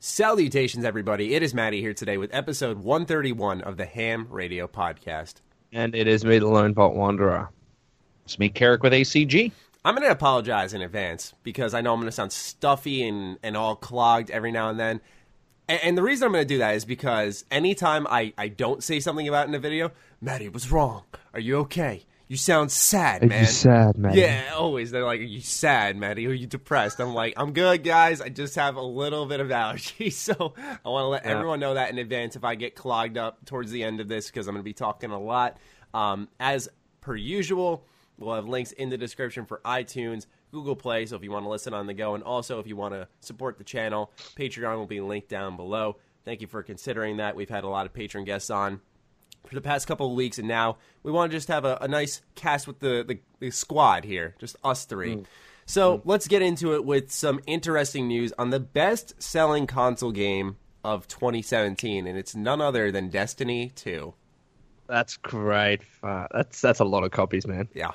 Salutations, everybody. It is Maddie here today with episode 131 of the Ham Radio Podcast. And it is me, the Lone Vault Wanderer. It's me, Karak, with ACG. I'm going to apologize in advance because I know I'm going to sound stuffy and, and all clogged every now and then. And, and the reason I'm going to do that is because anytime I, I don't say something about it in a video, Maddie, was wrong? Are you okay? You sound sad, man. you sad, man? Yeah, always. They're like, Are you sad, Maddie? Are you depressed? I'm like, I'm good, guys. I just have a little bit of allergy. So I want to let Yeah. everyone know that in advance if I get clogged up towards the end of this because I'm going to be talking a lot. Um, as per usual, we'll have links in the description for iTunes, Google Play. So if you want to listen on the go, and also if you want to support the channel, Patreon will be linked down below. Thank you for considering that. We've had a lot of patron guests on for the past couple of weeks, and now we want to just have a, a nice cast with the, the, the squad here, just us three. Mm. So mm. let's get into it with some interesting news on the best selling console game of 2017, and it's none other than Destiny 2. That's great. Fuck. That's that's a lot of copies, man. Yeah.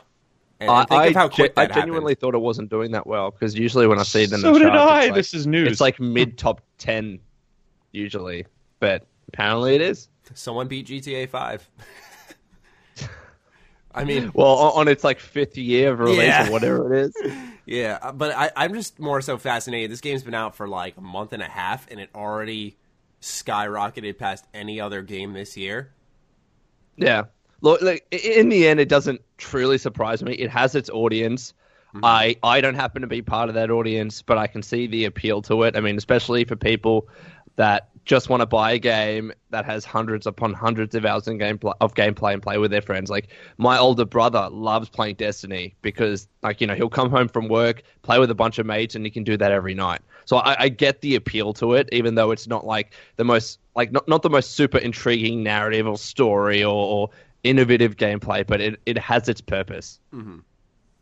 And, I, think I, of how ge- quick I genuinely happened. thought it wasn't doing that well because usually when I see it in So the did charts, I. Like, This is news. It's like mid top ten usually, but apparently it is. Someone beat GTA 5. I mean, Well, on, its like fifth year of release Yeah. or whatever it is. Yeah, uh, but I, I'm just more so fascinated. This game's been out for like a month and a half, and it already skyrocketed past any other game this year. Yeah. Look, like, in the end, it doesn't truly surprise me. It has its audience. I, I don't happen to be part of that audience, but I can see the appeal to it. I mean, especially for people that just want to buy a game that has hundreds upon hundreds of hours in game of gameplay and play with their friends. Like my older brother loves playing Destiny because, like you know, he'll come home from work, play with a bunch of mates, and he can do that every night. So I, I get the appeal to it, even though it's not like the most like not not the most super intriguing narrative or story or, or innovative gameplay, but it, it has its purpose. Mm-hmm.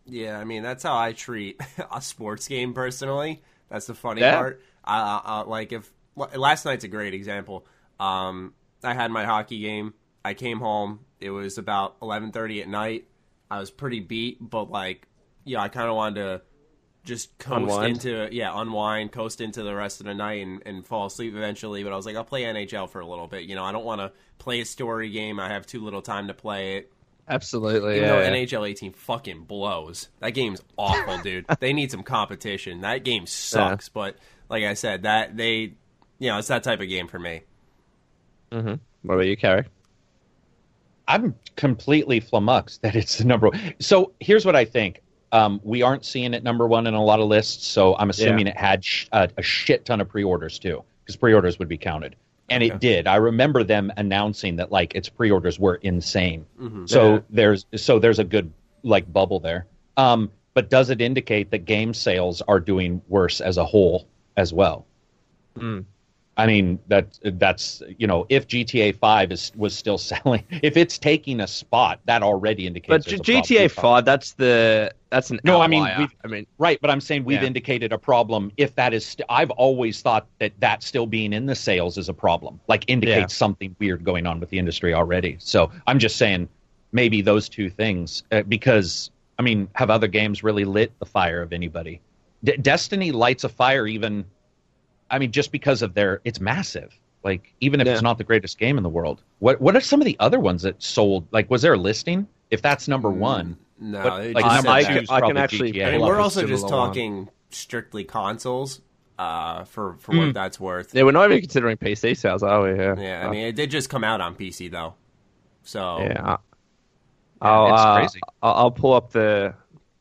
Yeah, I mean that's how I treat a sports game personally. That's the funny Yeah. part. Like if last night's a great example. Um, I had my hockey game. I came home. It was about eleven thirty at night. I was pretty beat, but like, yeah, I kind of wanted to just coast Unwind. into yeah, unwind, coast into the rest of the night, and, and fall asleep eventually. But I was like, I'll play NHL for a little bit. You know, I don't want to play a story game. I have too little time to play it. Absolutely, Even yeah. though NHL 18 fucking blows. That game's awful, dude. they need some competition. That game sucks, but like I said, that they, you know, it's that type of game for me. what about you, Carrie? I'm completely flummoxed that it's the number one. So here's what I think. Um, we aren't seeing it number one in a lot of lists, so I'm assuming it had sh- a, a shit ton of pre-orders too, because pre-orders would be counted, and Okay. it did. I remember them announcing that like its pre-orders were insane. Mm-hmm. So Yeah. there's so there's a good like bubble there. Um, but does it indicate that game sales are doing worse as a whole as well? I mean that that's you know if GTA Five is was still selling, if it's taking a spot, that already indicates. But there's G- a problem. GTA Five, that's the that's an No, I mean, we've- I mean, Right, but I'm saying we've Yeah. indicated a problem. If that is, st- I've always thought that that still being in the sales is a problem. Like indicates Yeah. something weird going on with the industry already. So I'm just saying maybe those two things uh, because I mean, have other games really lit the fire of anybody? D- Destiny lights a fire even. I mean, just because of their, it's massive. Like even if Yeah. it's not the greatest game in the world, what what are some of the other ones that sold? Like, was there a listing? If that's number one, No, But, like, just I, number I, two can, is I can actually. GTA. I mean, we're also just similar one. talking strictly consoles uh, for for Hmm. what that's worth. Yeah, we're not even considering PC sales, are we? Yeah. Yeah, I mean, it did just come out on PC though, so yeah. I'll, it's uh, crazy. I'll, I'll pull up the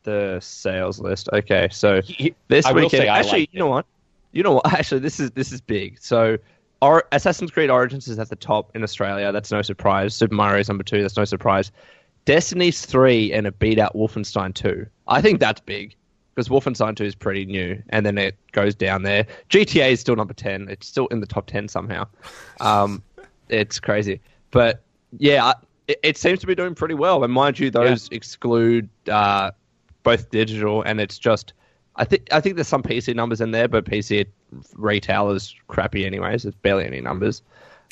the sales list. Okay, so this I weekend, actually, liked you know what? You know what? Actually, this is this is big. So, our Assassin's Creed Origins is at the top in Australia. That's no surprise. Super Mario's number two. That's no surprise. Destiny's three and it beat out Wolfenstein two. I think that's big because Wolfenstein two is pretty new, and then it goes down there. GTA is still number ten. It's still in the top ten somehow. Um, it's crazy, but yeah, it, it seems to be doing pretty well. And mind you, those exclude uh, both digital and it's just. I think I think there's some PC numbers in there, but PC retail is crappy anyways. There's barely any numbers.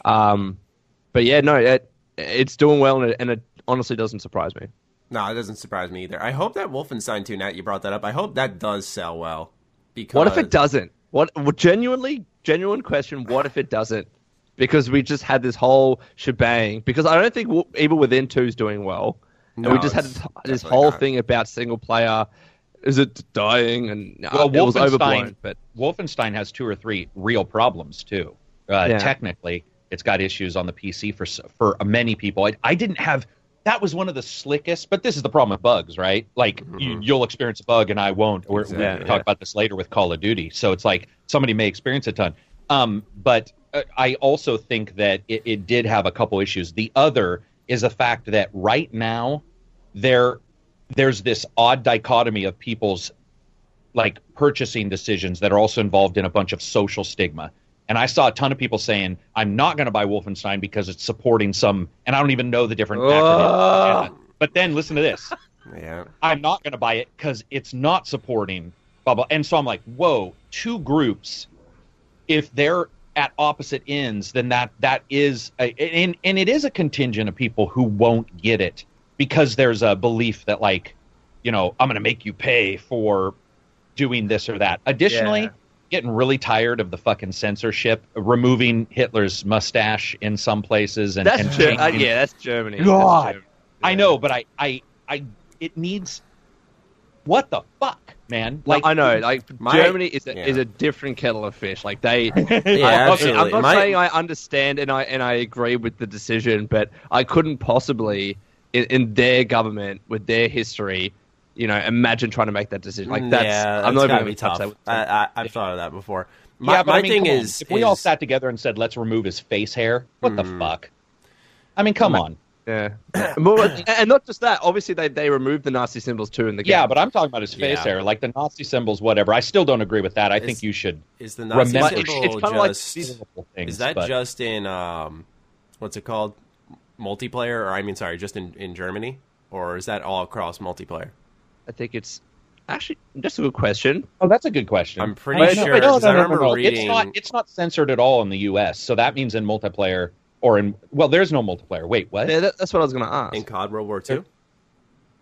Um, but yeah, no, it, it's doing well, and it, and it honestly doesn't surprise me. no, it doesn't surprise me either. I hope that Wolfenstein 2, Nat, you brought that up. I hope that does sell well. Because What if it doesn't? What well, genuinely, genuine question? What if it doesn't? Because we just had this whole shebang. Because I don't think Wolfenstein two is doing well, and we just had this, this whole not. thing about single player. Is it dying? And uh, Well, it was Wolfenstein- overblown. But Wolfenstein has two or three real problems too. Uh, Yeah. Technically, it's got issues on the PC for for many people. I, I didn't have. That was one of the slickest, but this is the problem with bugs, right? Like you, you'll experience a bug and I won't. We're, Exactly. We'll talk about this later with Call of Duty. So it's like somebody may experience a ton. Um, but uh, I also think that it, it did have a couple issues. The other is the fact that right now there there's this odd dichotomy of people's like purchasing decisions that are also involved in a bunch of social stigma. And I saw a ton of people saying, "I'm not going to buy Wolfenstein because it's supporting some," and I don't even know the different acronyms. But then listen to this: Yeah. I'm not going to buy it because it's not supporting blah blah. And so I'm like, whoa, two groups. If they're at opposite ends, then that that is a, and and it is a contingent of people who won't get it because there's a belief that like, you know, I'm going to make you pay for doing this or that. Additionally. Yeah. Getting really tired of the fucking censorship, removing Hitler's mustache in some places, and, that's and Ger- uh, yeah, that's Germany. That's God. Germany. I know, but I, I, I, it needs. What the fuck, man? Like I know, like My- Germany is a, yeah. is a different kettle of fish. Like they, Yeah, I, absolutely. i'm not My- saying I understand and I and I agree with the decision, but I couldn't possibly in, in their government with their history, you know, imagine trying to make that decision. Like that's, yeah, I'm that's not gotta even be gonna tough. that. I, I, I've thought of that before. My, yeah, but my I mean, thing come on. is, if we all sat together and said, "Let's remove his face hair," what the Hmm. fuck? I mean, come on. Yeah, and not just that. Obviously, they they removed the Nazi symbols too in the game. Yeah, but I'm talking about his face Yeah. hair, like the Nazi symbols, whatever. I still don't agree with that. I It's- think you should is the Nazi remember. It's- symbol it's kinda like just these- beautiful things, is that but- just in um, what's it called, multiplayer, or I mean, sorry, just in in Germany, or is that all across multiplayer? I think it's actually just a good question. Oh, that's a good question. I'm pretty Wait, sure, No, no, 'cause no, I no, no, no. reading- It's not. It's not censored at all in the U.S. So that means in multiplayer or in well, there's no multiplayer. Wait, what? Yeah, that, that's what I was going to ask. In COD World War Two,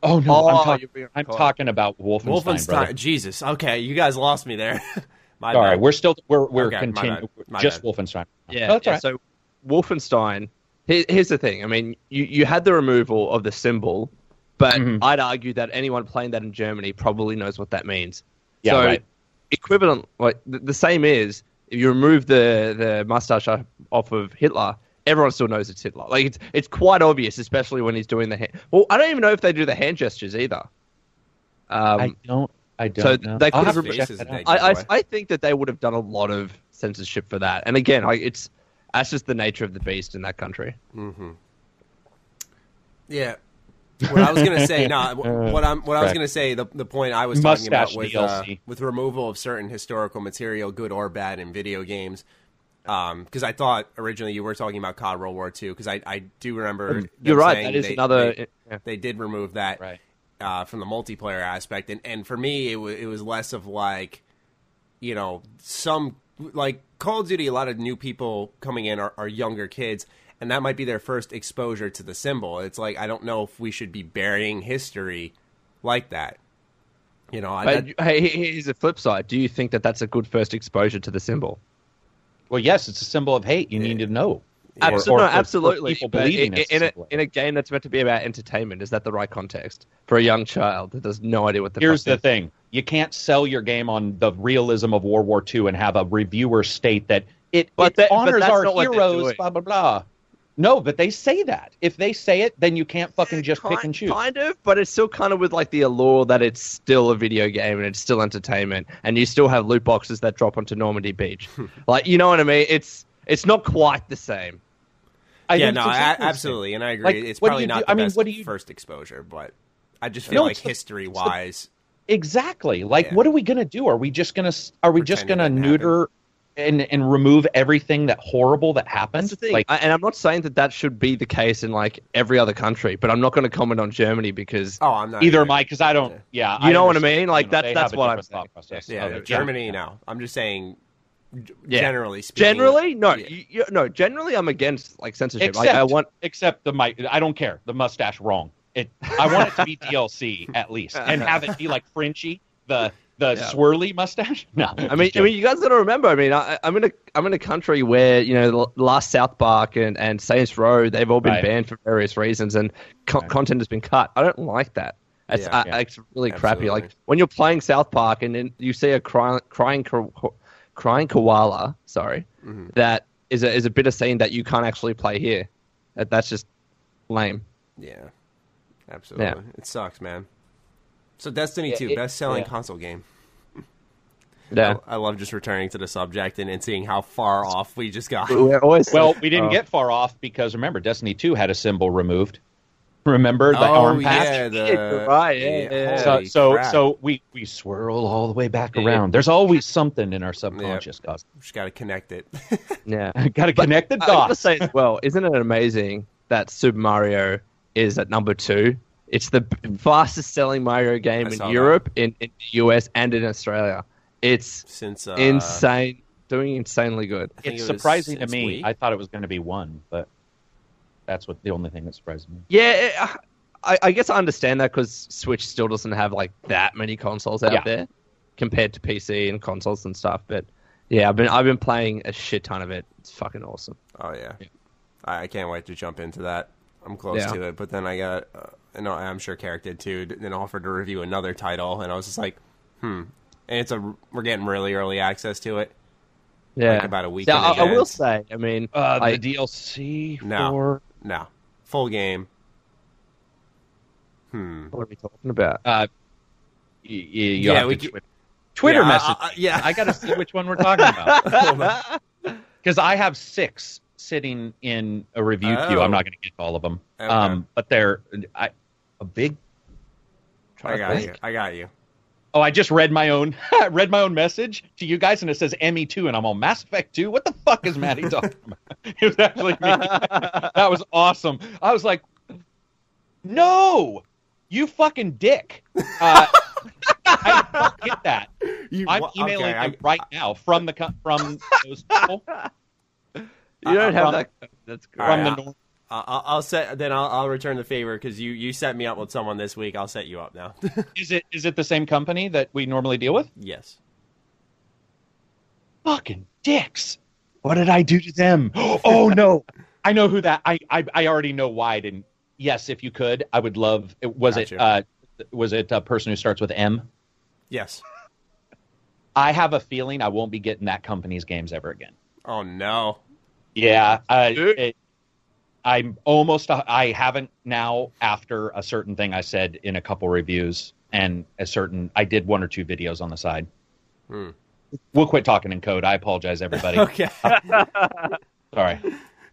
Oh no, Oh, I'm, talk- I'm talking about Wolfenstein. Wolfenstein. brother. Jesus, okay, you guys lost me there. My All bad. we're still we're we're Okay, continuing just bad. Wolfenstein. Yeah. No, that's yeah, all right. So Wolfenstein. Here, here's the thing. I mean, you, you had the removal of the symbol, but Mhm. I'd argue that anyone playing that in Germany probably knows what that means. Yeah, so right. equivalent, like the, the same is if you remove the the mustache off of Hitler, everyone still knows it's Hitler. Like it's it's quite obvious, especially when he's doing the hand. Well, I don't even know if they do the hand gestures either. Um, I don't. I don't. so know. they I'll could have have to check faces that and out. they- I, I. I think that they would have done a lot of censorship for that. And again, like it's that's just the nature of the beast in that country. Yeah. What I was gonna say, no. What I'm, what I was gonna say, the the point I was talking Mustache about with uh, with removal of certain historical material, good or bad, in video games. Because I thought originally you were talking about COD World War II. Because I, I do remember You're right. That is they- another. They, yeah. they did remove that Right. uh, from the multiplayer aspect, and and for me, it was it was less of like, you know, some like Call of Duty. A lot of new people coming in are, are younger kids, and that might be their first exposure to the symbol. It's like I don't know if we should be burying history like that. You know, I, But that- hey, here's the flip side. Do you think that that's a good first exposure to the symbol? Well, yes, it's a symbol of hate. You need to know. Absolutely, Or- no, or- or absolutely. people But believing in, it's in, a, in a game that's meant to be about entertainment, is that the right context for a young child that has no idea what the Here's fuck the thing: you can't sell your game on the realism of World War II and have a reviewer state that it, But it that- honors that's our not what they're heroes. Blah blah blah. No, but they say that. If they say it, then you can't fucking just kind, pick and choose. Kind of, but it's still kind of with like the allure that it's still a video game and it's still entertainment, and you still have loot boxes that drop onto Normandy Beach. like, you know what I mean? It's it's not quite the same. I yeah, no, it's exactly the absolutely, and I agree. Like, it's probably not do- the I mean, best what do you- first exposure, but I just feel No, like history wise, Exactly. Like, Yeah. what are we gonna do? Are we just gonna are we just Pretend it gonna didn't neuter and and remove everything that horrible that happened? That's the thing. Like, I, and I'm not saying that that should be the case in like every other country, but I'm not going to comment on Germany because oh, I'm not either either. am I because I don't. Yeah, You know what I mean? Like, You know, that's- that's what I'm different thought saying. process. Yeah, Okay. Germany. No, I'm just saying. Yeah. Generally speaking, generally, no, Yeah. you, you, no. Generally, I'm against like censorship. Except, Like, I want except the mic. I don't care. The mustache wrong. It. I want it to be DLC at least, and have it be like Frenchie. The the Yeah. swirly mustache. No, I mean, I mean, you guys got to remember. I mean, I, I'm in a I'm in a country where you know the last South Park and, and Saints Row they've all been Right. banned for various reasons, and co- Right. content has been cut. I don't like that. It's, Yeah. I, Yeah. it's really crappy. Like when you're playing South Park and then you see a crying crying crying koala, sorry, Mm-hmm. that is a is a bit of scene that you can't actually play here. That, that's just lame. Yeah, absolutely. It sucks, man. So Destiny Yeah, Two, best selling yeah. console game. Yeah, I, I love just returning to the subject and, and seeing how far off we just got. we're always Well, we didn't Oh. get far off because remember, Destiny 2 had a symbol removed. Remember the oh arm patch? yeah, the, You're right, yeah, yeah, yeah. So, so, crap. so we we swirl all the way back Yeah. around. There's always something in our subconscious, guys. We just got to connect it. yeah. Got to connect the I gotta dots. say as well, isn't it amazing that Super Mario is at number two? It's the fastest selling Mario game I in that. Europe, in, in the US, and in Australia. It's Since uh, insane, doing insanely good. It's it surprising to me. Wii. I thought it was going to be one, but that's what the only thing that surprised me. Yeah, it- I, I guess I understand that because Switch still doesn't have like that many consoles out Yeah. there compared to PC and consoles and stuff. But yeah, I've been I've been playing a shit ton of it. It's fucking awesome. Oh yeah, I, I can't wait to jump into that. I'm close Yeah. to it, but then I got, uh, no, I'm sure Karak did too. Then offered to review another title, and I was just like, hmm. And it's a we're getting really early access to it. Yeah, Like about a week So I, I will say, I mean, Uh, I- the DLC No. for No, full game. Hmm. what are we talking about? uh, y- y- you Yeah, have we to Twi- Twitter Yeah, I- message. I- yeah. I got to see which one we're talking about because I have six sitting in a review queue. Oh. I'm not going to get all of them, Okay. um, but they're I, a big. I got you. I got you. Oh, I just read my own read my own message to you guys, and it says ME2, and I'm on Mass Effect 2. What the fuck is Maddie talking about? It was actually me. that was awesome. I was like, no, you fucking dick. Uh, I don't get that. You, I'm emailing okay, I- them right now from the from those people You don't have from- that. That's great. from the north. I'll, I'll I'll set. Then I'll, I'll return the favor because you you set me up with someone this week. I'll set you up now. Is it is it the same company that we normally deal with? yes. Fucking dicks. What did I do to them? Oh no. I know who that I I, I already know why I didn't. Yes, if you could, I would love was it Gotcha. uh was it a person who starts with M? Yes. I have a feeling I won't be getting that company's games ever again. Oh no. Yeah, uh, it, I'm almost. I haven't now after a certain thing I said in a couple reviews and a certain. I did one or two videos on the side. Hmm. We'll quit talking in code. I apologize, everybody. Okay. Sorry.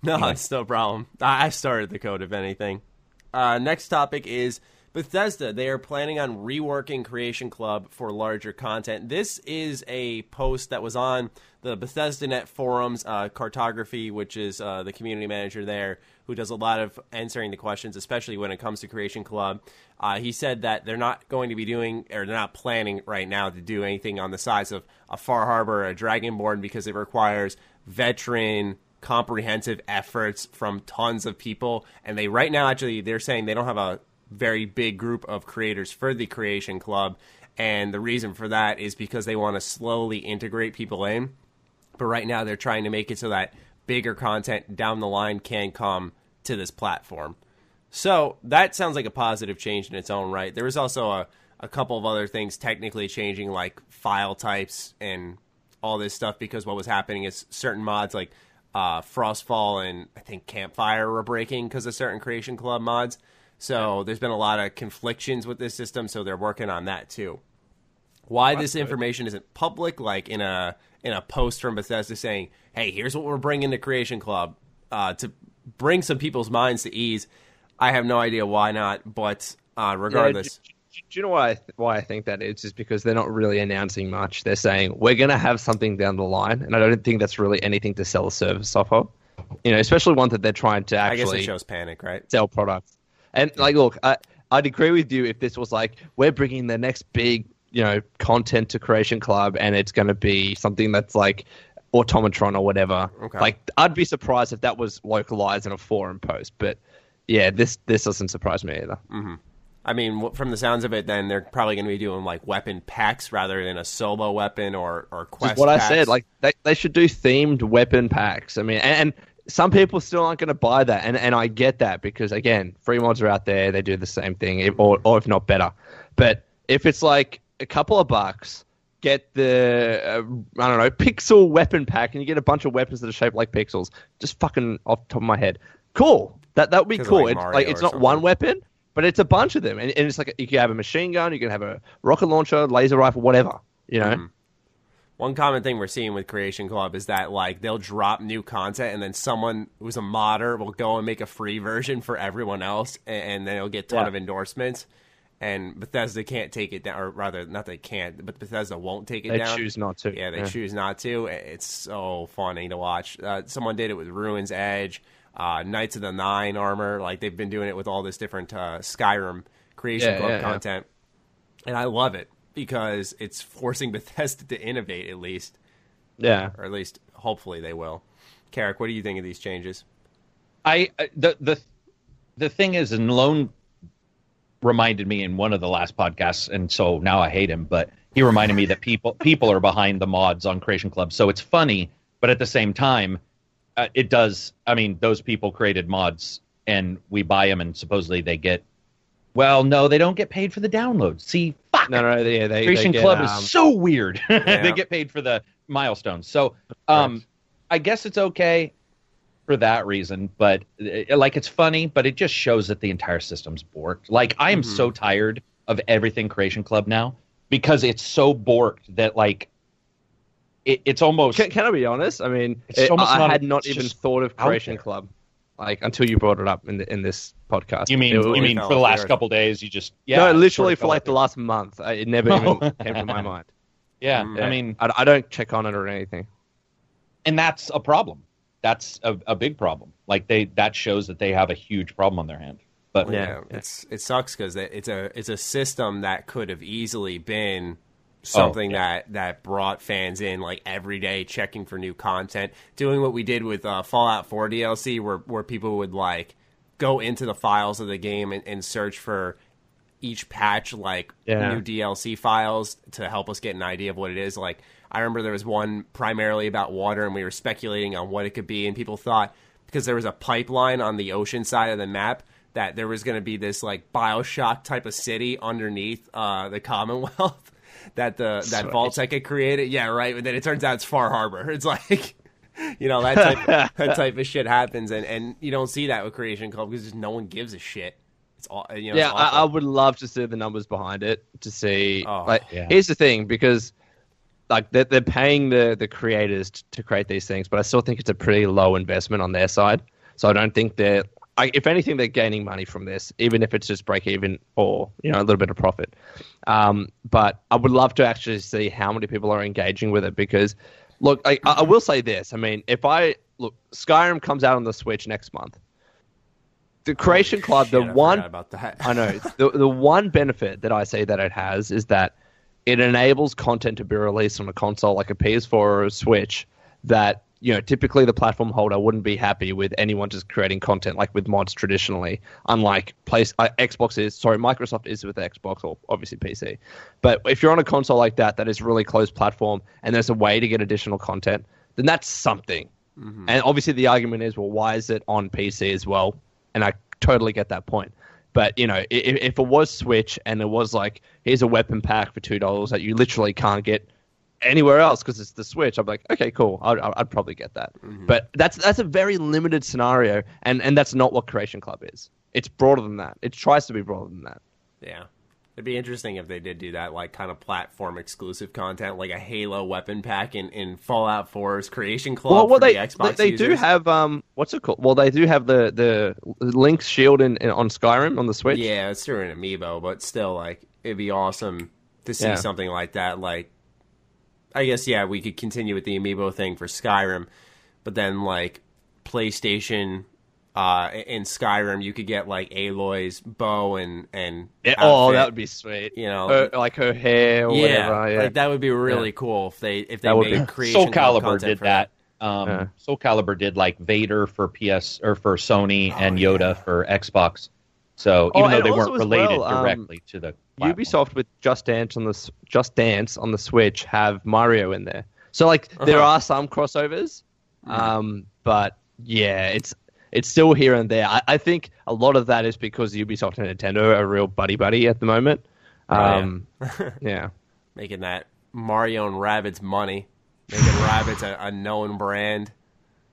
No, Anyway. it's no problem. I started the code, if anything. Uh, next topic is Bethesda. They are planning on reworking Creation Club for larger content. This is a post that was on the Bethesda Net forums. Uh, Cartography, which is uh, the community manager there, who does a lot of answering the questions, especially when it comes to Creation Club. Uh, he said that they're not going to be doing, or they're not planning right now to do anything on the size of a Far Harbor or a Dragonborn because it requires veteran comprehensive efforts from tons of people and they right now actually they're saying they don't have a very big group of creators for the creation club and the reason for that is because they want to slowly integrate people in but right now they're trying to make it so that bigger content down the line can come to this platform so that sounds like a positive change in its own right there was also a, a couple of other things technically changing like file types and all this stuff because what was happening is certain mods like uh, Frostfall and I think Campfire were breaking because of certain Creation Club mods. So there's been a lot of conflictions with this system, so they're working on that too. Why this information isn't public, like in a in a post from Bethesda saying, "Hey, here's what we're bringing to Creation Club uh, to bring some people's minds to ease," I have no idea why not. But uh, regardless, do, do you know why I th- why I think that is? Is because they're not really announcing much. They're saying we're going to have something down the line, and I don't think that's really anything to sell a service off of. You know, especially one that they're trying to I guess actually it shows panic, right? sell products. And like, look, I, I'd agree with you if this was like we're bringing the next big, you know, content to Creation Club, and it's going to be something that's like Automatron or whatever. Okay. Like, I'd be surprised if that was localized in a forum post. But yeah, this this doesn't surprise me either. Mm-hmm. I mean, from the sounds of it, then they're probably going to be doing like weapon packs rather than a solo weapon or or quest. Just what packs. I said, like they, they should do themed weapon packs. I mean, and, and some people still aren't going to buy that, and and I get that because again, free mods are out there; they do the same thing, or or if not better. But if it's like a couple of bucks, get the uh, I don't know pixel weapon pack, and you get a bunch of weapons that are shaped like pixels. Just fucking off the top of my head, cool. That that would be cool. like, it's like it's not something. one weapon, but it's a bunch of them, and, and it's like you can have a machine gun, you can have a rocket launcher, laser rifle, whatever. You know. Mm-hmm. One common thing we're seeing with Creation Club is that like they'll drop new content and then someone who's a modder will go and make a free version for everyone else and, and then it'll get a ton Yeah. of endorsements. And Bethesda can't take it down, or rather, not they can't, but Bethesda won't take it They down. They choose not to. Yeah, they Yeah. choose not to. It's so funny to watch. Uh, someone did it with Ruins Edge, uh, Knights of the Nine armor. Like they've been doing it with all this different uh, Skyrim Creation Yeah, Club yeah, content, and I love it because it's forcing Bethesda to innovate at least, Yeah. or at least hopefully they will. Karak, what do you think of these changes? I I- the the the thing is, and Lone reminded me in one of the last podcasts, and so now I hate him. But he reminded me that people people are behind the mods on Creation Club, so it's funny, but at the same time, uh, it does. I mean, those people created mods, and we buy them, and supposedly they get. Well, no, they don't get paid for the download. See, fuck. No, no, yeah, they, Creation they get, Club um, is so weird. Yeah. they get paid for the milestones. So, um, I guess it's okay for that reason, but uh, like it's funny, but it just shows that the entire system's borked. Like I am Mm-hmm. so tired of everything Creation Club now because it's so borked that like it, it's almost Can, can I be honest? I mean, it- I not- had not even thought of Creation. Club, like until you brought it up in the, in this podcast. you mean It- you mean fell for the last earth. couple days you just yeah no, literally for like off the last month, I, it never even came to my mind. yeah, Mm. I mean I, I don't check on it or anything. and that's a problem. That's a, a big problem. Like they that shows that they have a huge problem on their hand. But Yeah. it's it sucks because it's a it's a system that could have easily been something Oh, that that brought fans in like every day checking for new content doing what we did with uh, fallout 4 dlc where where people would like go into the files of the game and, and search for each patch like Yeah. new dlc files to help us get an idea of what it is like i remember there was one primarily about water and we were speculating on what it could be and people thought because there was a pipeline on the ocean side of the map that there was going to be this like bioshock type of city underneath uh, the commonwealth that the that Sweet. Vault-Tec had created. Yeah, right. But then it turns out it's Far Harbor. It's like, you know, that type that type of shit happens, and and you don't see that with Creation Club because just no one gives a shit. It's all you know. yeah, I, I would love to see the numbers behind it to see. Oh, like, yeah. here's the thing, because like they're, they're paying the the creators t- to create these things, but I still think it's a pretty low investment on their side. So I don't think they're. I, if anything, they're gaining money from this, even if it's just break even or you know a little bit of profit. Um, but I would love to actually see how many people are engaging with it because, look, I, I will say this. I mean, if I look, Skyrim comes out on the Switch next month. The Creation Club, Shit, the I one about that. I know. The the one benefit that I see that it has is that it enables content to be released on a console like a PS4 or a Switch that you know typically the platform holder wouldn't be happy with anyone just creating content like with mods traditionally. Unlike place uh, Xbox is sorry Microsoft is with Xbox or obviously PC, but if you're on a console like that that is really closed platform and there's a way to get additional content, then that's something. And obviously the argument is well why is it on PC as well? And I totally get that point. But you know, if, if it was Switch and it was like, here's a weapon pack for two dollars that you literally can't get anywhere else because it's the Switch, I'm like, okay, cool, I'd, I'd probably get that. Mm-hmm. But that's that's a very limited scenario, and and that's not what Creation Club is. It's broader than that. It tries to be broader than that. Yeah. It'd be interesting if they did do that, like kind of platform exclusive content, like a Halo weapon pack in, in Fallout 4's Creation Club Well, well, for they the Xbox they, they do have um, what's it called? Well, they do have the the Link's Shield in, in on Skyrim on the Switch. Yeah, it's through an amiibo, but still, like, it'd be awesome to see Yeah. something like that. Like, I guess, yeah, we could continue with the amiibo thing for Skyrim, but then, like, PlayStation uh, in Skyrim, you could get, like, Aloy's bow and. and Yeah, oh, that would be sweet. You know, Her- like her hair or yeah, whatever. Yeah, like that would be really cool if they if they That would made be- creation Soul Club Calibur did for that. Um, Yeah. Soul Calibur did like Vader for PS or for Sony and Oh, Yoda yeah. for Xbox. So Oh, even though they weren't related well, um, directly to the platform. Ubisoft with Just Dance on the Just Dance on the Switch have Mario in there. So like there Uh-huh. are some crossovers, um, but yeah, it's it's still here and there. I, I think a lot of that is because Ubisoft and Nintendo are real buddy buddy at the moment. Oh, yeah. Um, yeah. Making that Mario and Rabbids money, making Rabbids a, a known brand.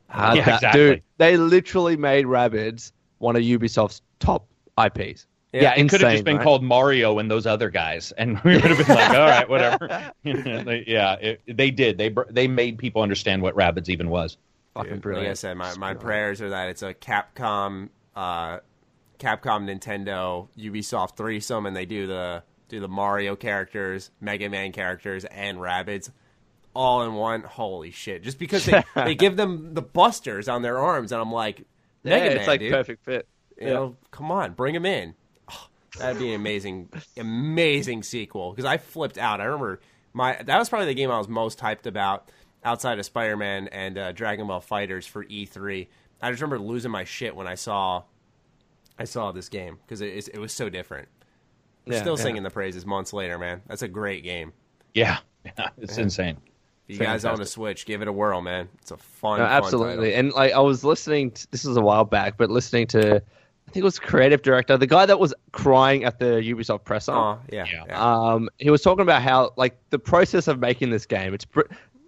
Uh, Yeah, that- exactly. Dude, they literally made Rabbids one of Ubisoft's top IPs. Yeah, Yeah, it could have just been right? called Mario and those other guys, and we would have been like, "All right, whatever." Yeah, it, they did. They they made people understand what Rabbids even was. Fucking Dude, brilliant. Like I said, my, my prayers are that it's a Capcom, uh, Capcom, Nintendo, Ubisoft threesome, and they do the do the Mario characters, Mega Man characters, and Rabbids all in one. Holy shit! Just because they, they give them the busters on their arms, and I'm like, yeah, Mega it's Man, like dude. perfect fit. You know, come on, bring them in. Oh, that'd be an amazing, amazing sequel. Because I flipped out. I remember my that was probably the game I was most hyped about outside of Spider Man and uh, Dragon Ball FighterZ for E3. I just remember losing my shit when I saw I saw this game because it, it was so different. We're Yeah, still yeah. singing the praises months later, man. That's a great game. Yeah, yeah it's insane. If you guys own a Switch, give it a whirl, man. It's a fun, No, fun absolutely. title. And like I was listening. To, this was a while back, but listening to, I think it was creative director, the guy that was crying at the Ubisoft presser. Oh yeah, Yeah. yeah. Um, he was talking about how like the process of making this game. It's br-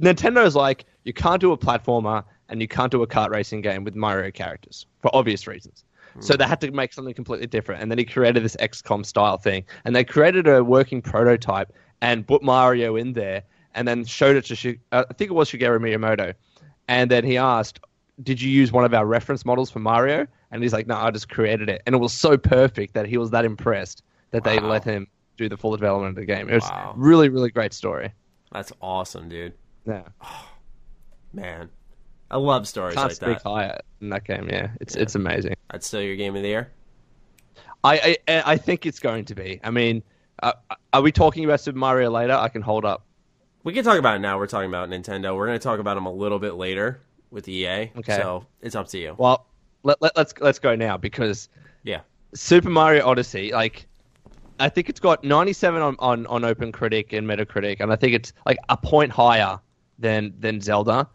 Nintendo's like you can't do a platformer and you can't do a kart racing game with Mario characters for obvious reasons. So they had to make something completely different, and then he created this XCOM style thing, and they created a working prototype and put Mario in there, and then showed it to Shi- uh, I think it was Shigeru Miyamoto, and then he asked, "Did you use one of our reference models for Mario?" And he's like, "No, I just created it," and it was so perfect that he was that impressed that they let him do the full development of the game. It was Wow. really, really great story. That's awesome, dude. Yeah, Man, I love stories can't like speak that. higher in that game. Yeah, it's it's amazing. That's still your game of the year. I I, I think it's going to be. I mean, uh, are we talking about Super Mario later? I can hold up. We can talk about it now. We're talking about Nintendo. We're going to talk about them a little bit later with EA. Okay. So it's up to you. Well, let, let, let's let's go now because Yeah. Super Mario Odyssey, like, I think it's got 97 on, on, on Open Critic and Metacritic, and I think it's like a point higher than than Zelda.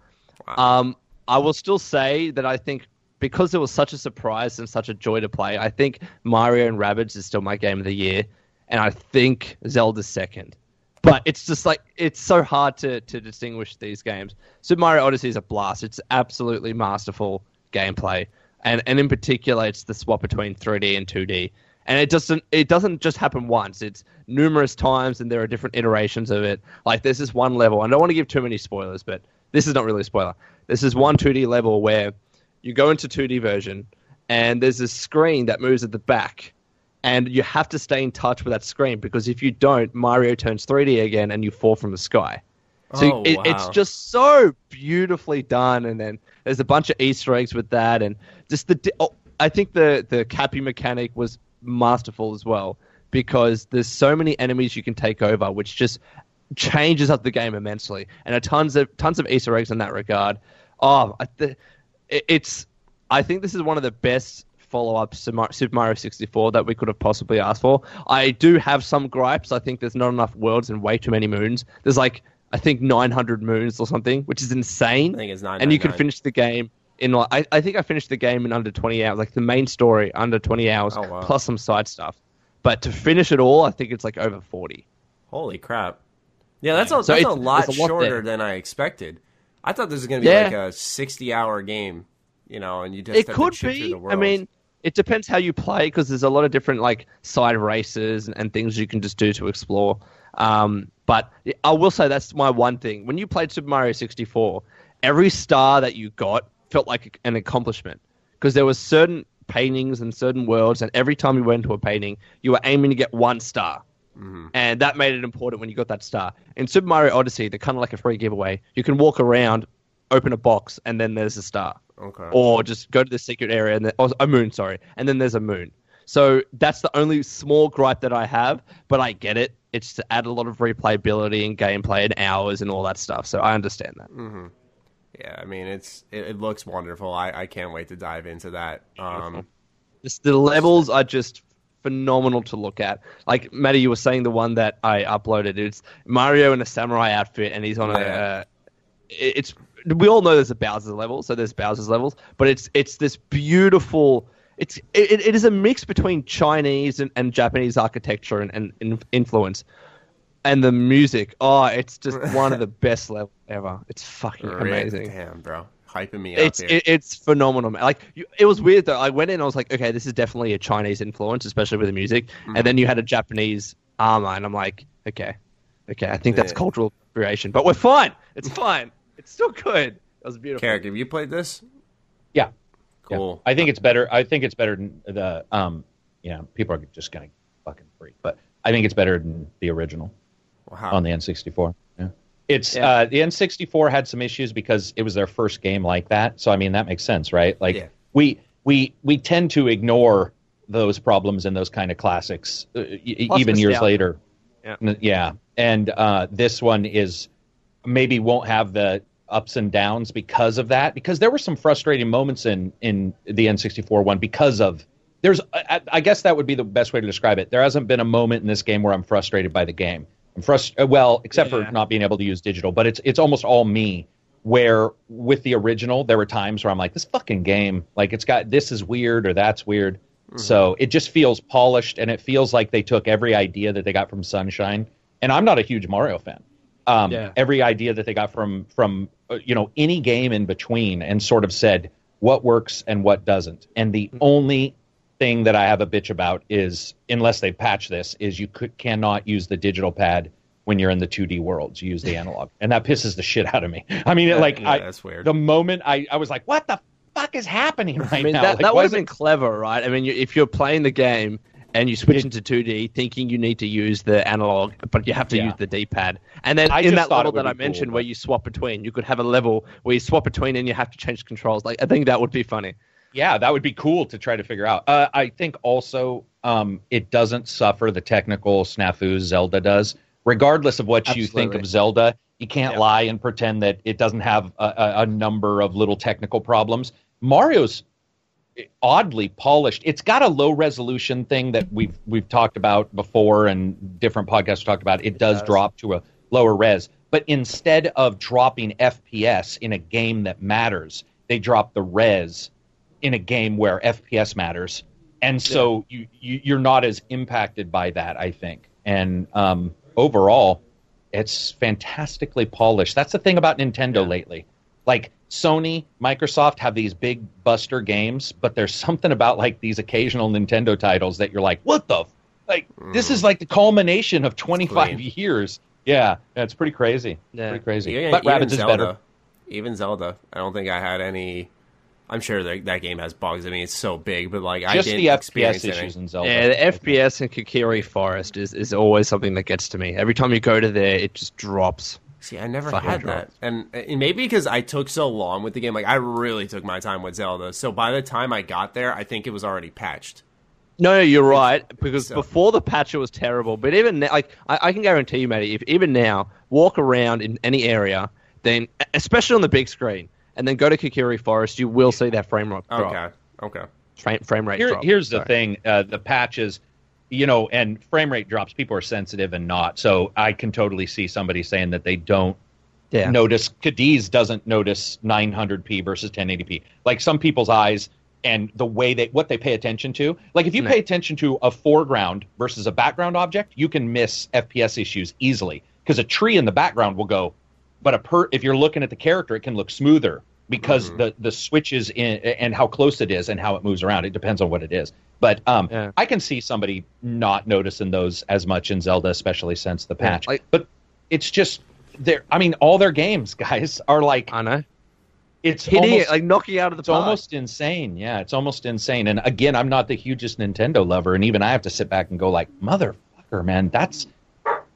Wow. Um, I will still say that I think because it was such a surprise and such a joy to play, I think Mario and Rabbids is still my game of the year, and I think Zelda's second. But it's just like it's so hard to, to distinguish these games. Super Mario Odyssey is a blast. It's absolutely masterful gameplay, and and in particular, it's the swap between 3D and 2D. And it doesn't it doesn't just happen once. It's numerous times, and there are different iterations of it. Like there's this one level. I don't want to give too many spoilers, but this is not really a spoiler. This is one 2D level where you go into 2D version, and there's this screen that moves at the back, and you have to stay in touch with that screen because if you don't, Mario turns 3D again, and you fall from the sky. So Oh, it, it's just so beautifully done, and then there's a bunch of Easter eggs with that, and just the. Oh, I think the the cappy mechanic was masterful as well because there's so many enemies you can take over, which just changes up the game immensely, and a tons of tons of Easter eggs in that regard. Oh, I, it's. I think this is one of the best follow-ups to Super Mario 64 that we could have possibly asked for. I do have some gripes. I think there's not enough worlds and way too many moons. There's like I think 900 moons or something, which is insane. I think it's nine. and you can finish the game in like I, I think I finished the game in under 20 hours, like the main story under 20 hours, Oh, wow. plus some side stuff. But to finish it all, I think it's like over 40. Holy crap! Yeah, that's a So that's a lot a lot shorter there. than I expected. I thought this was going to be Yeah. like a sixty-hour game, you know, and you just it could to be. I mean, it depends how you play because there's a lot of different like side races and, and things you can just do to explore. Um, but I will say that's my one thing. When you played Super Mario 64, every star that you got felt like an accomplishment because there were certain paintings and certain worlds, and every time you went into a painting, you were aiming to get one star. Mm-hmm. And that made it important when you got that star. In Super Mario Odyssey, they're kind of like a free giveaway. You can walk around, open a box, and then there's a star okay. or just go to the secret area and then, or a moon, sorry, and then there's a moon. So that's the only small gripe that I have, but I get it. It's to add a lot of replayability and gameplay and hours and all that stuff. So I understand that. Mm-hmm. Yeah, I mean, it's it, it looks wonderful. I, I can't wait to dive into that. Um, Just the levels are just phenomenal to look at. Like Matty, you were saying the one that I uploaded. It's Mario in a samurai outfit, and he's on a. Yeah. Uh, it's we all know there's a Bowser's level, so there's Bowser's levels, but it's it's this beautiful. It's it, it is a mix between Chinese and, and Japanese architecture and, and, in- influence, and the music. Oh, it's just one of the best levels ever. It's fucking amazing. Damn, bro, hyping me up It's here. it, it's phenomenal. man. Like you, it was weird though. I went in, and I was like, okay, this is definitely a Chinese influence, especially with the music. Mm-hmm. And then you had a Japanese armor, and I'm like, okay, okay, I think that's Yeah. cultural appropriation, but we're fine. It's fine. It's still good. That was beautiful. Karak, have you played this? Yeah. Cool. Yeah. I think it's better. I think it's better than the um. You know, people are just gonna fucking freak, but I think it's better than the original Wow. on the N64. Yeah. It's Yeah. uh the N64 had some issues because it was their first game like that. So I mean that makes sense, right? Like Yeah. we we we tend to ignore those problems in those kind of classics uh, even years nostalgia. later. Yeah. Yeah. And uh this one is maybe won't have the ups and downs because of that because there were some frustrating moments in in the N64 one because of there's I, I guess that would be the best way to describe it. There hasn't been a moment in this game where I'm frustrated by the game. I'm frustrated well, except Yeah. for not being able to use digital, but it's it's almost all me where with the original there were times where I'm like this fucking game like it's got this is weird or that's weird. So it just feels polished and it feels like they took every idea that they got from Sunshine. And I'm not a huge Mario fan um, Yeah. every idea that they got from from uh, you know any game in between and sort of said what works and what doesn't and the only thing that i have a bitch about is unless they patch this is you could cannot use the digital pad when you're in the 2d worlds you use the analog and that pisses the shit out of me i mean Yeah, like yeah, I, that's weird. the moment i i was like what the fuck is happening right I mean, now that, Like, that why would is have it- clever, right? I mean, you, if you're playing the game and you switch into 2D, thinking you need to use the analog, but you have to Yeah. use the D-pad. And then I in that thought level that I be cool, mentioned, but- where you swap between, you could have a level where you swap between and you have to change controls. Like, I think that would be funny. Yeah, that would be cool to try to figure out. Uh, I think also um, it doesn't suffer the technical snafus Zelda does. Regardless of what you think of Zelda, you can't Yeah. lie and pretend that it doesn't have a, a, a number of little technical problems. Mario's oddly polished. It's got a low resolution thing that we've we've talked about before, and different podcasts talked about. It, does, does. drop to a lower res, but instead of dropping FPS in a game that matters, they drop the res in a game where FPS matters, and so you, you you're not as impacted by that. I think, and um, overall, it's fantastically polished. That's the thing about Nintendo lately. Like Sony, Microsoft have these big buster games, but there's something about like these occasional Nintendo titles that you're like, what the? F-? Like this is like the culmination of 25 years. Yeah, that's pretty crazy. Yeah. Pretty crazy. Yeah, but even Rabbids is Zelda, better. Even Zelda, I don't think I had any. I'm sure that that game has bugs. I mean, it's so big, but like I Just didn't the experience FPS issues in Zelda. Yeah, the FPS in Kokiri Forest is, is always something that gets to me. Every time you go to there, it just drops. See, I never Fucking had dropped. that, and, and maybe because I took so long with the game, like I really took my time with Zelda. So by the time I got there, I think it was already patched. No, no, you're right. Because So- before the patch, it was terrible. But even now, like I, I can guarantee you, Matty, if even now walk around in any area, then especially on the big screen, and then go to Kokiri Forest, you will see that frame rate drop. Okay, okay. Frame, frame rate Here, drop. here's the thing: uh, the patches, you know, and frame rate drops. People are sensitive and not. So I can totally see somebody saying that they don't Yeah. notice. Cadiz doesn't notice 900p versus 1080p. Like some people's eyes and the way they what they pay attention to. Like if you No. pay attention to a foreground versus a background object, you can miss FPS issues easily because a tree in the background will go, but a per if you're looking at the character, it can look smoother because the the switches in and how close it is and how it moves around. It depends on what it is. But um, Yeah. I can see somebody not noticing those as much in Zelda, especially since the Yeah, patch. like- but it's just they're I mean, all their games, guys, are like I know. it's hideous, almost, like knocking out of the it's park. almost insane. Yeah, it's almost insane. And again, I'm not the hugest Nintendo lover, and even I have to sit back and go like, "Motherfucker, man, that's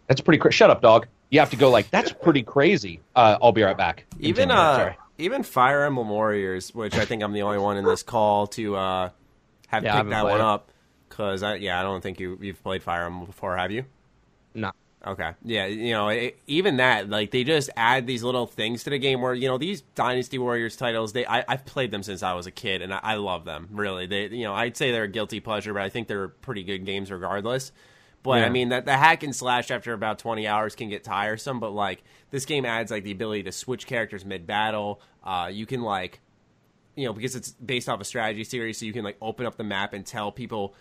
that's pretty cra- Shut up, dog. You have to go like, "That's pretty crazy." Uh, I'll be right back. Even uh, even Fire Emblem Warriors, which I think I'm the only one in this call to uh, have Yeah, picked that played one up because I yeah I don't think you you've played Fire Emblem before, have you? No. Okay. Yeah, you know, it, even that, like, they just add these little things to the game where, you know, these Dynasty Warriors titles, they I, I've played them since I was a kid, and I, I love them, really. They, you know, I'd say they're a guilty pleasure, but I think they're pretty good games regardless. But, Yeah. I mean, that the hack and slash after about 20 hours can get tiresome, but, like, this game adds, like, the ability to switch characters mid-battle. Uh, you can, like, you know, because it's based off a strategy series, so you can, like, open up the map and tell people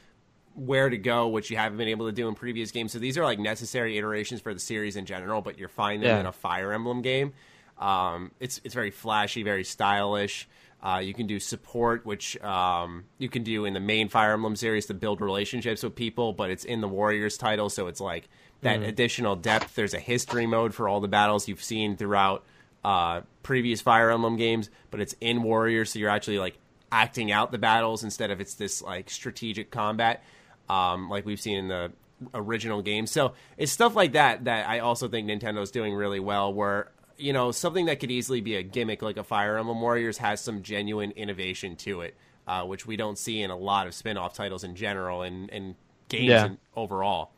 where to go, which you haven't been able to do in previous games. So these are like necessary iterations for the series in general, but you're finding them Yeah. in a Fire Emblem game. Um, it's it's very flashy, very stylish. Uh, you can do support, which um, you can do in the main Fire Emblem series to build relationships with people, but it's in the Warriors title, so it's like that additional depth. There's a history mode for all the battles you've seen throughout uh, previous Fire Emblem games, but it's in Warriors, so you're actually like acting out the battles instead of it's this like strategic combat um, like we've seen in the original game. So it's stuff like that that I also think Nintendo's doing really well. Where you know something that could easily be a gimmick like a Fire Emblem Warriors has some genuine innovation to it, uh, which we don't see in a lot of spin-off titles in general and, and games Yeah. in, overall.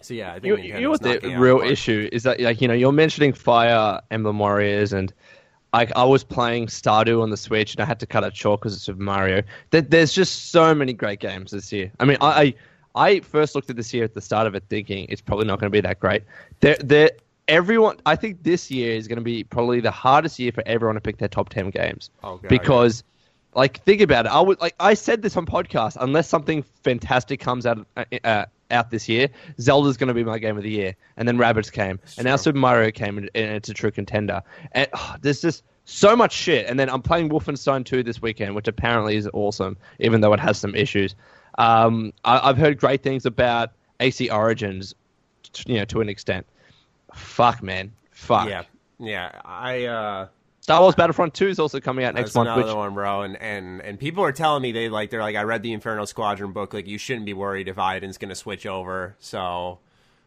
So yeah, I think You, you know what the real issue is that like you know you're mentioning Fire Emblem Warriors and like I was playing Stardew on the Switch and I had to cut it short because it's Super Mario. There, there's just so many great games this year. I mean, I, I I first looked at this year at the start of it thinking it's probably not going to be that great. There, there, everyone. I think this year is going to be probably the hardest year for everyone to pick their top ten games God, because. Like think about it. I would like I said this on podcast. Unless something fantastic comes out uh, uh, out this year, Zelda's going to be my game of the year. And then Rabbids came, and now. Super Mario came, and, and it's a true contender. And oh, there's just so much shit. And then I'm playing Wolfenstein 2 this weekend, which apparently is awesome, even though it has some issues. Um, I, I've heard great things about AC Origins, you know, to an extent. Fuck, man, fuck. Yeah, yeah. I uh, Star Wars Battlefront 2 is also coming out next That's month. another Which, one, bro. And, and and people are telling me they like they're like I read the Inferno Squadron book. Like you shouldn't be worried if Iden's going to switch over. So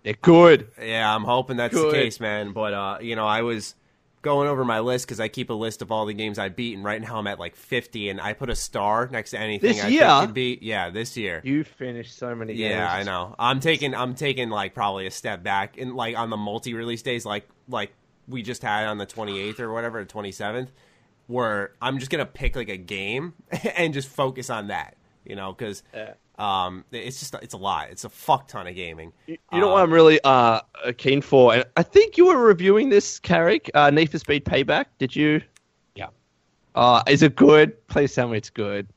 it could. yeah, I'm hoping that's Good. the case, man. But uh, you know, I was going over my list because I keep a list of all the games I beat, and right now I'm at like 50, and I put a star next to anything This I year? think could beat. Yeah, this year. You finished so many games. Yeah, I know. I'm taking I'm taking like probably a step back and like on the multi release days like like we just had on the 28th or whatever, the 27th, where I'm just gonna pick like a game and just focus on that, you know, because um, it's just it's a lot. It's a fuck ton of gaming. You you know what I'm really uh, keen for? And I think you were reviewing this, Karak, uh, Need for Speed Payback. Did you? Yeah. Uh, is it good? Please tell me it's good.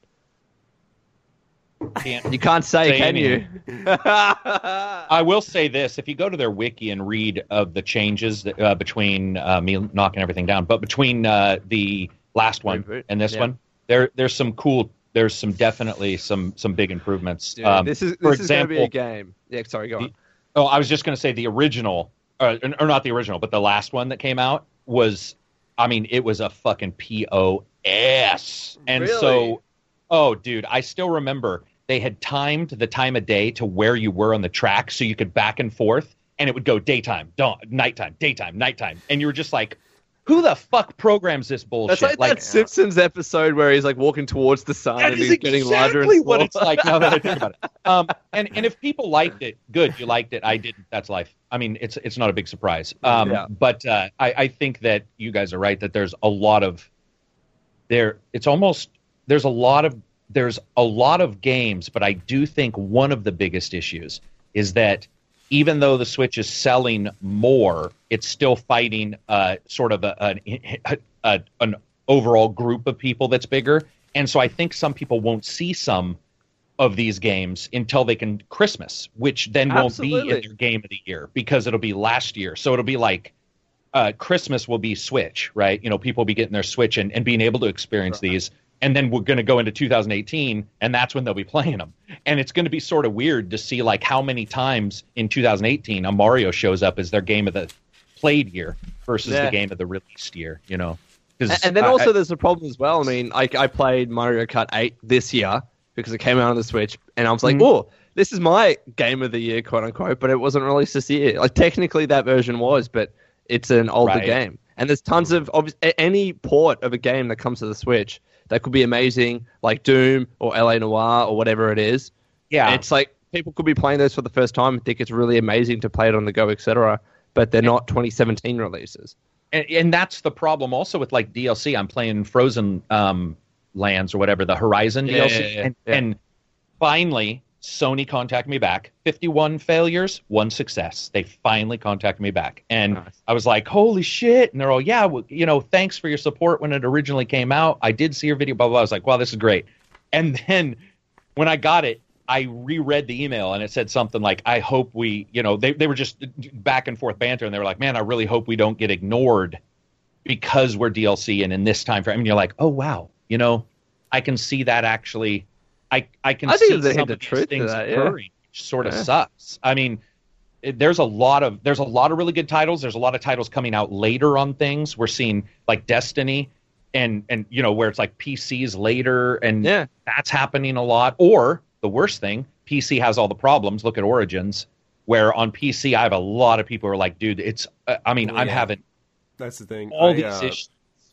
Can't- You can't say, Say can you? I will say this: if you go to their wiki and read of the changes that, uh, between uh, me knocking everything down, but between uh, the last one Reboot? and this Yeah. one, there there's some cool. There's some definitely some some big improvements. Um, this is for this is going to be a game. Yeah, sorry, go on. Oh, I was just going to say the original, uh, or not the original, but the last one that came out was, I mean, it was a fucking POS. And Really? so, oh, dude, I still remember they had timed the time of day to where you were on the track so you could back and forth, and it would go daytime, dawn, nighttime, daytime, nighttime. And you were just like, who the fuck programs this bullshit? That's like, that Simpsons episode where he's like walking towards the sun and he's getting larger and exactly what it's like now that I think about it. Um, and and if people liked it, good. You liked it. I didn't. That's life. I mean, it's it's not a big surprise. Um, Yeah. But uh, I I think that you guys are right that there's a lot of there. It's almost there's a lot of there's a lot of games, but I do think one of the biggest issues is that even though the Switch is selling more, it's still fighting uh, sort of a, an, a, an overall group of people that's bigger. And so I think some people won't see some of these games until they can Christmas, which then won't be in their game of the year because it'll be last year. So it'll be like uh, Christmas will be Switch, right? You know, people will be getting their Switch and, and being able to experience these. And then we're going to go into 2018, and that's when they'll be playing them. And it's going to be sort of weird to see like how many times in 2018 a Mario shows up as their game of the played year versus Yeah. the game of the released year. You know And, and then I- also I- there's a problem as well. I mean, I, I played Mario Kart 8 this year because it came out on the Switch, and I was like, Mhm. oh, this is my game of the year, quote unquote, but it wasn't released this year. Like, technically that version was, but it's an older Right. game. And there's tons of, obvi- any port of a game that comes to the Switch that could be amazing, like Doom or LA Noire or whatever it is. yeah, It's like people could be playing those for the first time and think it's really amazing to play it on the go, etc. But they're not 2017 releases. and, and that's the problem also with like DLC. I'm playing Frozen um, Lands or whatever the Horizon Yeah, DLC, yeah, yeah, and, and finally Sony contacted me back. 51 failures, one success. They finally contacted me back, and Nice. I was like, "Holy shit!" And they're all, "Yeah, well, you know, thanks for your support when it originally came out. I did see your video, blah blah." blah. I was like, "Wow, this is great." And then when I got it, I reread the email and it said something like, I hope we, you know, they, they were just back and forth banter and they were like, man, I really hope we don't get ignored because we're DLC and in this time frame. And you're like, oh, wow, you know, I can see that actually. I, I can I see there's a some hint of of these truth to things that, yeah. occurring, which sort of Yeah. sucks. I mean, it, there's a lot of there's a lot of really good titles. There's a lot of titles coming out later on things. We're seeing like Destiny, and and you know where it's like PCs later, and Yeah. that's happening a lot. Or the worst thing, PC has all the problems. Look at Origins, where on PC I have a lot of people who are like, dude, it's. Uh, I mean, I'm Yeah. having That's the thing. all I, these uh, issues.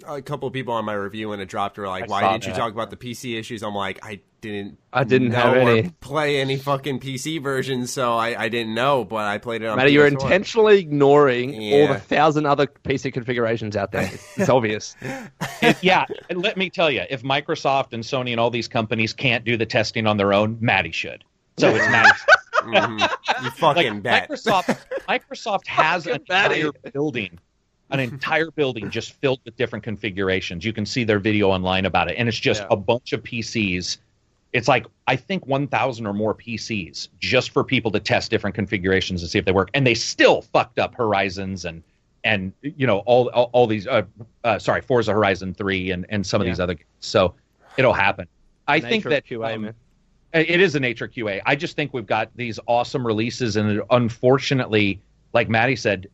A couple of people on my review when it dropped were like, I "Why didn't you talk about the PC issues?" I'm like, I didn't. I didn't know have or any. play any fucking PC versions, so I, I didn't know. But I played it on. Matter, you're intentionally ignoring all the thousand other PC configurations out there. It's, it's obvious. If- yeah, and let me tell you, if Microsoft and Sony and all these companies can't do the testing on their own, Maddie should. So it's Maddie's. Mhm. You fucking like bet. Microsoft Microsoft has an Fucking entire building, an entire building just filled with different configurations. You can see their video online about it, and it's just Yeah. a bunch of PCs. It's like I think 1,000 or more PCs just for people to test different configurations and see if they work, and they still fucked up Horizons and and you know all all, all these. Uh, uh, sorry, Forza Horizon 3 and and some of Yeah. these other. games. So it'll happen. I think Nature that QA, um, it is a nature QA. I just think we've got these awesome releases, and unfortunately, like Maddie said,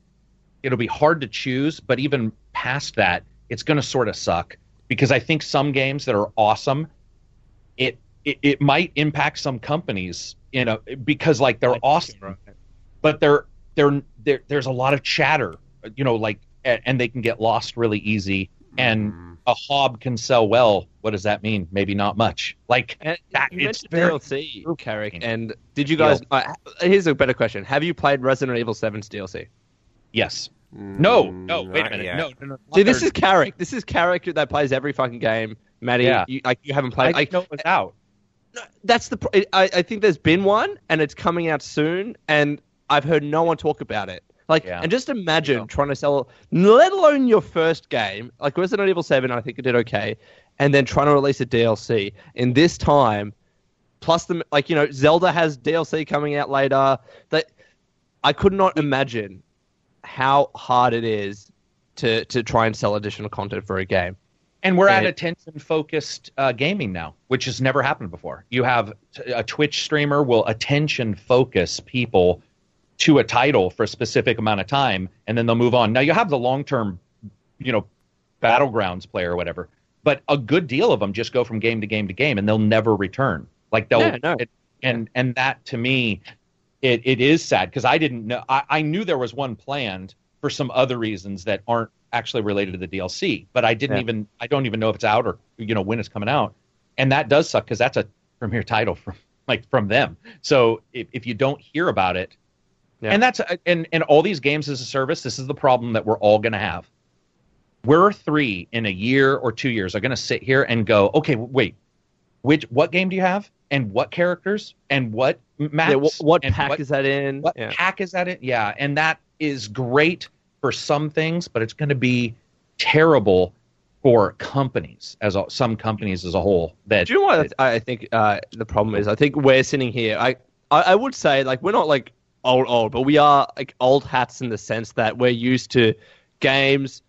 it'll be hard to choose. But even past that, it's going to sort of suck because I think some games that are awesome, it it, it might impact some companies, you know, because like they're awesome, but they're they're, they're there's a lot of chatter, you know, like and, they can get lost really easy. And Mm. a hob can sell well. What does that mean? Maybe not much. Like And that, you it's very DLC, Karak, and did you guys? Uh, here's a better question: Have you played Resident Evil 7's DLC? Yes. Mm, no, no, wait a minute. yet. No, no, no. See, this is Karak. This is Karak that plays every fucking game. Maddie, Yeah. you, like you haven't played. didn't Like, know it was out. that's the. pr- I, I think there's been one, and it's coming out soon, and I've heard no one talk about it. Like, Yeah. and just imagine Yeah. trying to sell, let alone your first game, like Resident Evil Seven. I think it did okay, and then trying to release a DLC in this time, plus the like you know Zelda has DLC coming out later. That I could not imagine how hard it is to to try and sell additional content for a game. And we're at attention focused uh, gaming now, which has never happened before. You have t- a Twitch streamer will attention focus people to a title for a specific amount of time, and then they'll move on. Now you have the long term, you know, battlegrounds player or whatever, but a good deal of them just go from game to game to game, and they'll never return. Like they'll, Yeah, no. it- and and that to me, it, it is sad because I didn't know. I, I knew there was one planned for some other reasons that aren't actually related to the DLC, but I didn't Yeah. even. I don't even know if it's out or you know when it's coming out, and that does suck because that's a premier title from like from them. So if, if you don't hear about it, Yeah. and that's and and all these games as a service, this is the problem that we're all going to have. We're three in a year or two years are going to sit here and go, okay, wait, which what game do you have, and what characters, and what maps, Yeah, what, what pack what is that in? what Yeah. pack is that in? Yeah, and that is great for some things, but it's going to be terrible for companies as a, some companies as a whole. That Do you know what I I think uh, the problem is? I think we're sitting here. I, I I would say like we're not like old old, but we are like old hats in the sense that we're used to games,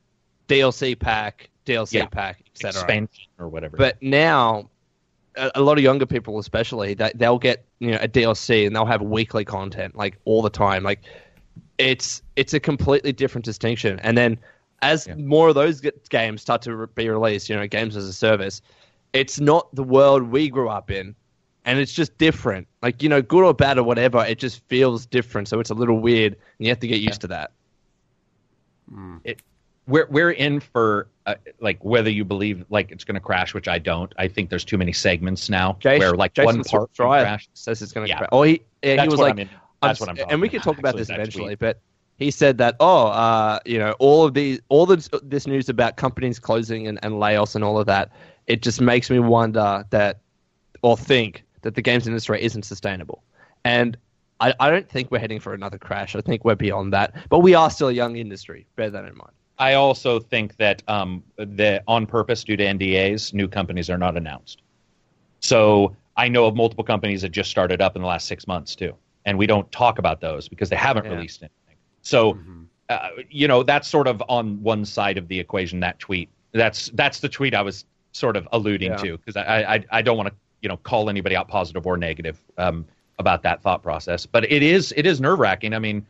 DLC pack, DLC Yeah. pack, etc. expansion or whatever. But now, a, lot of younger people, especially, that they'll get you know a DLC and they'll have weekly content like all the time. Like it's it's a completely different distinction. And then as Yeah. more of those g- games start to be released, you know, games as a service, it's not the world we grew up in. And it's just different. Like, you know, good or bad or whatever, it just feels different. So it's a little weird. And you have to get used to that. Mm. We're we're in for uh, like whether you believe like it's going to crash, which I don't. I think there's too many segments now Jason, where like Jason one part crash. says it's going to Yeah. crash. Oh, he, yeah, he was like, I'm that's what I'm and we can talk about this eventually, but he said that oh, uh, you know, all of these, all this, this news about companies closing and, and layoffs and all of that, it just makes me wonder that, or think that the games industry isn't sustainable, and. I, I don't think we're heading for another crash. I think we're beyond that, but we are still a young industry. Bear that in mind. I also think that um, that on purpose, due to NDAs, new companies are not announced. So I know of multiple companies that just started up in the last six months too, and we don't talk about those because they haven't Yeah. released anything. So, uh, you know, that's sort of on one side of the equation. That tweet, that's that's the tweet I was sort of alluding Yeah. to because I, I I don't want to you know call anybody out positive or negative um, about that thought process, but it is it is nerve wracking. I mean,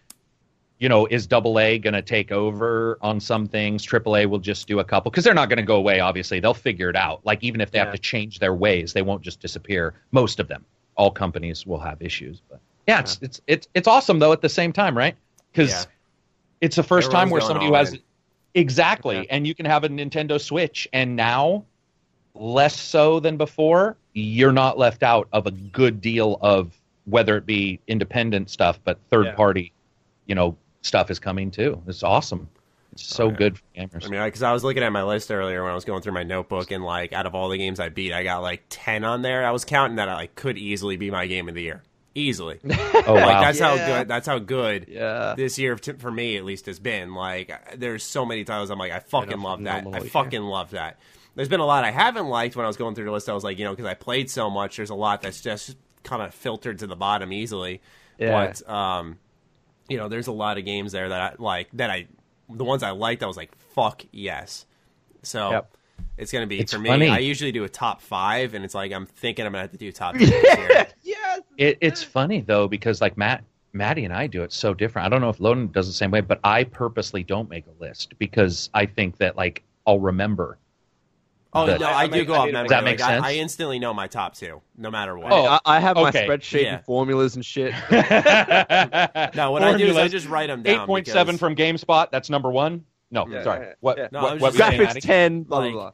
you know, is Double A going to take over on some things? Triple A will just do a couple because they're not going to go away. Obviously, they'll figure it out. Like even if they Yeah. have to change their ways, they won't just disappear. Most of them, all companies will have issues. But yeah, it's it's it's it's awesome though at the same time, right? Because Yeah. it's the first time where somebody who has in. exactly, and you can have a Nintendo Switch, and now less so than before, you're not left out of a good deal of whether it be independent stuff, but third Yeah. party, you know, stuff is coming too. It's awesome. It's so Oh, yeah. good for gamers. I mean, because I was looking at my list earlier when I was going through my notebook, and like out of all the games I beat, I got like ten on there. I was counting that I like, could easily be my game of the year, easily. oh Like wow. that's how good. That's how good Yeah. this year t- for me at least has been. Like, there's so many titles I'm like, I fucking love that. I phenomenal year. fucking love that. There's been a lot I haven't liked when I was going through the list. I was like, you know, because I played so much, there's a lot that's just kind of filtered to the bottom easily. Yeah. But um, you know, there's a lot of games there that I like that I the ones I liked, I was like, fuck yes. So Yep. it's gonna be It's for me. funny. I usually do a top five, and it's like I'm thinking I'm gonna have to do top ten this year. Yes. It, it's funny though because like Matt, Maddie and I do it so different. I don't know if Loden does the same way, but I purposely don't make a list because I think that like I'll remember. Oh The- no, I- I, I do make- go I off memory. Does that Like, make I, sense? I instantly know my top two, no matter what. Oh, I, I have my spreadsheet Yeah. and formulas and shit. no, what I do is I just write them down. Eight point seven because- from GameSpot. That's number one. No, Yeah. sorry. Yeah. What? Yeah. No, what, I was what just were you saying, Graphics 10, blah, Like, blah,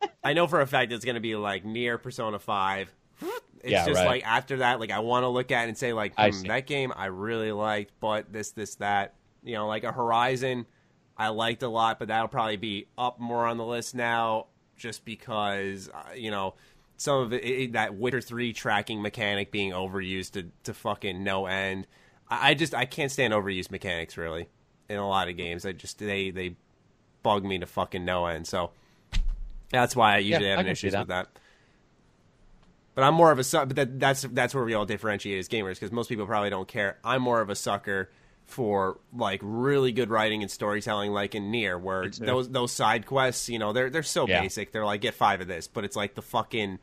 blah. I know for a fact it's going to be like near Persona Five. It's Yeah, just right. like after that, like I want to look at it and say like hmm, that game I really liked, but this, this, that. You know, like a Horizon, I liked a lot, but that'll probably be up more on the list now, just because uh, you know some of it, it that Witcher Three tracking mechanic being overused to to fucking no end. I, I just I can't stand overused mechanics really in a lot of games. I just they they bug me to fucking no end. So that's why I usually I have an can issues that. with that. But I'm more of a sucker. But that, that's that's where we all differentiate as gamers because most people probably don't care. I'm more of a sucker for like really good writing and storytelling, like in NieR, where those those side quests, you know, they're they're so Yeah. basic. They're like get five of this, but it's like the fucking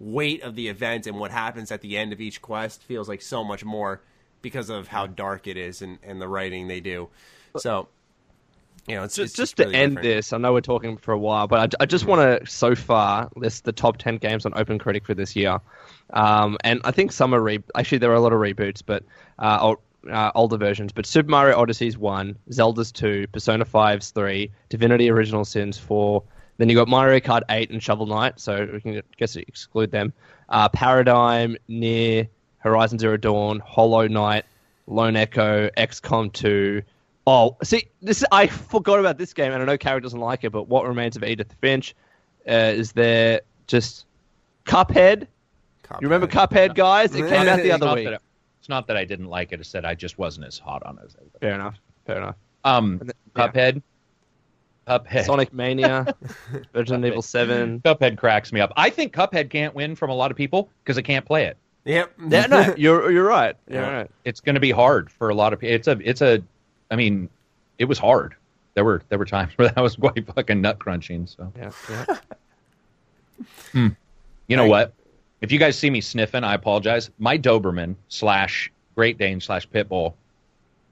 weight of the event and what happens at the end of each quest feels like so much more because of how dark it is and, and the writing they do. So, you know, it's Just, it's just really to end different. this, I know we're talking for a while, but I, I just want to, so far, list the top 10 games on Open Critic for this year. Um, and I think some are re- actually there are a lot of reboots, but uh, ol- uh, older versions. But Super Mario Odyssey's one, Zelda's two, Persona 5's three, Divinity Original Sins four. Then you got Mario Kart 8 and Shovel Knight, so we can guess exclude them. Uh, Paradigm, NieR, Horizon Zero Dawn, Hollow Knight, Lone Echo, XCOM 2. Oh, see, this I forgot about this game, and I know Carrie doesn't like it, but What Remains of Edith Finch uh, is there just Cuphead? You remember Cuphead, guys? It came out the other not week. That I- it's not that I didn't like it. It's said I just wasn't as hot on it as everybody. Fair enough. Fair enough. Um, Yeah. Cuphead. Cuphead. Sonic Mania, Resident Evil 7. Cuphead cracks me up. I think Cuphead can't win from a lot of people because they can't play it. Yep. Yeah, no, you're you're right. You're Yeah. right. It's going to be hard for a lot of people. It's a, it's a, I mean, it was hard. There were there were times where that was quite fucking nut crunching. So Yeah, yeah. you know Right. what? If you guys see me sniffing, I apologize. My Doberman slash Great Dane slash Pitbull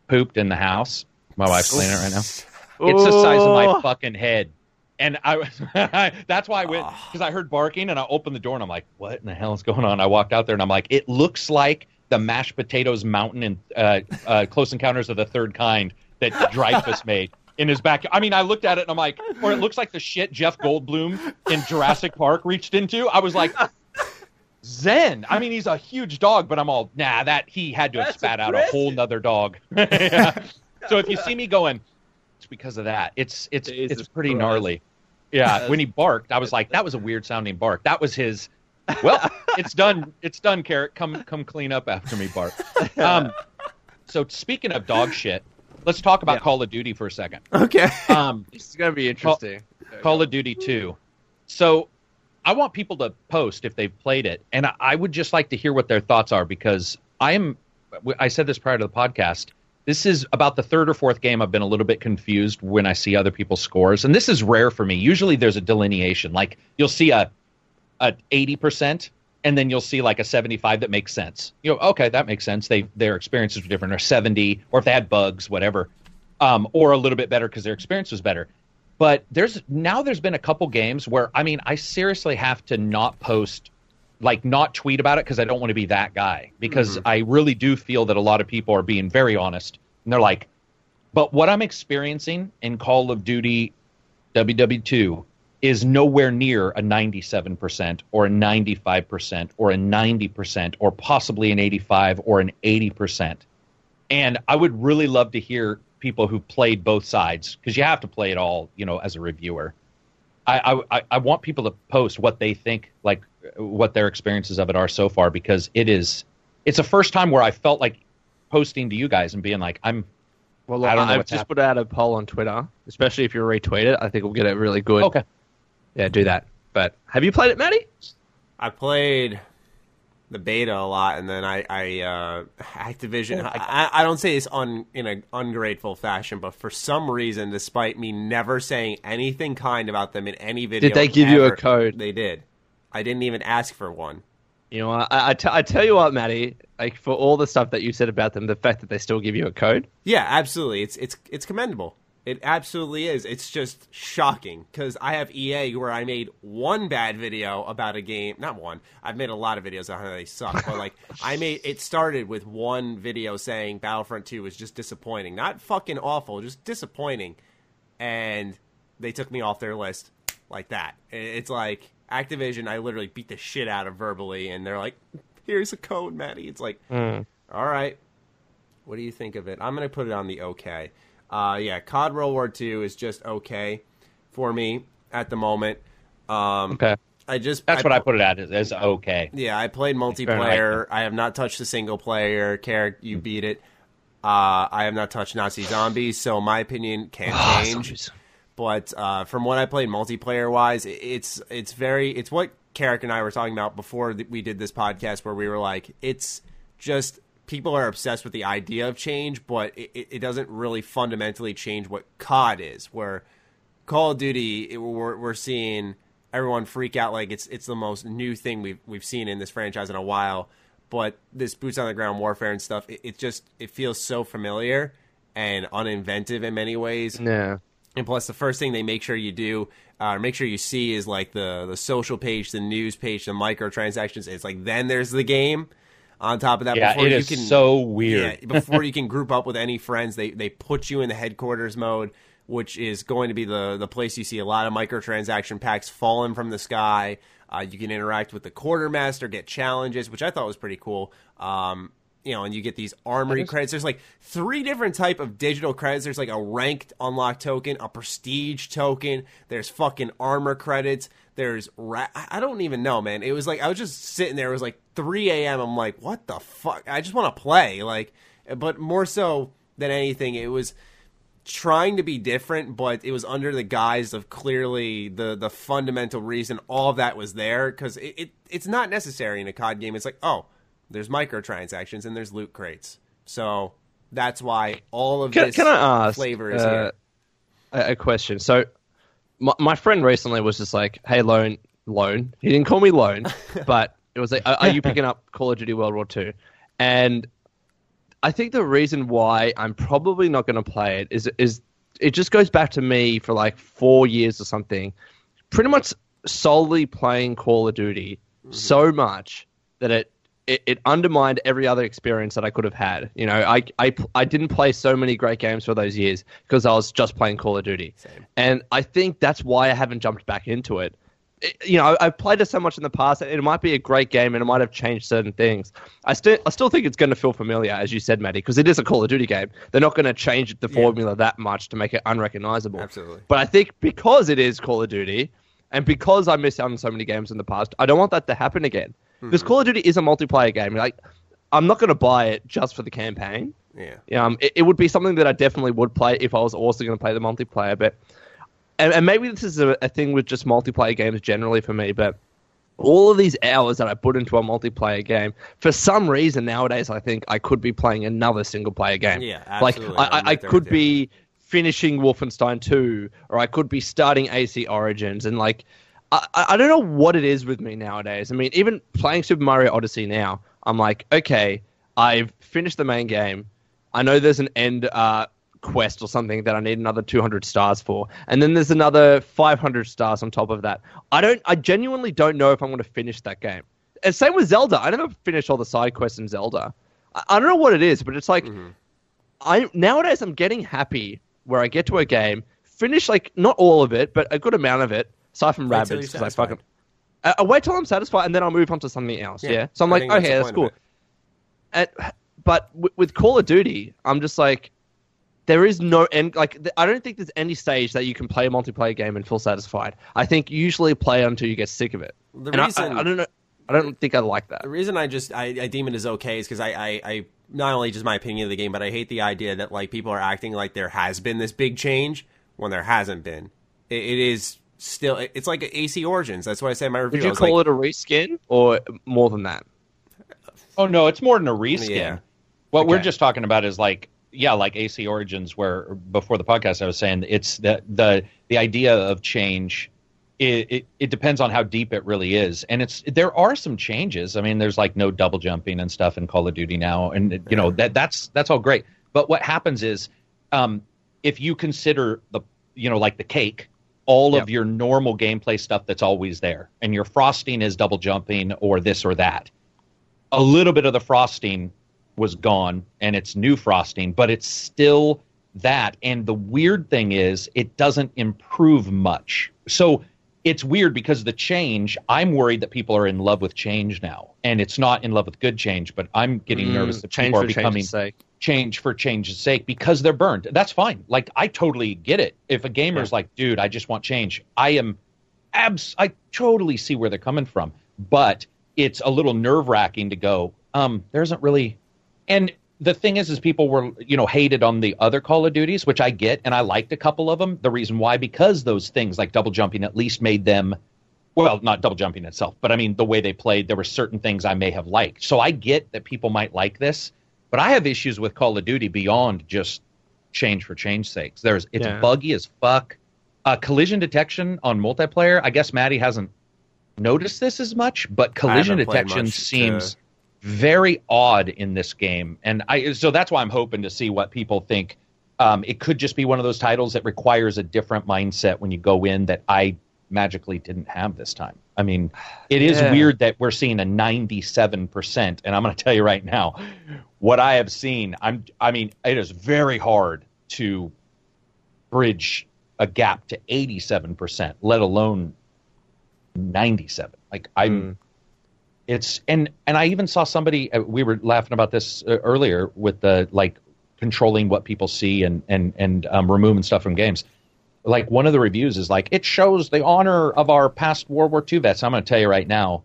pooped in the house. My wife's cleaning it right now. It's the size of my fucking head. And I was that's why I went because I heard barking and I opened the door and I'm like, what in the hell is going on? I walked out there and I'm like, it looks like the mashed potatoes mountain in uh, uh, Close Encounters of the Third Kind that Dreyfuss made. in his backyard. I mean, I looked at it and I'm like, or it looks like the shit Jeff Goldblum in Jurassic Park reached into. I was like, Zen. I mean, he's a huge dog, but I'm all, nah, that he had to have That's spat out a whole nother dog. So if you see me going, it's because of that. It's it's It is it's pretty aggressive. gnarly. Yeah, when he barked, I was like, that was a weird sounding bark. That was his. Well, it's done. It's done, Carrot. Come come clean up after me, bark. Um, so speaking of dog shit, let's talk about Yeah. Call of Duty for a second. Okay. Um, This is going to be interesting. Call of Duty 2. So I want people to post if they've played it, and I- I would just like to hear what their thoughts are because I am. I said this prior to the podcast. This is about the third or fourth game I've been a little bit confused when I see other people's scores, and this is rare for me. Usually, there's a delineation. Like you'll see a a eighty percent, and then you'll see like a seventy-five that makes sense. You know, okay, that makes sense. They their experiences were different, or seventy, or if they had bugs, whatever, um, or a little bit better because their experience was better but there's now there's been a couple games where I mean I seriously have to not post like not tweet about it because I don't want to be that guy. Because mm-hmm. I really do feel that a lot of people are being very honest. And they're like but what I'm experiencing in Call of Duty WW2 is nowhere near a 97% or a 95% or a 90% or possibly an 85 or an 80%. And I would really love to hear people who played both sides because you have to play it all, you know, as a reviewer. I, I I want people to post what they think, like what their experiences of it are so far, because it is it's a first time where I felt like posting to you guys and being like, I'm Well, I don't know I've just happening. put out a poll on Twitter, especially if you retweet it. I think we'll get it really good. okay. Yeah, do that. But have you played it, Maddie? I played the beta a lot, and then I, I uh, Activision. I, I don't say this on in an ungrateful fashion, but for some reason, despite me never saying anything kind about them in any video, Did they give you a code? They did. I didn't even ask for one. You know, I, I, t- I tell you what, Maddie, like for all the stuff that you said about them, the fact that they still give you a code. Yeah, absolutely. It's it's it's commendable. It absolutely is. It's just shocking because I have EA where I made one bad video about a game. Not one. I've made a lot of videos on how they suck, but like I made it started with one video saying Battlefront 2 was just disappointing, not fucking awful, just disappointing, and they took me off their list like that. It's like Activision. I literally beat the shit out of verbally, and they're like, "Here's a code, Maddie. It's like, mm. all right. What do you think of it? I'm going to put it on the okay. Uh, yeah, COD World War II is just okay for me at the moment. Um, Okay. I just That's what I put it at as, as okay. Yeah, I played multiplayer. I have not touched the single player. Karak, you Hmm. beat it. Uh, I have not touched Nazi zombies, so my opinion can Ah, change. zombies. But uh, from what I played multiplayer wise, it's it's very it's what Karak and I were talking about before we did this podcast, where we were like, it's just people are obsessed with the idea of change, but it, it doesn't really fundamentally change what COD is. Where Call of Duty, it, we're, we're seeing everyone freak out like it's it's the most new thing we've we've seen in this franchise in a while. But this boots on the ground warfare and stuff, it, it just it feels so familiar and uninventive in many ways. Yeah. And plus, the first thing they make sure you do, uh, make sure you see, is like the the social page, the news page, the microtransactions. It's like then there's the game. On top of that, Yeah, before it you is can, so weird. Yeah, before you can group up with any friends, they they put you in the headquarters mode, which is going to be the the place you see a lot of microtransaction packs falling from the sky. Uh, you can interact with the quartermaster, get challenges, which I thought was pretty cool. Um, you know, and you get these armory credits. There's like three different type of digital credits. There's like a ranked unlock token, a prestige token. There's fucking armor credits. There's ra- I don't even know, man. It was like I was just sitting there. It was like 3 a.m. I'm like, what the fuck? I just want to play. Like, but more so than anything, it was trying to be different, but it was under the guise of clearly the the fundamental reason all of that was there because it, it it's not necessary in a COD game. It's like oh, there's microtransactions and there's loot crates, so that's why all of Can, this can I ask flavor is uh, here. a, a question? So, my, my friend recently was just like, "Hey, loan, loan." He didn't call me loan, but it was like, "Are, are you picking up Call of Duty World War II? And I think the reason why I'm probably not going to play it is is it just goes back to me for like four years or something, pretty much solely playing Call of Duty so much that it it, it undermined every other experience that I could have had. You know, I, I, I didn't play so many great games for those years because I was just playing Call of Duty. Same. And I think that's why I haven't jumped back into it. It- you know, I- I've played it so much in the past. It might be a great game, and it might have changed certain things. I still, I still think it's going to feel familiar, as you said, Maddie, because it is a Call of Duty game. They're not going to change the formula that much to make it unrecognizable. Absolutely. But I think because it is Call of Duty, and because I missed out on so many games in the past, I don't want that to happen again. Because Call of Duty is a multiplayer game. Like, I'm not going to buy it just for the campaign. Yeah. Um, it, it would be something that I definitely would play if I was also going to play the multiplayer. But and, and maybe this is a, a thing with just multiplayer games generally for me. But all of these hours that I put into a multiplayer game, for some reason nowadays, I think I could be playing another single player game. Yeah, like absolutely. I, I'm I, I could be finishing Wolfenstein 2, or I could be starting AC Origins, and like I, I don't know what it is with me nowadays. I mean, even playing Super Mario Odyssey now, I'm like, okay, I've finished the main game. I know there's an end uh, quest or something that I need another 200 stars for, and then there's another 500 stars on top of that. I don't, I genuinely don't know if I'm going to finish that game. And same with Zelda. I never finished all the side quests in Zelda. I, I don't know what it is, but it's like I nowadays I'm getting happy where I get to a game, finish like not all of it, but a good amount of it, aside from Wait Rabbids, because I fucking. satisfied. I, I wait till I'm satisfied, and then I'll move on to something else. Yeah. So I'm I like, think that's okay, that's cool. of. And, but with, with Call of Duty, I'm just like, there is no end. Like, th- I don't think there's any stage that you can play a multiplayer game and feel satisfied. I think you usually play until you get sick of it. The and I- reason- I, I don't know. I don't think I like that. The reason I just I, I deem it as okay is because I, I I not only just my opinion of the game, but I hate the idea that like people are acting like there has been this big change when there hasn't been. It, it is still it's like AC Origins. That's what I said in my review. Would I you was call like, it a reskin or more than that? Oh no, it's more than a reskin. Yeah. What we're just talking about is like yeah, like AC Origins, where before the podcast I was saying it's the the the idea of change. It, it, it depends on how deep it really is, and it's there are some changes. I mean, there's like no double jumping and stuff in Call of Duty now, and you know that that's that's all great. But what happens is, um, if you consider the you know like the cake, all Yep. of your normal gameplay stuff that's always there, and your frosting is double jumping or this or that a little bit of the frosting was gone and it's new frosting, but it's still that. And the weird thing is, it doesn't improve much. So it's weird because the change, I'm worried that people are in love with change now. And it's not in love with good change, but I'm getting Mm, nervous that change people are for change's becoming sake. change for change's sake because they're burned. That's fine. Like I totally get it. If a gamer's like, dude, I just want change, I am abs I totally see where they're coming from. But it's a little nerve wracking to go, um, there isn't really and the thing is is people were you know hated on the other call of duties which i get and i liked a couple of them the reason why because those things like double jumping at least made them well not double jumping itself but i mean the way they played there were certain things i may have liked. So i get that people might like this but i have issues with call of duty beyond just change for change sakes. There's it's Yeah. buggy as fuck. Uh, collision detection on multiplayer i guess maddie hasn't noticed this as much but collision detection to- seems very odd in this game, and I so that's why I'm hoping to see what people think. Um, it could just be one of those titles that requires a different mindset when you go in that I magically didn't have this time. I mean, it is Yeah. weird that we're seeing a 97%, and I'm going to tell you right now, what I have seen, I'm I mean, it is very hard to bridge a gap to 87%, let alone 97. Like I'm Mm. It's and and I even saw somebody uh, we were laughing about this uh, earlier with the like controlling what people see and and and um, removing stuff from games. Like one of the reviews is like it shows the honor of our past World War II vets. I'm going to tell you right now,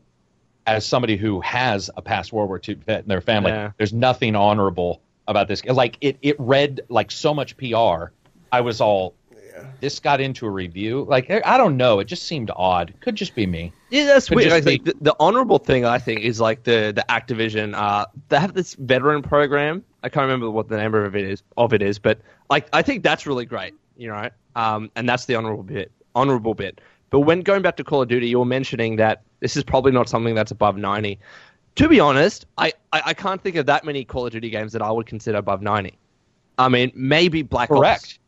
as somebody who has a past World War II vet in their family, Yeah. there's nothing honorable about this. Like it it read like so much PR. I was all. This got into a review. Like I don't know. It just seemed odd. Could just be me. Yeah, that's Could weird. just I think be- the, the honorable thing I think is like the the Activision. Uh, they have this veteran program. I can't remember what the name of it is. Of it is, but like I think that's really great. You know, um, and that's the honorable bit. Honorable bit. But when going back to Call of Duty, you were mentioning that this is probably not something that's above ninety. To be honest, I, I, I can't think of that many Call of Duty games that I would consider above ninety. I mean, maybe Black Ops.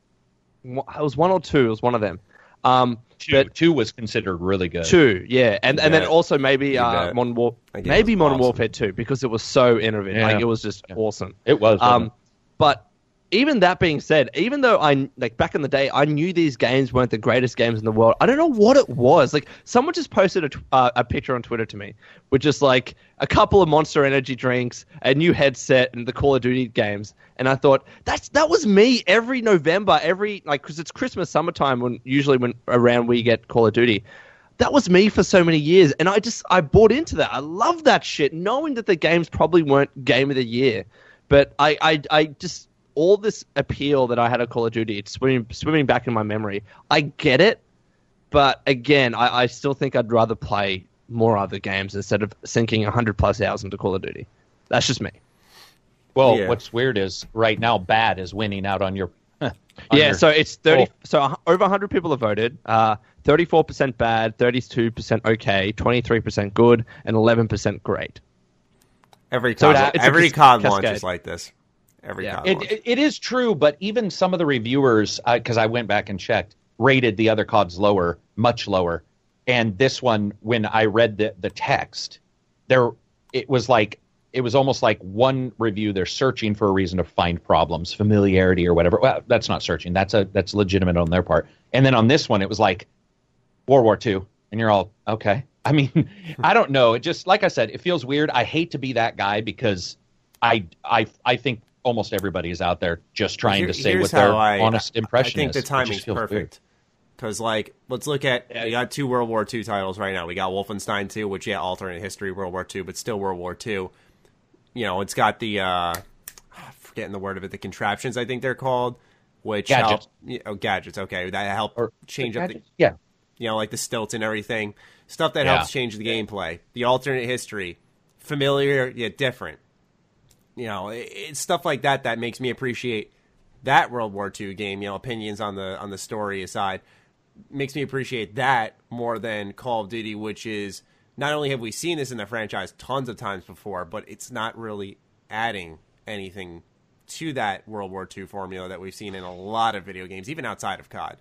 Correct. It was one or two. It was one of them. Um, Two, but two was considered really good. two, yeah, and and then also maybe You uh. Modern War, maybe was Modern awesome. Warfare two because it was so innovative. Yeah. Like it was just Yeah. awesome. It was. wasn't Um, but even that being said, even though I like back in the day, I knew these games weren't the greatest games in the world. I don't know what it was. Like someone just posted a, uh, a picture on Twitter to me, which is like a couple of Monster Energy drinks, a new headset, and the Call of Duty games. And I thought that's that was me every November, every like because it's Christmas, summertime when usually when around we get Call of Duty. That was me for so many years, and I just I bought into that. I love that shit, knowing that the games probably weren't game of the year, but I I, I just all this appeal that I had at Call of Duty, it's swimming swimming back in my memory. I get it, but again, I, I still think I'd rather play more other games instead of sinking hundred plus hours into Call of Duty. That's just me. well, Yeah. what's weird is right now, bad is winning out on your. on yeah, your- so it's thirty. Oh. So a- over hundred people have voted. Uh, Thirty-four percent bad, thirty-two percent okay, twenty-three percent good, and eleven percent great. Every So COD, it's- it's every cas- COD launch is like this. Every Yeah. It, it, it is true, but even some of the reviewers, uh, because I went back and checked, rated the other CODs lower, much lower. And this one, when I read the, the text, there it was like it was almost like one review they're searching for a reason to find problems, familiarity or whatever. Well, that's not searching. That's a that's legitimate on their part. And then on this one, it was like World War II, and you're all okay. I mean, I don't know. It just like I said, it feels weird. I hate to be that guy because I I I think almost everybody is out there just trying Here- to say what their I- honest impression is. I think is. the timing's just feels weird. perfect. Because, like, let's look at we got two World War II titles right now. We got Wolfenstein 2, which yeah, alternate history World War II, but still World War II. You know, it's got the uh, forgetting the word of it, the contraptions I think they're called, which Gadgets. help know, gadgets. Okay, that help Or change up the yeah. you know, like the stilts and everything, stuff that Yeah. helps change the gameplay. The alternate history, familiar yet different. You know, it's stuff like that that makes me appreciate that World War II game. You know, opinions on the on the story aside, makes me appreciate that more than Call of Duty, which is not only have we seen this in the franchise tons of times before, but it's not really adding anything to that World War II formula that we've seen in a lot of video games, even outside of COD.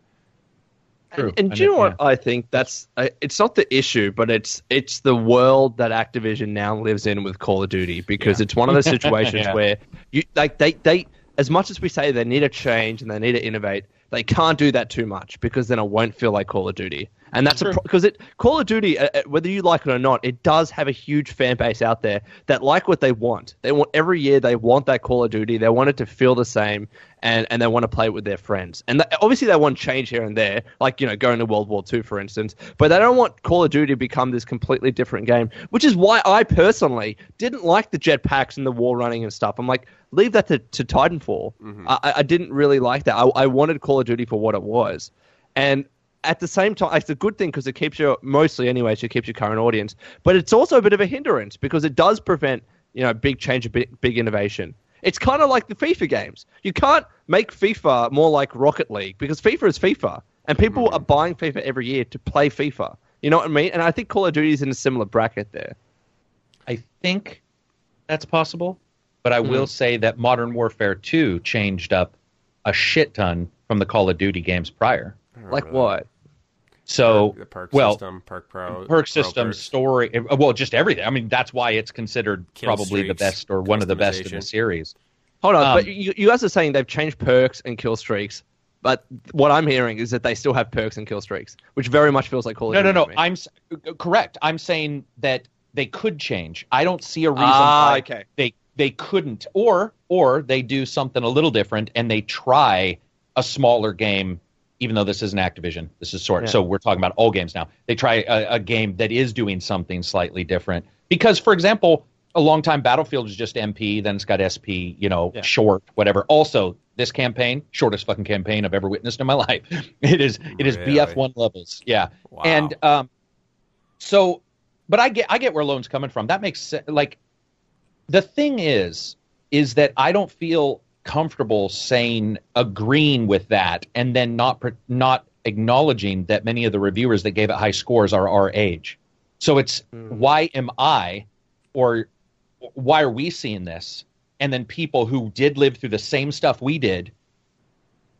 True. And, I do you know what I think? That's uh, it's not the issue, but it's it's the world that Activision now lives in with Call of Duty because it's one of those situations Yeah. where you like they they as much as we say they need to change and they need to innovate, they can't do that too much because then it won't feel like Call of Duty. And that's because it Call of Duty, uh, uh, whether you like it or not, it does have a huge fan base out there that like what they want. They want every year they want that Call of Duty. They want it to feel the same, and and they want to play it with their friends. And th- obviously they want change here and there, like you know going to World War II for instance. But they don't want Call of Duty to become this completely different game, which is why I personally didn't like the jetpacks and the wall running and stuff. I'm like, leave that to, to Titanfall. I, I- I didn't really like that. I, I wanted Call of Duty for what it was, and at the same time, it's a good thing because it keeps you mostly, anyways, it keeps your current audience. But it's also a bit of a hindrance because it does prevent you know big change, big, big innovation. It's kind of like the FIFA games. You can't make FIFA more like Rocket League because FIFA is FIFA, and people are mm. buying FIFA every year to play FIFA. You know what I mean? And I think Call of Duty is in a similar bracket there. I think that's possible, but I will mm. say that Modern Warfare 2 changed up a shit ton from the Call of Duty games prior. Like what? So, the perk well, system, perk pro, perk system, perks. story, uh, well, just everything. I mean, that's why it's considered Kill probably the best or one of the best in the series. Hold on, Um, but you, you guys are saying they've changed perks and kill streaks. But what I'm hearing is that they still have perks and kill streaks, which very much feels like Call of No, no, Duty. no. to me. I'm correct. I'm saying that they could change. I don't see a reason Ah, why okay. they they couldn't, or or they do something a little different and they try a smaller game. Even though this isn't Activision, this is sort. Yeah. So we're talking about all games now. They try a, a game that is doing something slightly different. Because, for example, a long time Battlefield is just MP, then it's got SP, you know, Yeah. short, whatever. Also, this campaign, shortest fucking campaign I've ever witnessed in my life. It is it is Really? BF1 levels. Yeah. Wow. And um, so, but I get I get where Lone's coming from. That makes sense. Like, the thing is, is that I don't feel comfortable saying agreeing with that, and then not not acknowledging that many of the reviewers that gave it high scores are our age. So it's hmm. why am I, or why are we seeing this? And then people who did live through the same stuff we did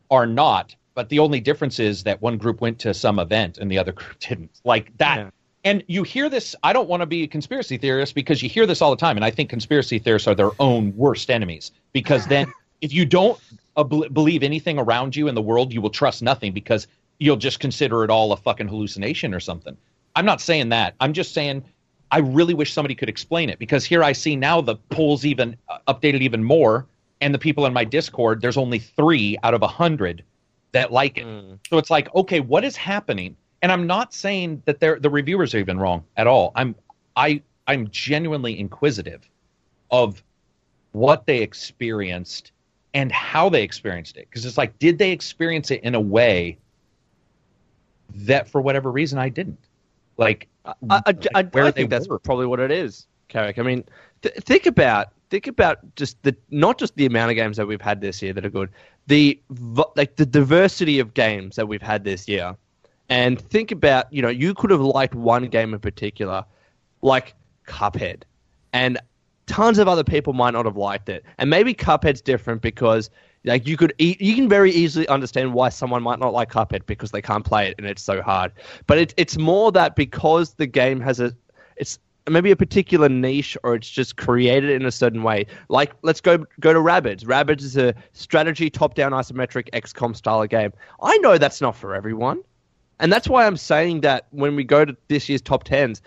are not, but the only difference is that one group went to some event and the other group didn't. Like that. Yeah. And you hear this. I don't want to be a conspiracy theorist because you hear this all the time, and I think conspiracy theorists are their own worst enemies. Because then, if you don't bel- believe anything around you in the world, you will trust nothing because you'll just consider it all a fucking hallucination or something. I'm not saying that. I'm just saying I really wish somebody could explain it because here I see now the polls even uh, updated even more, and the people in my Discord, there's only three out of a hundred that like it. So it's like, okay, what is happening? And I'm not saying that they're, the reviewers are even wrong at all. I'm I I'm genuinely inquisitive of what they experienced and how they experienced it because it's like, did they experience it in a way that for whatever reason I didn't? Like, I, I, I, where I think that's were. probably what it is, Karak. I mean, th- think about think about just the not just the amount of games that we've had this year that are good, the like the diversity of games that we've had this year, and think about you know you could have liked one game in particular, like Cuphead, and tons of other people might not have liked it, and maybe Cuphead's different because. Like you could, e- you can very easily understand why someone might not like Cuphead because they can't play it and it's so hard. But it, it's more that because the game has a, it's maybe a particular niche or it's just created in a certain way. Like let's go go to Rabbids. Rabbids is a strategy top-down isometric XCOM style game. I know that's not for everyone, and that's why I'm saying that when we go to this year's top tens,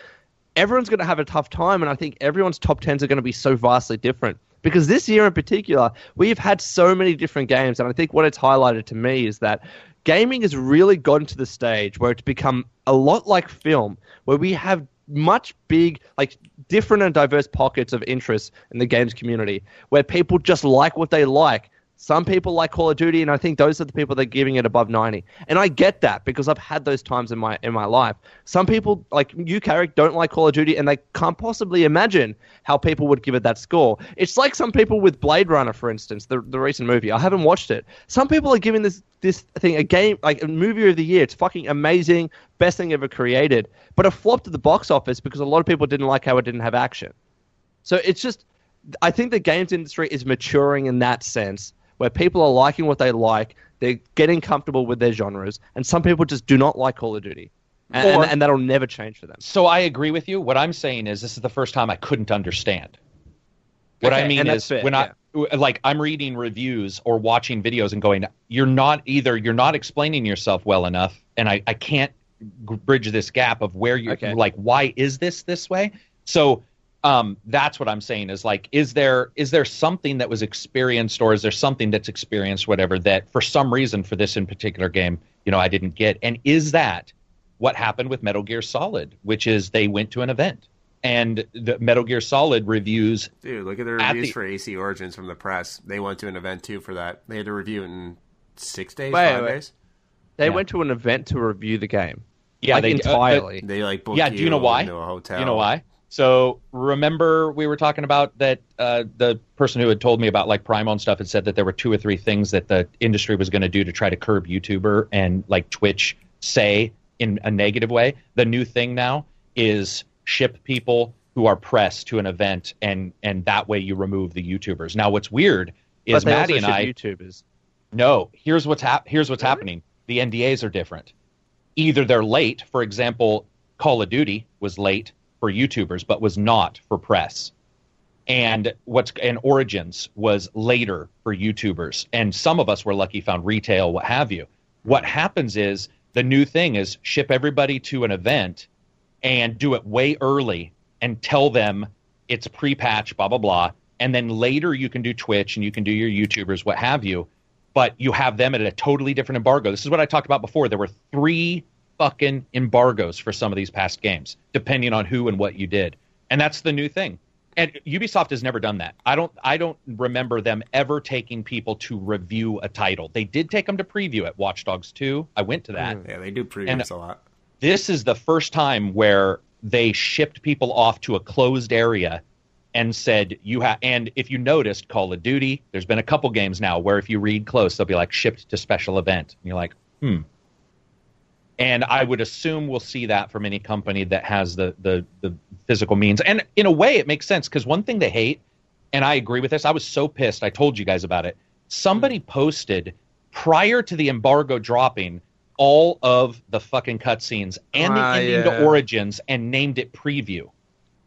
everyone's going to have a tough time, and I think everyone's top tens are going to be so vastly different. Because this year in particular, we've had so many different games, and I think what it's highlighted to me is that gaming has really gotten to the stage where it's become a lot like film, where we have much big, like different and diverse pockets of interest in the games community, where people just like what they like. Some people like Call of Duty, and I think those are the people that are giving it above ninety. And I get that because I've had those times in my in my life. Some people, like you, Karak, don't like Call of Duty, and they can't possibly imagine how people would give it that score. It's like some people with Blade Runner, for instance, the the recent movie. I haven't watched it. Some people are giving this this thing a game like a movie of the year. It's fucking amazing, best thing ever created. But it flopped at the box office because a lot of people didn't like how it didn't have action. So it's just, I think the games industry is maturing in that sense, where people are liking what they like, they're getting comfortable with their genres, and some people just do not like Call of Duty, and, Or- and, and that'll never change for them. So I agree with you. What I'm saying is this is the first time I couldn't understand. What Okay, I mean is fair, when I like I'm reading reviews or watching videos and going, you're not either you're not explaining yourself well enough, and I I can't bridge this gap of where you're Okay. like why is this this way? So um that's what I'm saying is like is there is there something that was experienced or is there something that's experienced whatever that for some reason for this in particular game you know I didn't get and is that what happened with Metal Gear Solid, which is they went to an event and the Metal Gear Solid reviews. Dude, look at the At reviews the- for AC Origins from the press. They went to an event too for that. They had to review it in six days, Wait, five wait. days. They Yeah. went to an event to review the game. Yeah, like they uh, entirely. They like booked yeah, do you know why? into a hotel. You know why? So remember we were talking about that uh, the person who had told me about like Primo and stuff had said that there were two or three things that the industry was going to do to try to curb YouTuber and like Twitch say in a negative way. The new thing now is ship people who are pressed to an event and and that way you remove the YouTubers. Now what's weird is Maddie and I YouTubers. No, here's what's hap- here's what's happening. The NDAs are different. Either they're late, for example, Call of Duty was late for YouTubers but was not for press. And what's and Origins was later for YouTubers. And some of us were lucky found retail what have you. What happens is the new thing is ship everybody to an event and do it way early and tell them it's pre-patch blah blah blah and then later you can do Twitch and you can do your YouTubers what have you but you have them at a totally different embargo. This is what I talked about before. There were three fucking embargoes for some of these past games, depending on who and what you did. And that's the new thing. And Ubisoft has never done that. I don't I don't remember them ever taking people to review a title. They did take them to preview at Watch Dogs 2. I went to that. Yeah, they do previews a lot. This is the first time where they shipped people off to a closed area and said you have and if you noticed call of duty there's been a couple games now where if you read close they'll be like shipped to special event and you're like hmm and i would assume we'll see that from any company that has the the, the physical means and in a way it makes sense because one thing they hate and i agree with this i was so pissed i told you guys about it somebody posted prior to the embargo dropping all of the fucking cutscenes and the Ah, ending yeah. to Origins and named it preview,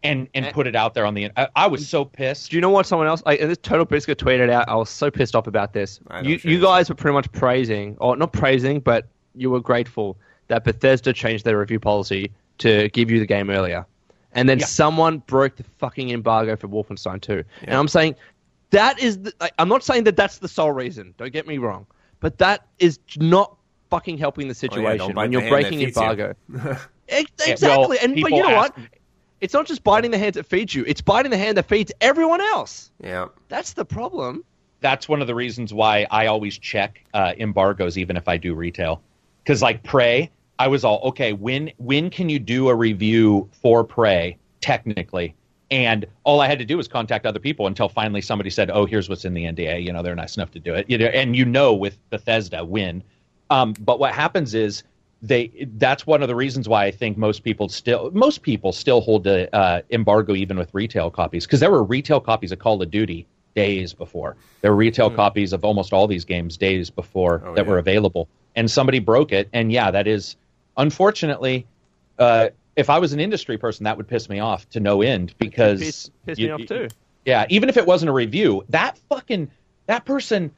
and and Eh. put it out there on the. I, I was so pissed. Do you know what someone else? Like, this Total Biscuit tweeted out. I was so pissed off about this. You, what you guys were pretty much praising, or not praising, but you were grateful that Bethesda changed their review policy to give you the game earlier, and then Yeah. someone broke the fucking embargo for Wolfenstein 2. And I'm saying that is. The, like, I'm not saying that that's the sole reason. Don't get me wrong, but that is not fucking helping the Oh, yeah, situation don't when you're breaking feeds embargo. Ex- Yeah, exactly, well, and but you know what? It's not just biting the hand that feeds you; it's biting the hand that feeds everyone else. Yeah. That's the problem. that's one of the reasons why I always check uh, embargoes, even if I do retail. Because like Prey, I was all okay. When when can you do a review for Prey technically? And all I had to do was contact other people until finally somebody said, "Oh, here's what's in the NDA." You know, they're nice enough to do it. You know, and you know with Bethesda when. Um, but what happens is they that's one of the reasons why I think most people still most people still hold the uh, embargo even with retail copies because there were retail copies of Call of Duty days before. There were retail copies of almost all these games days before. Oh, that yeah. were available, and somebody broke it. And yeah, that is unfortunately. Uh, if I was an industry person, that would piss me off to no end because Piss, piss you- me off too. yeah, even if it wasn't a review, that fucking that person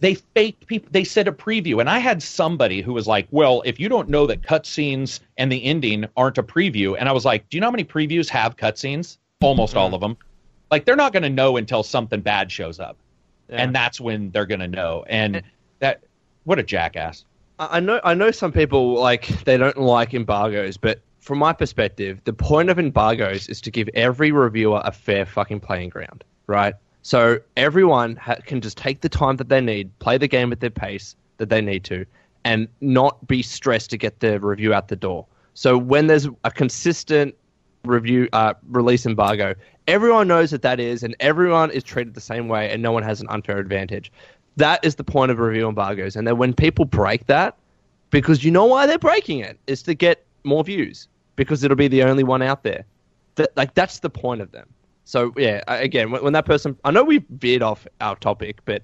they faked people they said a preview and I had somebody who was like, "Well, if you don't know that cutscenes and the ending aren't a preview." And I was like, "Do you know how many previews have cutscenes? Almost all of them." Like they're not going to know until something bad shows up. Yeah. And that's when they're going to know. And that what a jackass. I know I know some people like they don't like embargoes, but from my perspective, the point of embargoes is to give every reviewer a fair fucking playing ground, right? So everyone ha- can just take the time that they need, play the game at their pace that they need to, and not be stressed to get the review out the door. So when there's a consistent review uh, release embargo, everyone knows that that is, and everyone is treated the same way, and no one has an unfair advantage. That is the point of review embargoes, and then when people break that, because you know why they're breaking it is to get more views because it'll be the only one out there. That like that's the point of them. So yeah, again, when, when that person, I know we veered off our topic, but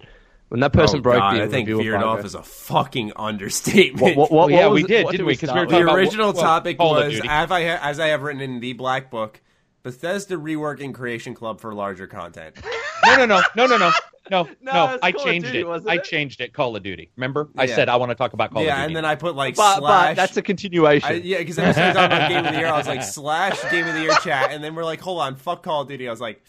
when that person oh, broke God, the I think review veered embargo- off is a fucking understatement. What- what- Well, yeah, was we did, what didn't we we? 'Cause we start were the original well, topic Call was, as I, ha- as I have written in the Black Book, Bethesda reworking Creation Club for larger content. No, no, no, no, no, no, no, No, no. I Call changed Duty, it. wasn't I changed it. Call of Duty. Remember? I Yeah. said I want to talk about Call yeah, of Duty. Yeah, and then I put like but, slash. but that's a continuation. I, yeah, because then I started talking about Game of the Year. I was like, slash Game of the Year chat. And then we're like, hold on, fuck Call of Duty. I was like,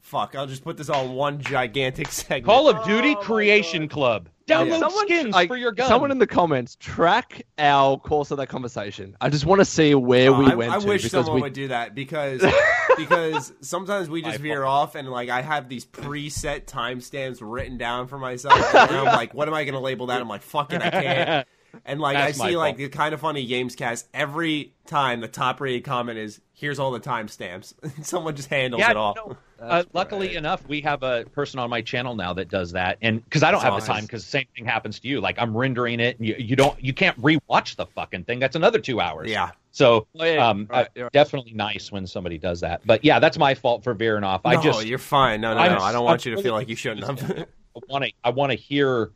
fuck, I'll just put this all in one gigantic segment. Call of oh Duty Oh Creation Club. Download Someone- skins like, for your gun. Someone in the comments track our course of that conversation. I just want to see where Oh, we I, went I to wish someone we would do that because because sometimes we just veer off and like I have these preset timestamps written down for myself and I'm like, what am I going to label that? I'm like, fucking, I can't. And like That's I see like the kind of funny games cast every time the top rated comment is here's all the timestamps. Someone just handles yeah, it all. no, uh, luckily enough, we have a person on my channel now that does that, and because I don't That's have the time, because the same thing happens to you. Like I'm rendering it, and you, you don't, you can't rewatch the fucking thing. That's another two hours. Yeah. So, Oh, um, right, uh, right. definitely nice when somebody does that. But yeah, that's my fault for veering off. I no, just you're fine. No, no, I'm no. I don't want so- you to feel like you shouldn't have. I want to I want to hear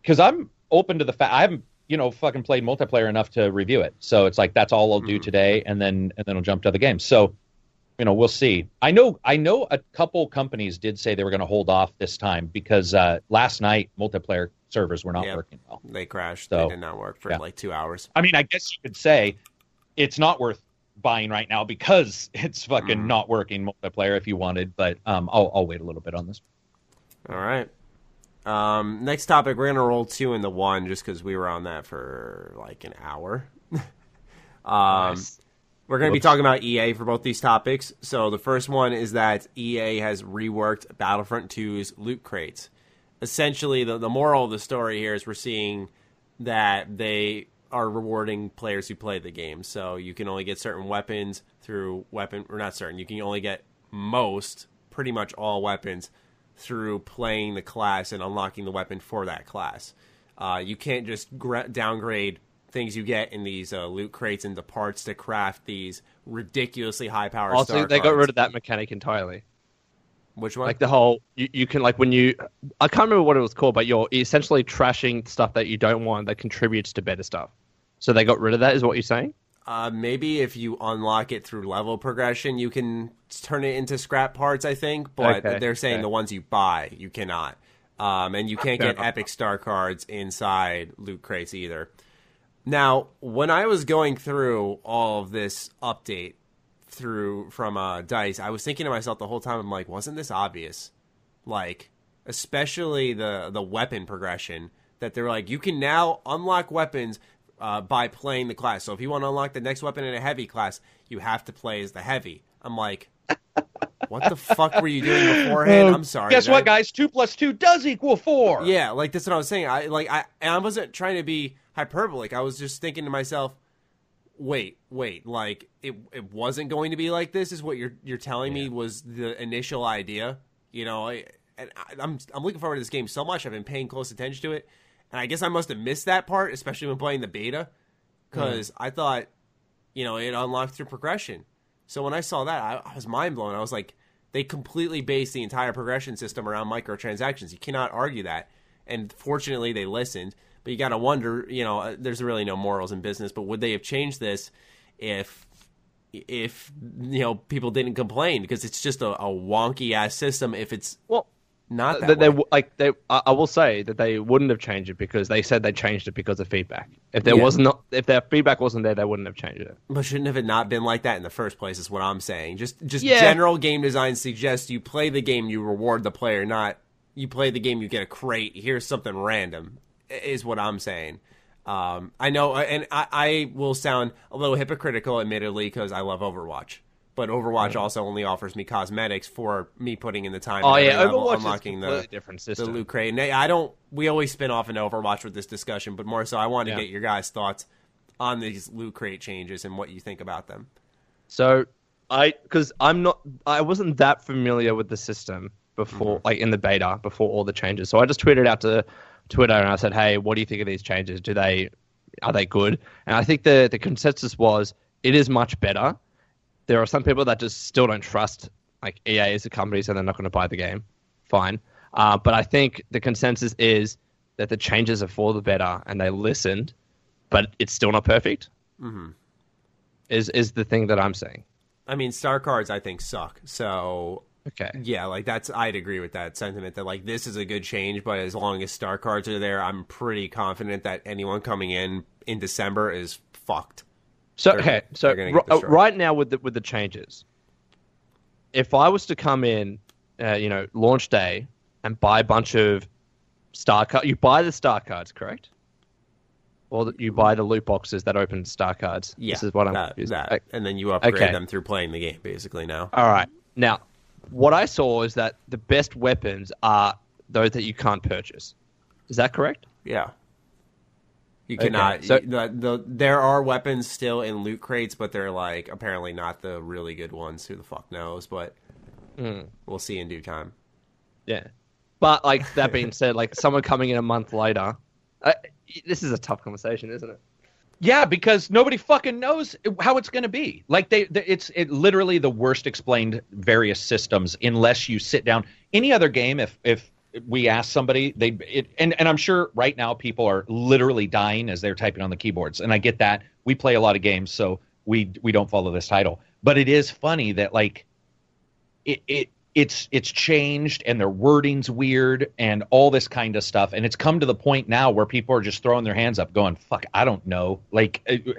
because I'm open to the fact I haven't you know fucking played multiplayer enough to review it. So it's like that's all I'll do today, and then and then I'll jump to other games. So you know we'll see. I know I know a couple companies did say they were going to hold off this time because uh, last night multiplayer servers were not Yeah. working well. they crashed. So, they did not work for yeah. like two hours. I mean, I guess you could say it's not worth buying right now because it's fucking Mhm. not working multiplayer if you wanted. But um, I'll I'll wait a little bit on this. All right. Um, next topic, we're gonna roll two into one just because we were on that for like an hour. um, Nice. We're going to be talking about EA for both these topics. So the first one is that EA has reworked Battlefront 2's loot crates. Essentially, the, the moral of the story here is we're seeing that they are rewarding players who play the game. So you can only get certain weapons through weapon, or not certain, you can only get most, pretty much all weapons through playing the class and unlocking the weapon for that class. Uh, you can't just gra- downgrade things you get in these uh, loot crates and the parts to craft these ridiculously high power. Also, they got rid of that mechanic entirely. Which one? Like the whole you, you can like when you I can't remember what it was called, but you're essentially trashing stuff that you don't want that contributes to better stuff. So they got rid of that, is what you're saying? Uh, maybe if you unlock it through level progression, you can turn it into scrap parts. I think, but Okay, they're saying okay. the ones you buy, you cannot, um, and you can't get epic star cards inside loot crates either. Now, when I was going through all of this update through from uh, Dice, I was thinking to myself the whole time, I'm like, wasn't this obvious? Like, especially the the weapon progression that they're like, you can now unlock weapons uh, by playing the class. So if you want to unlock the next weapon in a heavy class, you have to play as the heavy. I'm like, what the fuck were you doing beforehand? I'm sorry. Guess what, guys? Two plus two does equal four. yeah, like that's what I was saying. I like I and I wasn't trying to be hyperbolic. I was just thinking to myself, wait, wait, like it it wasn't going to be like this is what you're you're telling me was the initial idea. You know, I, and I, I'm I'm looking forward to this game so much. I've been paying close attention to it. And I guess I must have missed that part, especially when playing the beta cuz I thought you know, it unlocked through progression. So when I saw that, I, I was mind blown. I was like, they completely based the entire progression system around microtransactions. You cannot argue that. And fortunately, they listened. But you got to wonder, you know, uh, there's really no morals in business. But would they have changed this if, if you know, people didn't complain? Because it's just a, a wonky ass system. If it's Well, not that that they like they I I will say that they wouldn't have changed it because they said they changed it because of feedback. If there Yeah. was not if their feedback wasn't there, they wouldn't have changed it. But shouldn't have it not been like that in the first place? Is what I'm saying. Just just Yeah. general game design suggests you play the game, you reward the player, not you play the game, you get a crate. Here's something random. Is what I'm saying. Um, I know, and I, I will sound a little hypocritical, admittedly, because I love Overwatch. But Overwatch also only offers me cosmetics for me putting in the time. Oh yeah, level, Overwatch is a unlocking completely the different the system. loot crate. I don't. We always spin off into Overwatch with this discussion, but more so, I want to Yeah. get your guys' thoughts on these loot crate changes and what you think about them. So I because I'm not I wasn't that familiar with the system before mm-hmm. like in the beta before all the changes. So I just tweeted out to Twitter and I said, "Hey, what do you think of these changes? Do they are they good?" And I think the the consensus was it is much better. There are some people that just still don't trust like EA as a company, so they're not going to buy the game. Fine, uh, but I think the consensus is that the changes are for the better and they listened, but it's still not perfect. Mm-hmm. Is is the thing that I'm saying? I mean, star cards I think suck. So Okay. yeah, like that's I'd agree with that sentiment that like this is a good change, but as long as star cards are there, I'm pretty confident that anyone coming in in December is fucked. So They're- okay, so they're gonna get ri- uh, right now with the with the changes, if I was to come in, uh, you know, launch day and buy a bunch of star cards, you buy the star cards, correct? Or that you buy the loot boxes that open star cards. Yeah, this is what I'm that, confused. that. And then you upgrade okay. them through playing the game, basically. Now, All right, now what I saw is that the best weapons are those that you can't purchase. Is that correct? yeah, you Okay, cannot. so- the, the there are weapons still in loot crates, but they're like apparently not the really good ones. Who the fuck knows? But Hmm. we'll see in due time. Yeah. But like that being said, like someone coming in a month later, uh, this is a tough conversation, isn't it? Yeah, because nobody fucking knows how it's going to be. Like they, they it's it literally the worst explained various systems unless you sit down. Any other game, if if we ask somebody, they it and and I'm sure right now people are literally dying as they're typing on the keyboards, and I get that. We play a lot of games, so we we don't follow this title, but it is funny that like it it it's it's changed and their wording's weird and all this kind of stuff. And it's come to the point now where people are just throwing their hands up going fuck i don't know. Like uh,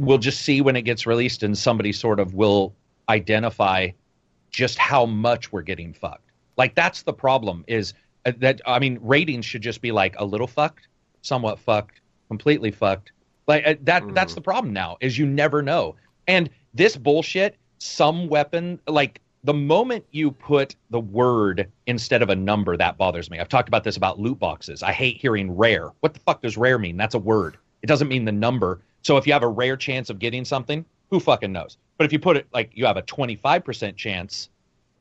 we'll just see when it gets released and somebody sort of will identify just how much we're getting fucked. Like that's the problem is that i mean ratings should just be like a little fucked somewhat fucked completely fucked. Like uh, that that's the problem now is you never know. And this bullshit some weapon like the moment you put the word instead of a number that bothers me. I've talked about this about loot boxes. I hate hearing rare. What the fuck does rare mean? That's a word. It doesn't mean the number. So if you have a rare chance of getting something who fucking knows? But if you put it like you have a 25% chance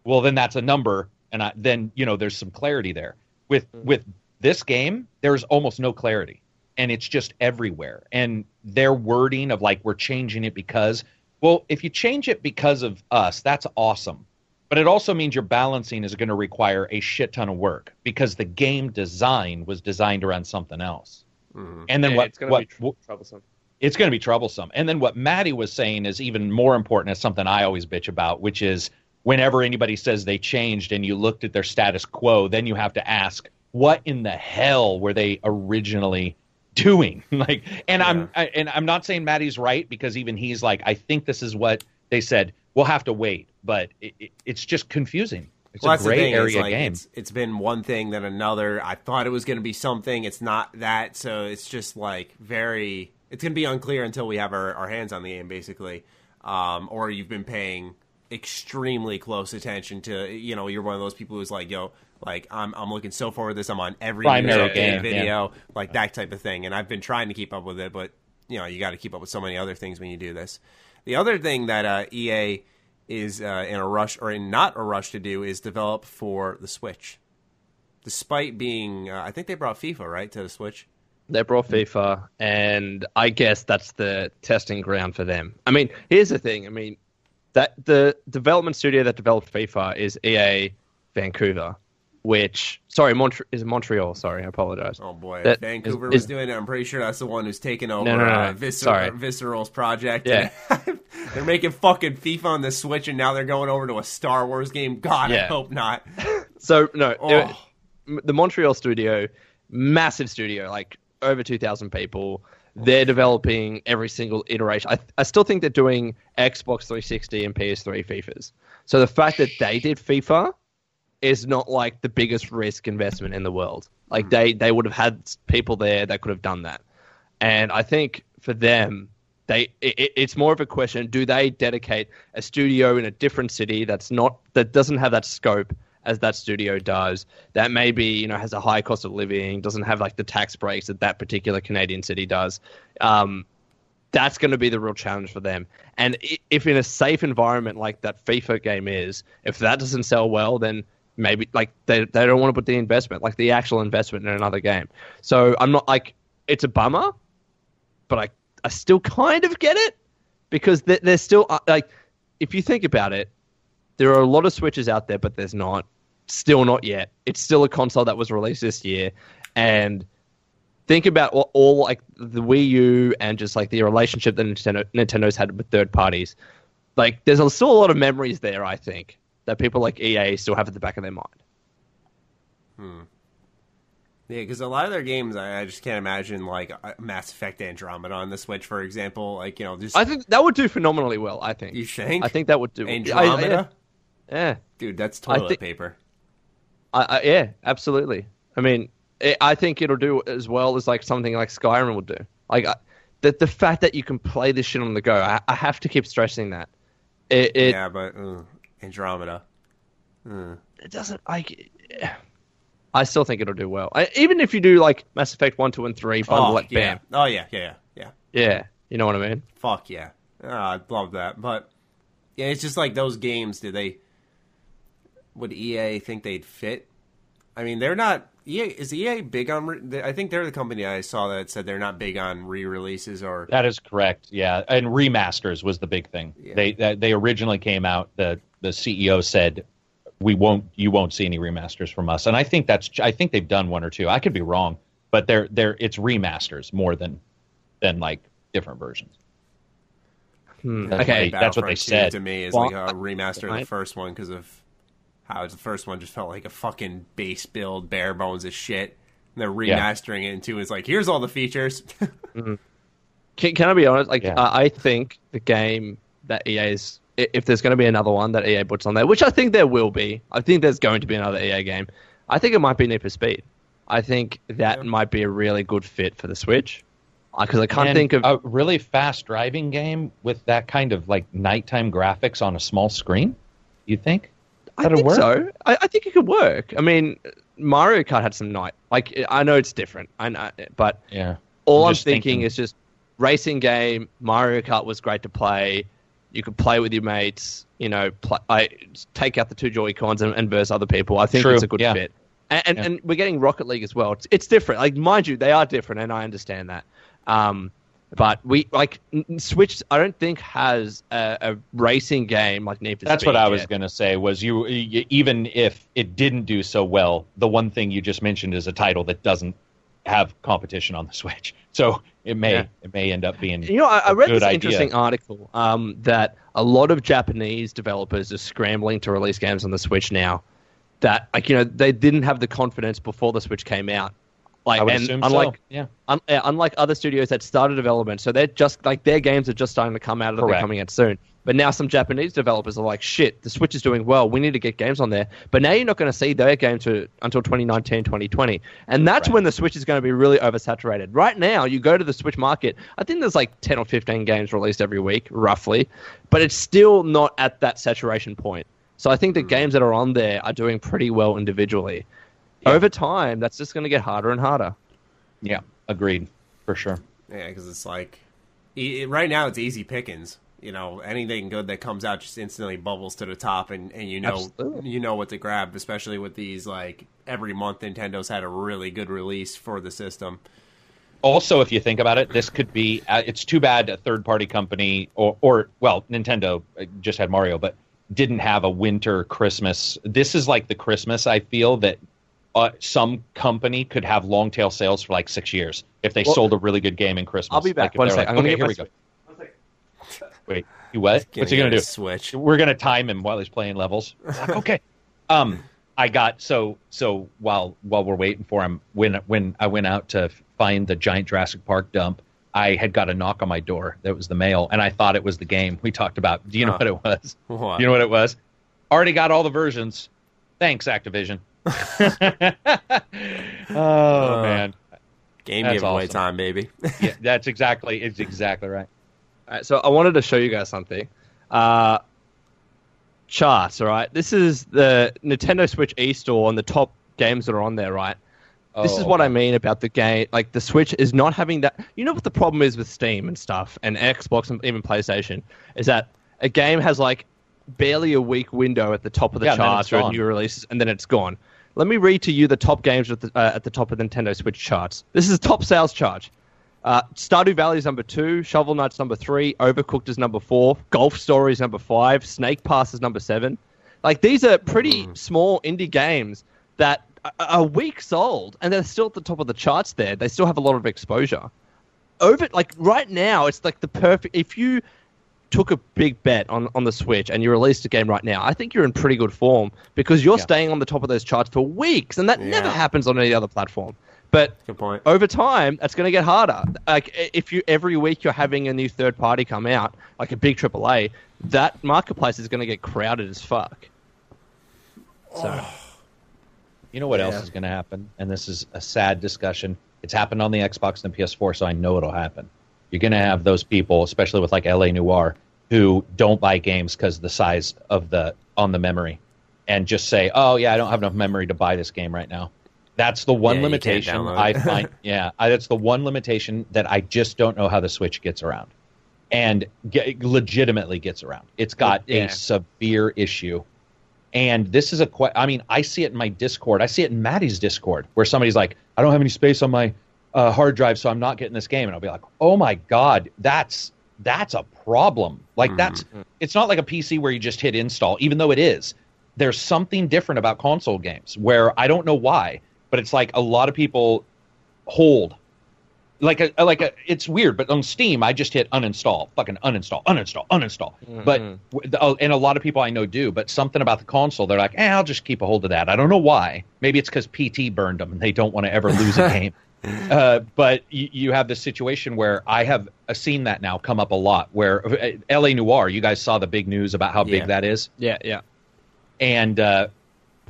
well then that's a number and I, then you know there's some clarity there with with this game there's almost no clarity and it's just everywhere and their wording of like we're changing it because well if you change it because of us that's awesome But it also means your balancing is going to require a shit ton of work because the game design was designed around something else. Mhm. And then Yeah, what? it's going to be tr- troublesome. it's going to be troublesome. And then what Maddie was saying is even more important. Is something I always bitch about, which is whenever anybody says they changed and you looked at their status quo, then you have to ask, what in the hell were they originally doing? like, and I'm I, and I'm not saying Maddie's right because even he's like, I think this is what they said. We'll have to wait, but it, it, it's just confusing. It's Well, a that's the gray thing, is, area like, game. It's, it's been one thing then another. I thought it was going to be something. It's not that. So it's just like very. It's going to be unclear until we have our, our hands on the game, basically. Um, or you've been paying extremely close attention to. You know, you're one of those people who's like, yo, like I'm I'm looking so forward to this. I'm on every Primary news update game, video, like that type of thing. And I've been trying to keep up with it, but you know, you got to keep up with so many other things when you do this. The other thing that uh, EA is uh, in a rush or in not a rush to do is develop for the Switch. Despite being, uh, I think they brought FIFA right to the Switch. They brought FIFA, and I guess that's the testing ground for them. I mean, here's the thing. I mean, that the development studio that developed FIFA is EA Vancouver, which sorry, Mont- is Montreal. Sorry, I apologize. Oh boy, That Vancouver is- was is- doing it. I'm pretty sure that's the one who's taking over No, no, no, uh. Viscer- Visceral's project. Yeah. they're making fucking FIFA on the Switch, and now they're going over to a Star Wars game. God, I hope not. So no, Oh. it- the Montreal studio, massive studio, like over two thousand people. They're developing every single iteration. I, I still think they're doing Xbox 360 and PS3 FIFAs. So the fact that they did FIFA is not like the biggest risk investment in the world. Like hmm. they they would have had people there that could have done that, and I think for them. They, it, it's more of a question: Do they dedicate a studio in a different city that's not that doesn't have that scope as that studio does? That maybe you know has a high cost of living, doesn't have like the tax breaks that that particular Canadian city does. Um, that's going to be the real challenge for them. And if in a safe environment like that FIFA game is, if that doesn't sell well, then maybe like they they don't want to put the investment, like the actual investment in another game. So I'm not like it's a bummer, but I I still kind of get it because there's still uh, like if you think about it, there are a lot of Switches out there, but there's not still not yet. It's still a console that was released this year, and think about all, all like the Wii U and just like the relationship that Nintendo Nintendo's had with third parties. Like, there's a, still a lot of memories there. I think that people like EA still have at the back of their mind. Hmm. Yeah, because a lot of their games, I, I just can't imagine like uh, Mass Effect Andromeda on the Switch, for example. Like you know, just I think that would do phenomenally well. I think. you think I think that would do. I- Andromeda, I- yeah. dude, that's I toilet think- paper. I, I, yeah, absolutely. I mean, it, I think it'll do as well as like something like Skyrim would do. Like I, the the fact that you can play this shit on the go, I, I have to keep stressing that. It it, yeah, but uh, Andromeda. it doesn't like. I still think it'll do well. I, even if you do like Mass Effect one, two, and three, bundle oh it, yeah. bam, Oh yeah, yeah, yeah, yeah. yeah, you know what I mean. Fuck yeah. Uh, I love that. But yeah, it's just like those games. Do they? Would EA think they'd fit? I mean, they're not. EA is EA big on. Re- I think they're the company I saw that said they're not big on re-releases or. That is correct. Yeah, and remasters was the big thing. Yeah. They they they originally came out. the The CEO said, "We won't. You won't see any remasters from us." And I think that's. I think they've done one or two. I could be wrong, but they're they're it's remasters more than than like different versions. Hmm, That's okay, what they- that's what they said. to me is Well, like a remaster of the first one because of how the first one just felt like a fucking base build, bare bones of shit. And they're Yeah. remastering it into it's like here's all the features. Mm-hmm. Can, can I be honest? Like, Yeah. I I think the game that EA's, i- if there's going to be another one that EA puts on there, which I think there will be, I think there's going to be another EA game. I think it might be Need for Speed. I think that Yeah. might be a really good fit for the Switch. Because I can't And think of. a really fast driving game with that kind of like nighttime graphics on a small screen. You think? I think work? so. I, I think it could work. I mean, Mario Kart had some night. Like, I know it's different. I know, but Yeah. all I'm I'm, thinking, thinking- is just racing game. Mario Kart was great to play. You could play with your mates. You know, I take out the two Joy Cons and, and verse other people. I think True, it's a good yeah. fit. And and, Yeah. and we're getting Rocket League as well. It's, it's different. Like mind you, they are different, and I understand that. Um, But we like Switch. I don't think has a, a racing game like Need for That's Speed what I was yet. to say. Was you, even if it didn't do so well, the one thing you just mentioned is a title that doesn't have competition on the Switch. So it may Yeah. it may end up being. You know, I, read this idea. interesting article um, that a lot of Japanese developers are scrambling to release games on the Switch now. That like you know they didn't have the confidence before the Switch came out. Like and unlike so. Yeah. un- unlike other studios that started development, so they're just like their games are just starting to come out, or they're coming out soon. But now some Japanese developers are like, shit, the Switch is doing well. We need to get games on there. But now you're not going to see their games to, until 2019, 2020. And that's Right. when the Switch is going to be really oversaturated. Right now, you go to the Switch market, I think there's like 10 or 15 games released every week, roughly. But it's still not at that saturation point. So I think the games that are on there are doing pretty well individually. Yeah. Over time, that's just going to get harder and harder. Yeah. Agreed. For sure. Yeah, because it's like e- right now it's easy pickings. You know, anything good that comes out just instantly bubbles to the top, and, and you know Absolutely. you know what to grab. Especially with these like every month, Nintendo's had a really good release for the system. Also, if you think about it, this could be. Uh, it's too bad a third party company or or well, Nintendo uh, just had Mario, but didn't have a winter Christmas. This is like the Christmas I feel that uh, some company could have long tail sales for like six years if they Well, sold a really good game in Christmas. I'll be back. Like One they're sec. like, I'm okay, here we go. Wait, you what? What's he gonna do? Switch. We're gonna time him while he's playing levels. Okay. Um, I got so so while while we're waiting for him, when when I went out to find the giant Jurassic Park dump, I had got a knock on my door. That was the mail, and I thought it was the game we talked about. Do you know Huh. what it was? What? You know what it was? Already got all the versions. Thanks, Activision. oh man, Game That's giveaway awesome. time, baby. yeah, that's exactly it's exactly right. All right, so I wanted to show you guys something. Uh, charts, all right? This is the Nintendo Switch eStore and the top games that are on there, right? This is Oh, what I mean about the game. Like the Switch is not having that. You know what the problem is with Steam and stuff, and Xbox and even PlayStation is that a game has like barely a week window at the top of the Yeah, charts it's or new releases, and then it's gone. Let me read to you the top games at the, uh, at the top of the Nintendo Switch charts. This is top sales chart. Uh, Stardew Valley is number two, Shovel Knight's number three, Overcooked is number four, Golf Story is number five, Snake Pass is number seven. Like these are pretty small indie games that are- are weeks old, and they're still at the top of the charts. There, they still have a lot of exposure. Over like right now, it's like the perfect. If you took a big bet on, on the Switch and you released a game right now, I think you're in pretty good form because you're Yeah. staying on the top of those charts for weeks, and that never happens on any other platform. But Good point. over time, that's going to get harder. Like if you every week you're having a new third party come out, like a big AAA, that marketplace is going to get crowded as fuck. So You know what Yeah. else is going to happen? And this is a sad discussion. It's happened on the Xbox and the PS4, so I know it'll happen. You're going to have those people, especially with like LA Noire, who don't buy games because the size of the on the memory, and just say, "Oh yeah, I don't have enough memory to buy this game right now." That's the one Yeah, limitation I find. yeah, I, that's the one limitation that I just don't know how the Switch gets around, and get, legitimately gets around. It's got Yeah. a severe issue and this is a que- I mean, I see it in my Discord. I see it in Maddie's Discord where somebody's like, I don't have any space on my uh, hard drive, so I'm not getting this game. And I'll be like, Oh my god, that's that's a problem. Like that's it's not like a PC where you just hit install, even though it is. There's something different about console games where I don't know why, but it's like a lot of people hold. Like a like a it's weird but on steam i just hit uninstall fucking uninstall uninstall uninstall. But w- the- oh, and a lot of people i know do but something about the console they're like eh, i'll just keep a hold of that. I don't know why. Maybe it's because pt burned them and they don't want to ever lose a game uh, but you, you have this situation where i have uh, seen that now come up a lot where uh, la noire you guys saw the big news about how big Yeah. that is yeah, yeah. and uh,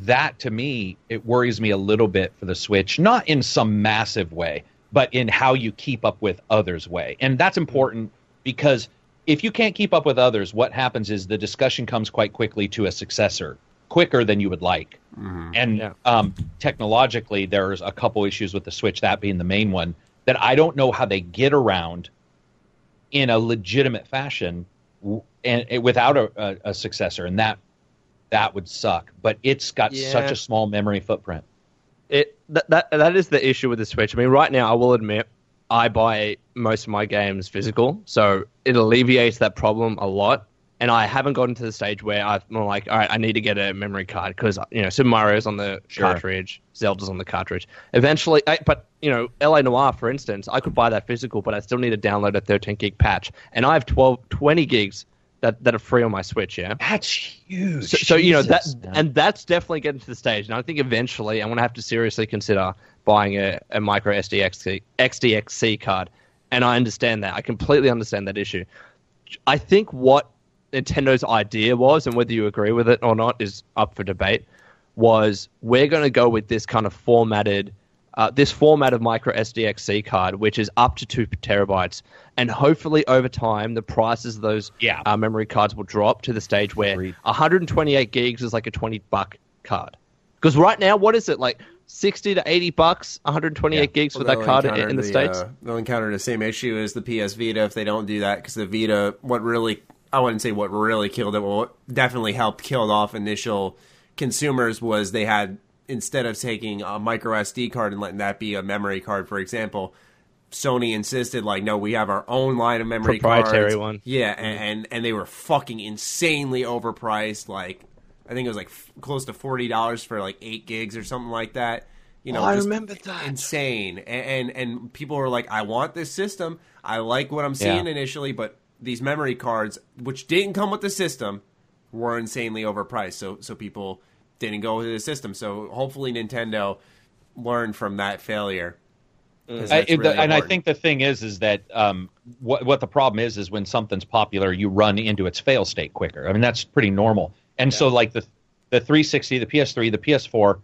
that to me it worries me a little bit for the switch not in some massive way but in how you keep up with others way and that's important because if you can't keep up with others what happens is the discussion comes quite quickly to a successor quicker than you would like and Yeah. um, technologically there's a couple issues with the switch that being the main one that i don't know how they get around in a legitimate fashion w- and, and without a, a, a successor and that that would suck but it's got Yeah. such a small memory footprint It that, that that is the issue with the Switch. I mean, right now, I will admit, I buy most of my games physical, so it alleviates that problem a lot. And I haven't gotten to the stage where I'm like, all right, I need to get a memory card because you know Super Mario's on the Sure. cartridge, Zelda's on the cartridge. Eventually, I, but you know, LA Noire, for instance, I could buy that physical, but I still need to download a 13 gig patch, and I have 12, 20 gigs that that are free on my Switch. Yeah. That's huge. So, so you know that, Jesus. and that's definitely getting to the stage. And I think eventually I'm going to have to seriously consider buying a, a micro SDXC, XDXC card. And I understand that. I completely understand that issue. I think what Nintendo's idea was, and whether you agree with it or not is up for debate, was we're going to go with this kind of formatted, uh, this format of micro SDXC card, which is up to two terabytes, and hopefully over time the prices of those Yeah. uh, memory cards will drop to the stage where Agreed. 128 gigs is like a 20 buck card. Because right now, what is it like? 60 to 80 bucks, 128 Yeah. gigs for Well, that card in, in the, the, states. uh, they'll encounter the same issue as the PS Vita if they don't do that because the Vita, what really, I wouldn't say what really killed it, but what definitely helped kill off initial consumers was they had, instead of taking a micro SD card and letting that be a memory card, for example, Sony insisted like, no, we have our own line of memory Proprietary cards. one. Yeah, and, mm-hmm. and and they were fucking insanely overpriced. Like, I think it was like f- close to forty dollars for like eight gigs or something like that. You know, Oh, I just remember that. Insane, and, and and people were like, I want this system. I like what I'm seeing Yeah. initially, but these memory cards, which didn't come with the system, were insanely overpriced. So so people didn't go with the system. So hopefully Nintendo learned from that failure. 'Cause I, really and I think the thing is, is that um, what what the problem is, is when something's popular, you run into its fail state quicker. I mean, that's pretty normal. And so, like the the 360, the PS3, the PS4,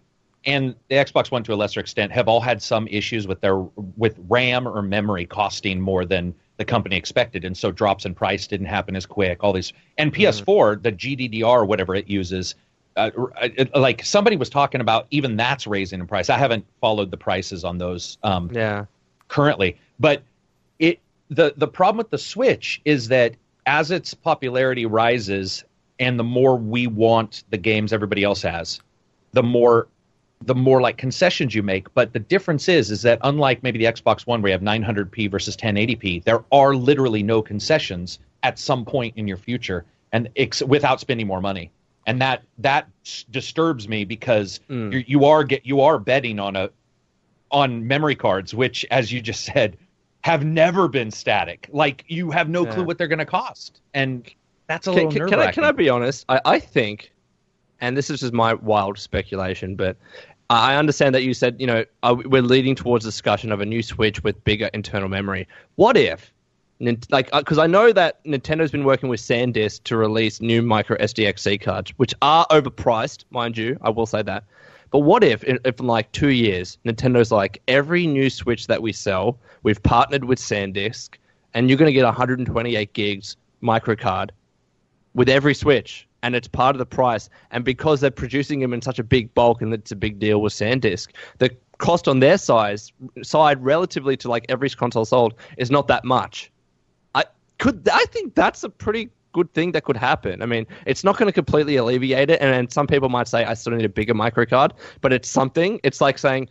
and the Xbox One to a lesser extent have all had some issues with their with RAM or memory costing more than the company expected, and so drops in price didn't happen as quick. All these and PS4, the GDDR, whatever it uses. Uh, it- like somebody was talking about, even that's raising in price. I haven't followed the prices on those um, yeah. currently. But it the the problem with the Switch is that as its popularity rises and the more we want the games everybody else has, the more the more like concessions you make. But the difference is is that unlike maybe the Xbox One where you have 900p versus 1080p, there are literally no concessions at some point in your future and ex- without spending more money. And that that disturbs me because hmm. you you are get you are betting on a on memory cards, which, as you just said, have never been static. Like you have no Yeah. clue what they're going to cost, and that's a Can, little can, can I can I be honest? I, I think, and this is just my wild speculation, but I understand that you said you know uh, we're leading towards discussion of a new Switch with bigger internal memory. What if, like, because I know that Nintendo's been working with SanDisk to release new micro SDXC cards, which are overpriced, mind you. I will say that. But what if, if in like two years, Nintendo's like every new Switch that we sell, we've partnered with SanDisk, and you're going to get 128 gigs micro card with every Switch, and it's part of the price. And because they're producing them in such a big bulk, and it's a big deal with SanDisk, the cost on their size side relatively to like every console sold is not that much. I could I think that's a pretty good thing that could happen. I mean, it's not going to completely alleviate it, and, and some people might say I still need a bigger micro card, but it's something. It's like saying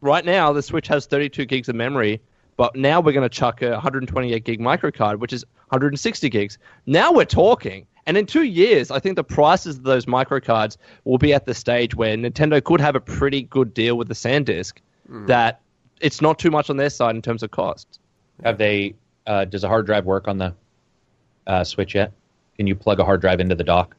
right now the Switch has 32 gigs of memory, but now we're going to chuck a 128 gig micro card, which is 160 gigs. Now we're talking. And in two years, I think the prices of those micro cards will be at the stage where Nintendo could have a pretty good deal with the SanDisk that it's not too much on their side in terms of cost. Have they? Uh, does a hard drive work on the uh, Switch yet? Can you plug a hard drive into the dock?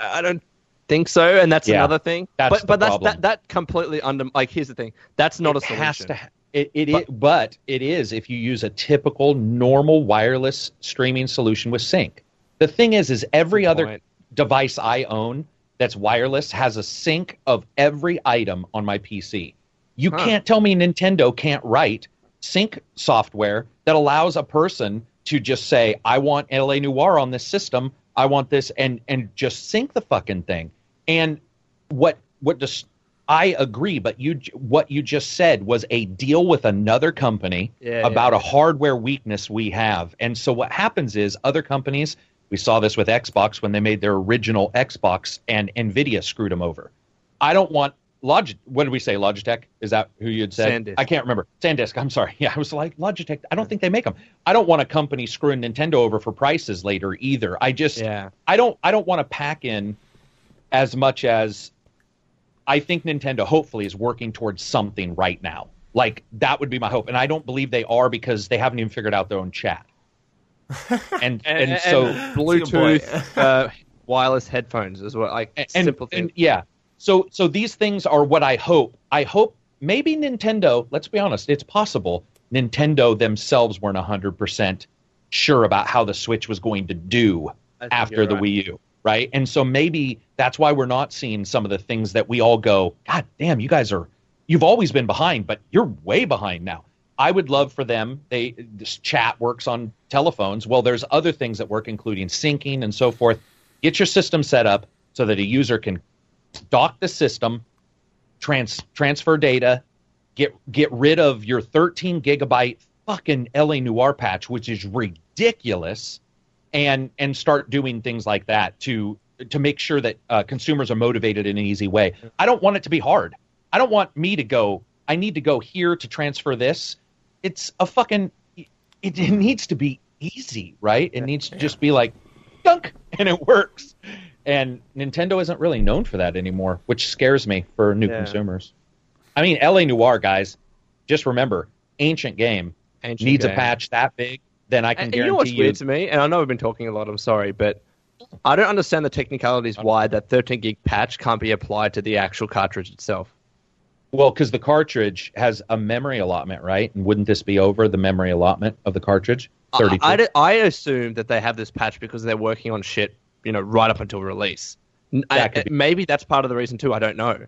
I don't think so, and that's Yeah, another thing. that's but the but that's that that completely under like here's the thing. That's not a solution. it has to. ha- It, it but, but it is if you use a typical normal wireless streaming solution with sync. The thing is, is every Good other point. device I own that's wireless has a sync of every item on my PC. You Huh. can't tell me Nintendo can't write sync software that allows a person to just say, "I want LA Noire on this system. I want this," and and just sync the fucking thing. And what what does I agree, but you what you just said was a deal with another company Yeah, about yeah, a hardware weakness we have. And so what happens is other companies, we saw this with Xbox when they made their original Xbox and Nvidia screwed them over. I don't want Log. What did we say? Logitech? Is that who you'd say? SanDisk. I can't remember. SanDisk. I'm sorry. Yeah, I was like Logitech. I don't think they make them. I don't want a company screwing Nintendo over for prices later either. I just. Yeah. I don't. I don't want to pack in as much as I think Nintendo hopefully is working towards something right now. Like that would be my hope, and I don't believe they are because they haven't even figured out their own chat. And and, so Bluetooth, uh, wireless headphones as well. Like and, simple and things. yeah so so these things are what i hope i hope maybe nintendo let's be honest it's possible nintendo themselves weren't 100% sure about how the switch was going to do after the right. wii u right and so maybe that's why we're not seeing some of the things that we all go god damn you guys are you've always been behind but you're way behind now i would love for them they this chat works on telephones well there's other things that work including syncing and so forth get your system set up so that a user can dock the system, trans transfer data, get get rid of your 13 gigabyte fucking LA Noire patch, which is ridiculous, and and start doing things like that to to make sure that uh, consumers are motivated in an easy way. I don't want it to be hard. I don't want me to go. I need to go here to transfer this. It's a fucking. It, it needs to be easy, right? It needs to just be like, dunk, and it works. And Nintendo isn't really known for that anymore, which scares me for new Yeah. consumers. I mean, LA Noire guys, just remember, ancient game Ancient needs a patch that big, then I can And, and you know what's you. weird to me, and I know we've been talking a lot. I'm sorry, but I don't understand the technicalities why that 13 gig patch can't be applied to the actual cartridge itself. Well, because the cartridge has a memory allotment, right? And wouldn't this be over the memory allotment of the cartridge? I, I, I assume that they have this patch because they're working on shit, you know, right up until release. That could be- maybe that's part of the reason too. I don't know.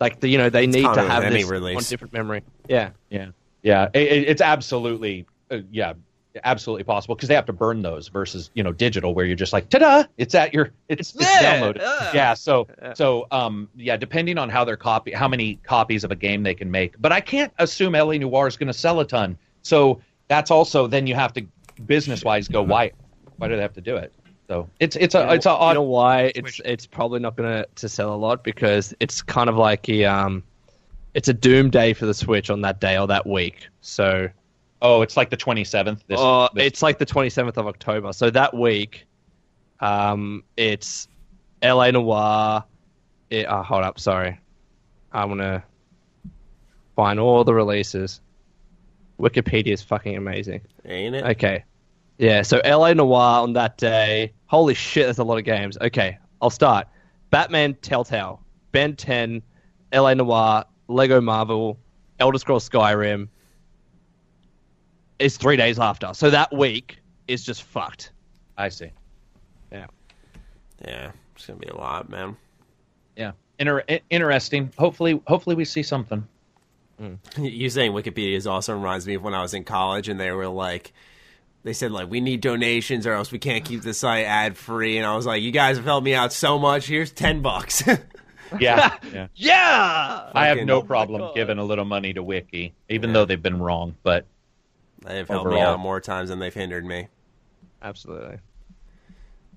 Like the, you know, they need to have any this release. on different memory. Yeah, Yeah, yeah, it, it- it's absolutely, uh, yeah, absolutely possible because they have to burn those versus you know digital where you're just like ta-da, it's at your, it's, it's, there, downloaded. yeah. Yeah, so so um yeah, depending on how their copy, how many copies of a game they can make, but I can't assume LA Noire is going to sell a ton. So that's also then you have to business wise go why why do they have to do it? So it's it's a it's a you odd know why it's it's probably not going to to sell a lot because it's kind of like a um, it's a doom day for the Switch on that day or that week. So oh it's like the 27th. This, uh, this- it's like the 27th of October. So that week, um, it's LA Noire. It, uh, hold up, sorry. I'm gonna find all the releases. Wikipedia is fucking amazing. Ain't it? Okay. Yeah, so LA Noire on that day. Holy shit, there's a lot of games. Okay, I'll start. Batman Telltale, Ben 10, LA Noire, Lego Marvel, Elder Scrolls Skyrim is three days after. So that week is just fucked. I see. yeah, Yeah. it's gonna be a lot, man. Yeah, Inter- interesting. Hopefully, hopefully we see something. Mm. You saying Wikipedia is also reminds me of when I was in college and they were like, they said like we need donations or else we can't keep the site ad free, and I was like, you guys have helped me out so much. Here's ten bucks. Yeah, yeah. Yeah! I have no Oh problem giving a little money to Wiki, even Yeah. though they've been wrong. But They've helped me out more times than they've hindered me. Absolutely.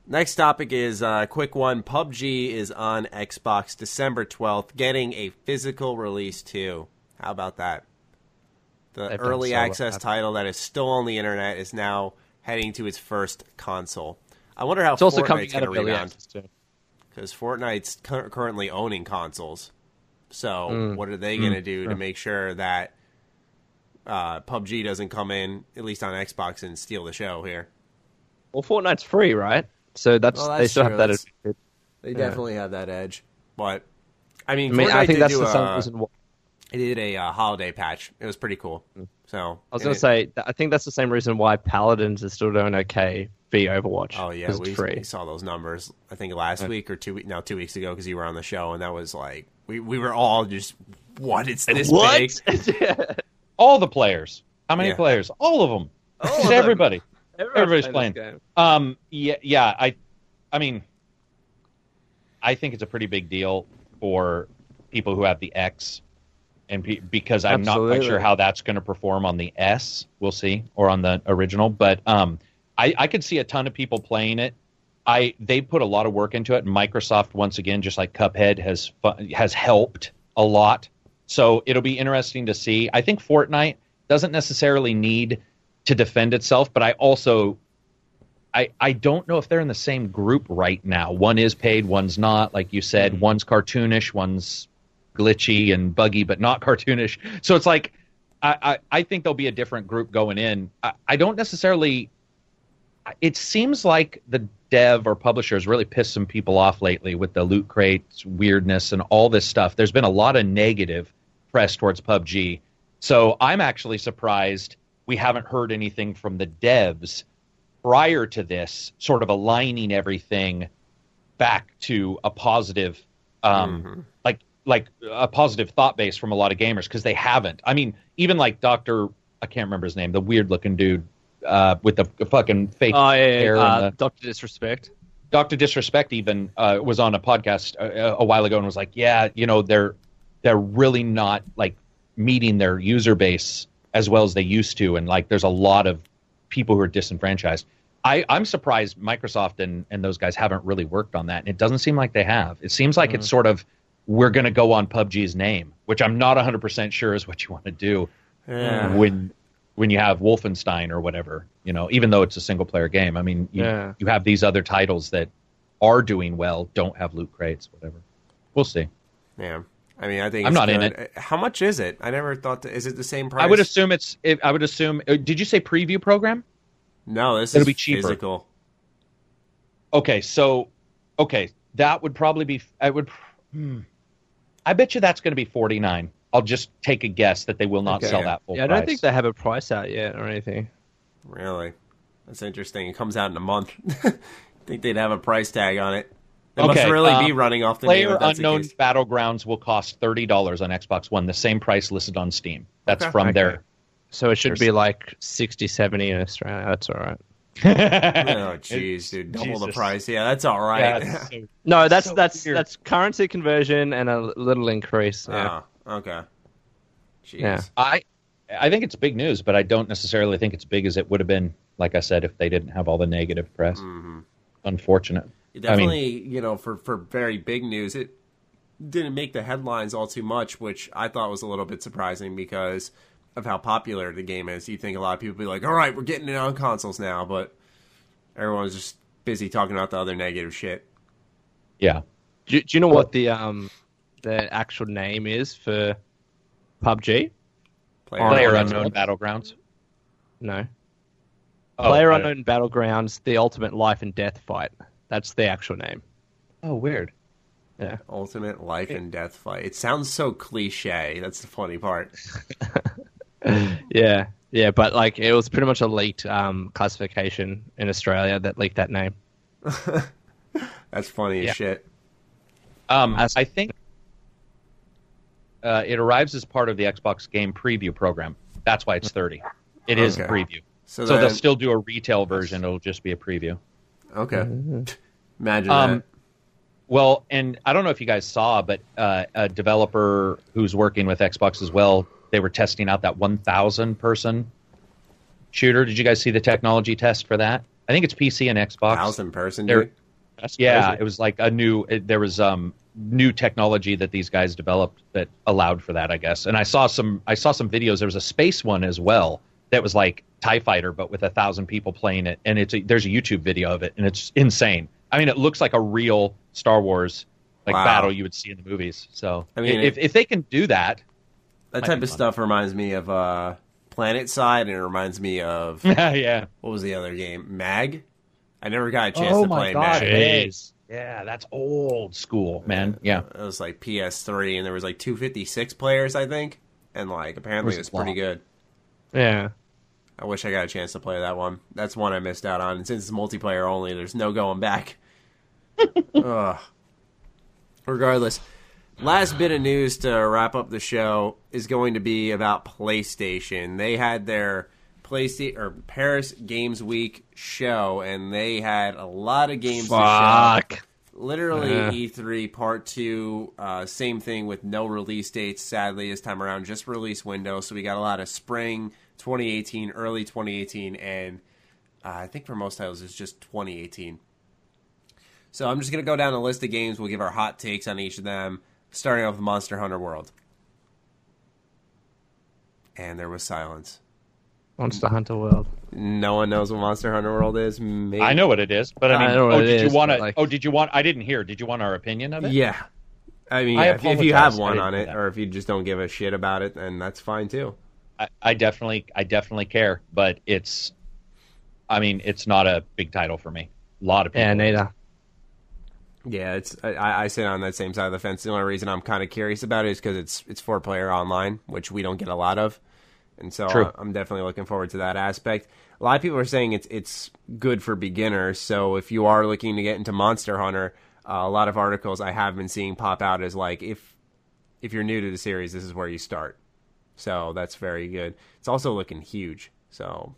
Next topic is a uh, quick one. PUBG is on Xbox December 12th, getting a physical release too. How about that? The They've early so well. access title that is still on the internet is now heading to its first console. I wonder how It's also Fortnite's coming out going to of early rebound because Fortnite's cur- currently owning consoles. So Mm. what are they going to do to make sure that uh, PUBG doesn't come in at least on Xbox and steal the show here? Well, Fortnite's free, right? So that's, Well, they still true. have that. That's- advantage. They Yeah. definitely have that edge, but I mean, I mean, Fortnite I think that's the a, same reason why. It did a uh, holiday patch. It was pretty cool. So I was and going it- to say, I think that's the same reason why Paladins is still doing okay via Overwatch. Oh yeah, we, we saw those numbers. I think last week or two week, no, two weeks ago because you were on the show, and that was like we we were all just what? It's this big? all the players, how many Yeah. players? All of them. All Just of them. everybody. Everybody's this playing. Um, yeah, yeah. I, I mean, I think it's a pretty big deal for people who have the X, and pe- because I'm not quite sure how that's going to perform on the S. We'll see, or on the original. But um, I, I could see a ton of people playing it. I they put a lot of work into it. And Microsoft once again, just like Cuphead, has fu- has helped a lot. So it'll be interesting to see. I think Fortnite doesn't necessarily need to defend itself, but I also I I don't know if they're in the same group right now. One is paid, one's not. Like you said, mm-hmm. one's cartoonish, one's glitchy and buggy, but not cartoonish. So it's like I, I, I think there'll be a different group going in. I, I don't necessarily. It seems like the dev or publisher has really pissed some people off lately with the loot crates weirdness and all this stuff. There's been a lot of negative press towards PUBG. So I'm actually surprised we haven't heard anything from the devs prior to this, sort of aligning everything back to a positive, um, mm-hmm. like like a positive thought base from a lot of gamers because they haven't. I mean, even like Doctor, I can't remember his name, the weird looking dude uh, with the fucking fake oh, yeah, hair. Uh, Doctor Disrespect. Doctor Disrespect even uh, was on a podcast a, a, while ago and was like, "Yeah, you know, they're they're really not like meeting their user base as well as they used to, and like there's a lot of people who are disenfranchised." I, I'm surprised Microsoft and, and those guys haven't really worked on that. And it doesn't seem like they have. It seems like mm. it's sort of we're going to go on PUBG's name, which I'm not 100% sure is what you want to do yeah. when when you have Wolfenstein or whatever, you know, even though it's a single player game. I mean, you, yeah. you have these other titles that are doing well, don't have loot crates, whatever. We'll see. Yeah. I mean, I think I'm not good. in it. How much is it? I never thought. To, is it the same price? I would assume it's. I would assume. Uh, did you say preview program? No, this It'll is be cheaper. physical. Okay, so okay, that would probably be. I would. Hmm. I bet you that's going to be forty nine. I'll just take a guess that they will not okay. sell that full. Yeah, I don't think they have a price out yet or anything. Really, that's interesting. It comes out in a month. I think they'd have a price tag on it. They okay, must really um, be running off the player unknown battlegrounds will cost thirty dollars on Xbox One, the same price listed on Steam. That's okay. from okay. their. So it should be like 60, 70 in Australia. That's all right. oh jeez, dude, double Jesus. the price. Yeah, that's all right. Yeah, so, no, that's so that's weird. that's currency conversion and a little increase. Yeah. Oh, okay. Jeez. Yeah. I I think it's big news, but I don't necessarily think it's big as it would have been, like I said, if they didn't have all the negative press. Mm-hmm. Unfortunate. Definitely, I mean, you know, for for very big news, it didn't make the headlines all too much, which I thought was a little bit surprising because of how popular the game is. You think a lot of people be like, "All right, we're getting it on consoles now," but everyone's just busy talking about the other negative shit. Yeah. Do, do you know what the um the actual name is for PUBG? Player, Player Unknown Battlegrounds. No. Oh, Player Unknown Battlegrounds: The Ultimate Life and Death Fight. That's the actual name. Oh, weird. Yeah. Ultimate life and death fight. It sounds so cliche. That's the funny part. yeah, yeah, but like it was pretty much a leaked um, classification in Australia that leaked that name. That's funny yeah. as shit. Um, as- I think uh, it arrives as part of the Xbox Game Preview program. That's why it's thirty. It is okay. a preview. So, so then... they'll still do a retail version. It'll just be a preview. Okay. Mm-hmm. Imagine um, that. Well, and I don't know if you guys saw, but uh, a developer who's working with Xbox as well they were testing out that 1,000 person shooter. Did you guys see the technology test for that? I think it's PC and Xbox. Thousand person, dude. yeah, it was like a new. It, there was um new technology that these guys developed that allowed for that, I guess. And I saw some. I saw some videos. There was a space one as well that was like Tie Fighter, but with a thousand people playing it. And it's a, there's a YouTube video of it, and it's insane. I mean, it looks like a real Star Wars like wow. battle you would see in the movies. So I mean, if it, if they can do that, that type of stuff reminds me of uh, PlanetSide, and it reminds me of yeah. What was the other game? Mag. I never got a chance oh to play God, Mag. It is. Yeah, that's old school, man. Yeah, it was like PS3, and there was like 256 players, I think, and like apparently it was, it was pretty good. Yeah. I wish I got a chance to play that one. That's one I missed out on. And since it's multiplayer only, there's no going back. Ugh. Regardless, last bit of news to wrap up the show is going to be about PlayStation. They had their PlayStation or Paris Games Week show, and they had a lot of games Fuck. to show. Literally uh. E3 Part Two, uh, same thing with no release dates. Sadly, this time around, just release window. So we got a lot of spring 2018, early 2018, and uh, I think for most titles it's just 2018. So I'm just gonna go down a list of games. We'll give our hot takes on each of them starting off with Monster Hunter World. And there was silence. Monster Hunter World. No one knows what Monster Hunter World is. Maybe. I know what it is, but I I mean, know what oh, it did is, you want to? like- Oh, did you want? I didn't hear. Did you want our opinion of it? Yeah. I mean, I if, if you have one on it, or if you just don't give a shit about it, then that's fine too. I, I definitely, I definitely care, but it's, I mean, it's not a big title for me. A lot of people. Yeah, neither. Yeah, it's I, I sit on that same side of the fence. The only reason I'm kind of curious about it is because it's it's four player online, which we don't get a lot of, and so True. I, I'm definitely looking forward to that aspect. A lot of people are saying it's it's good for beginners. So if you are looking to get into Monster Hunter, uh, a lot of articles I have been seeing pop out is like if if you're new to the series, this is where you start. So that's very good. It's also looking huge. So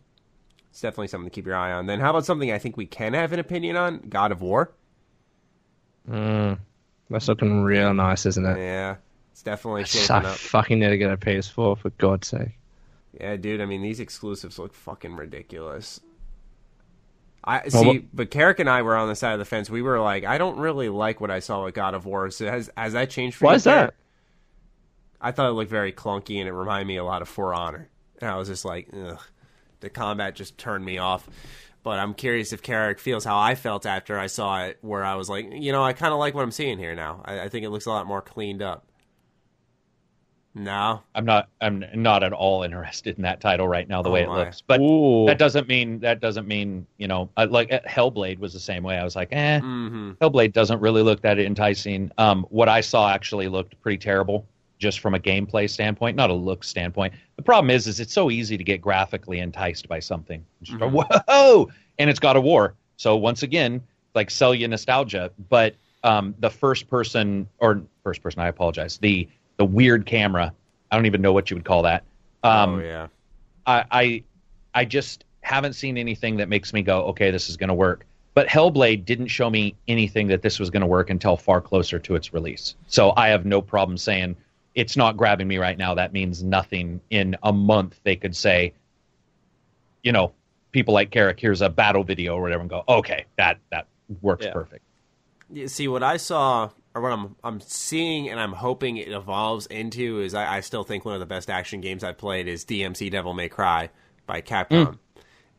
it's definitely something to keep your eye on. Then how about something I think we can have an opinion on? God of War. Mm, that's looking real nice, isn't it? Yeah, it's definitely I up. fucking need to get a PS4 for God's sake. Yeah, dude. I mean, these exclusives look fucking ridiculous. I see, but Karak and I were on the side of the fence. We were like, I don't really like what I saw with God of War. So has has that changed for Why you? is that? Karak? I thought it looked very clunky and it reminded me a lot of For Honor. And I was just like, ugh. The combat just turned me off. But I'm curious if Karak feels how I felt after I saw it, where I was like, you know, I kind of like what I'm seeing here now. I, I think it looks a lot more cleaned up. No, I'm not. I'm not at all interested in that title right now. The Oh way it looks, but Ooh. that doesn't mean that doesn't mean you know. Like Hellblade was the same way. I was like, eh, hmm Hellblade doesn't really look that enticing. Um, what I saw actually looked pretty terrible, just from a gameplay standpoint, not a look standpoint. The problem is, is it's so easy to get graphically enticed by something. Just go, Whoa! And it's got a war. So once again, like sell you nostalgia. But um, the first person or first person, I apologize. The the weird camera. I don't even know what you would call that. Um, oh yeah. I, I I just haven't seen anything that makes me go, okay, this is going to work. But Hellblade didn't show me anything that this was going to work until far closer to its release. So I have no problem saying it's not grabbing me right now. That means nothing. In a month, they could say, you know, people like Karak, here's a battle video or whatever, and go, okay, that that works Yeah. perfect. Yeah, see what I saw or what I'm I'm seeing and I'm hoping it evolves into is I, I still think one of the best action games I've played is DMC Devil May Cry by Capcom. Mm.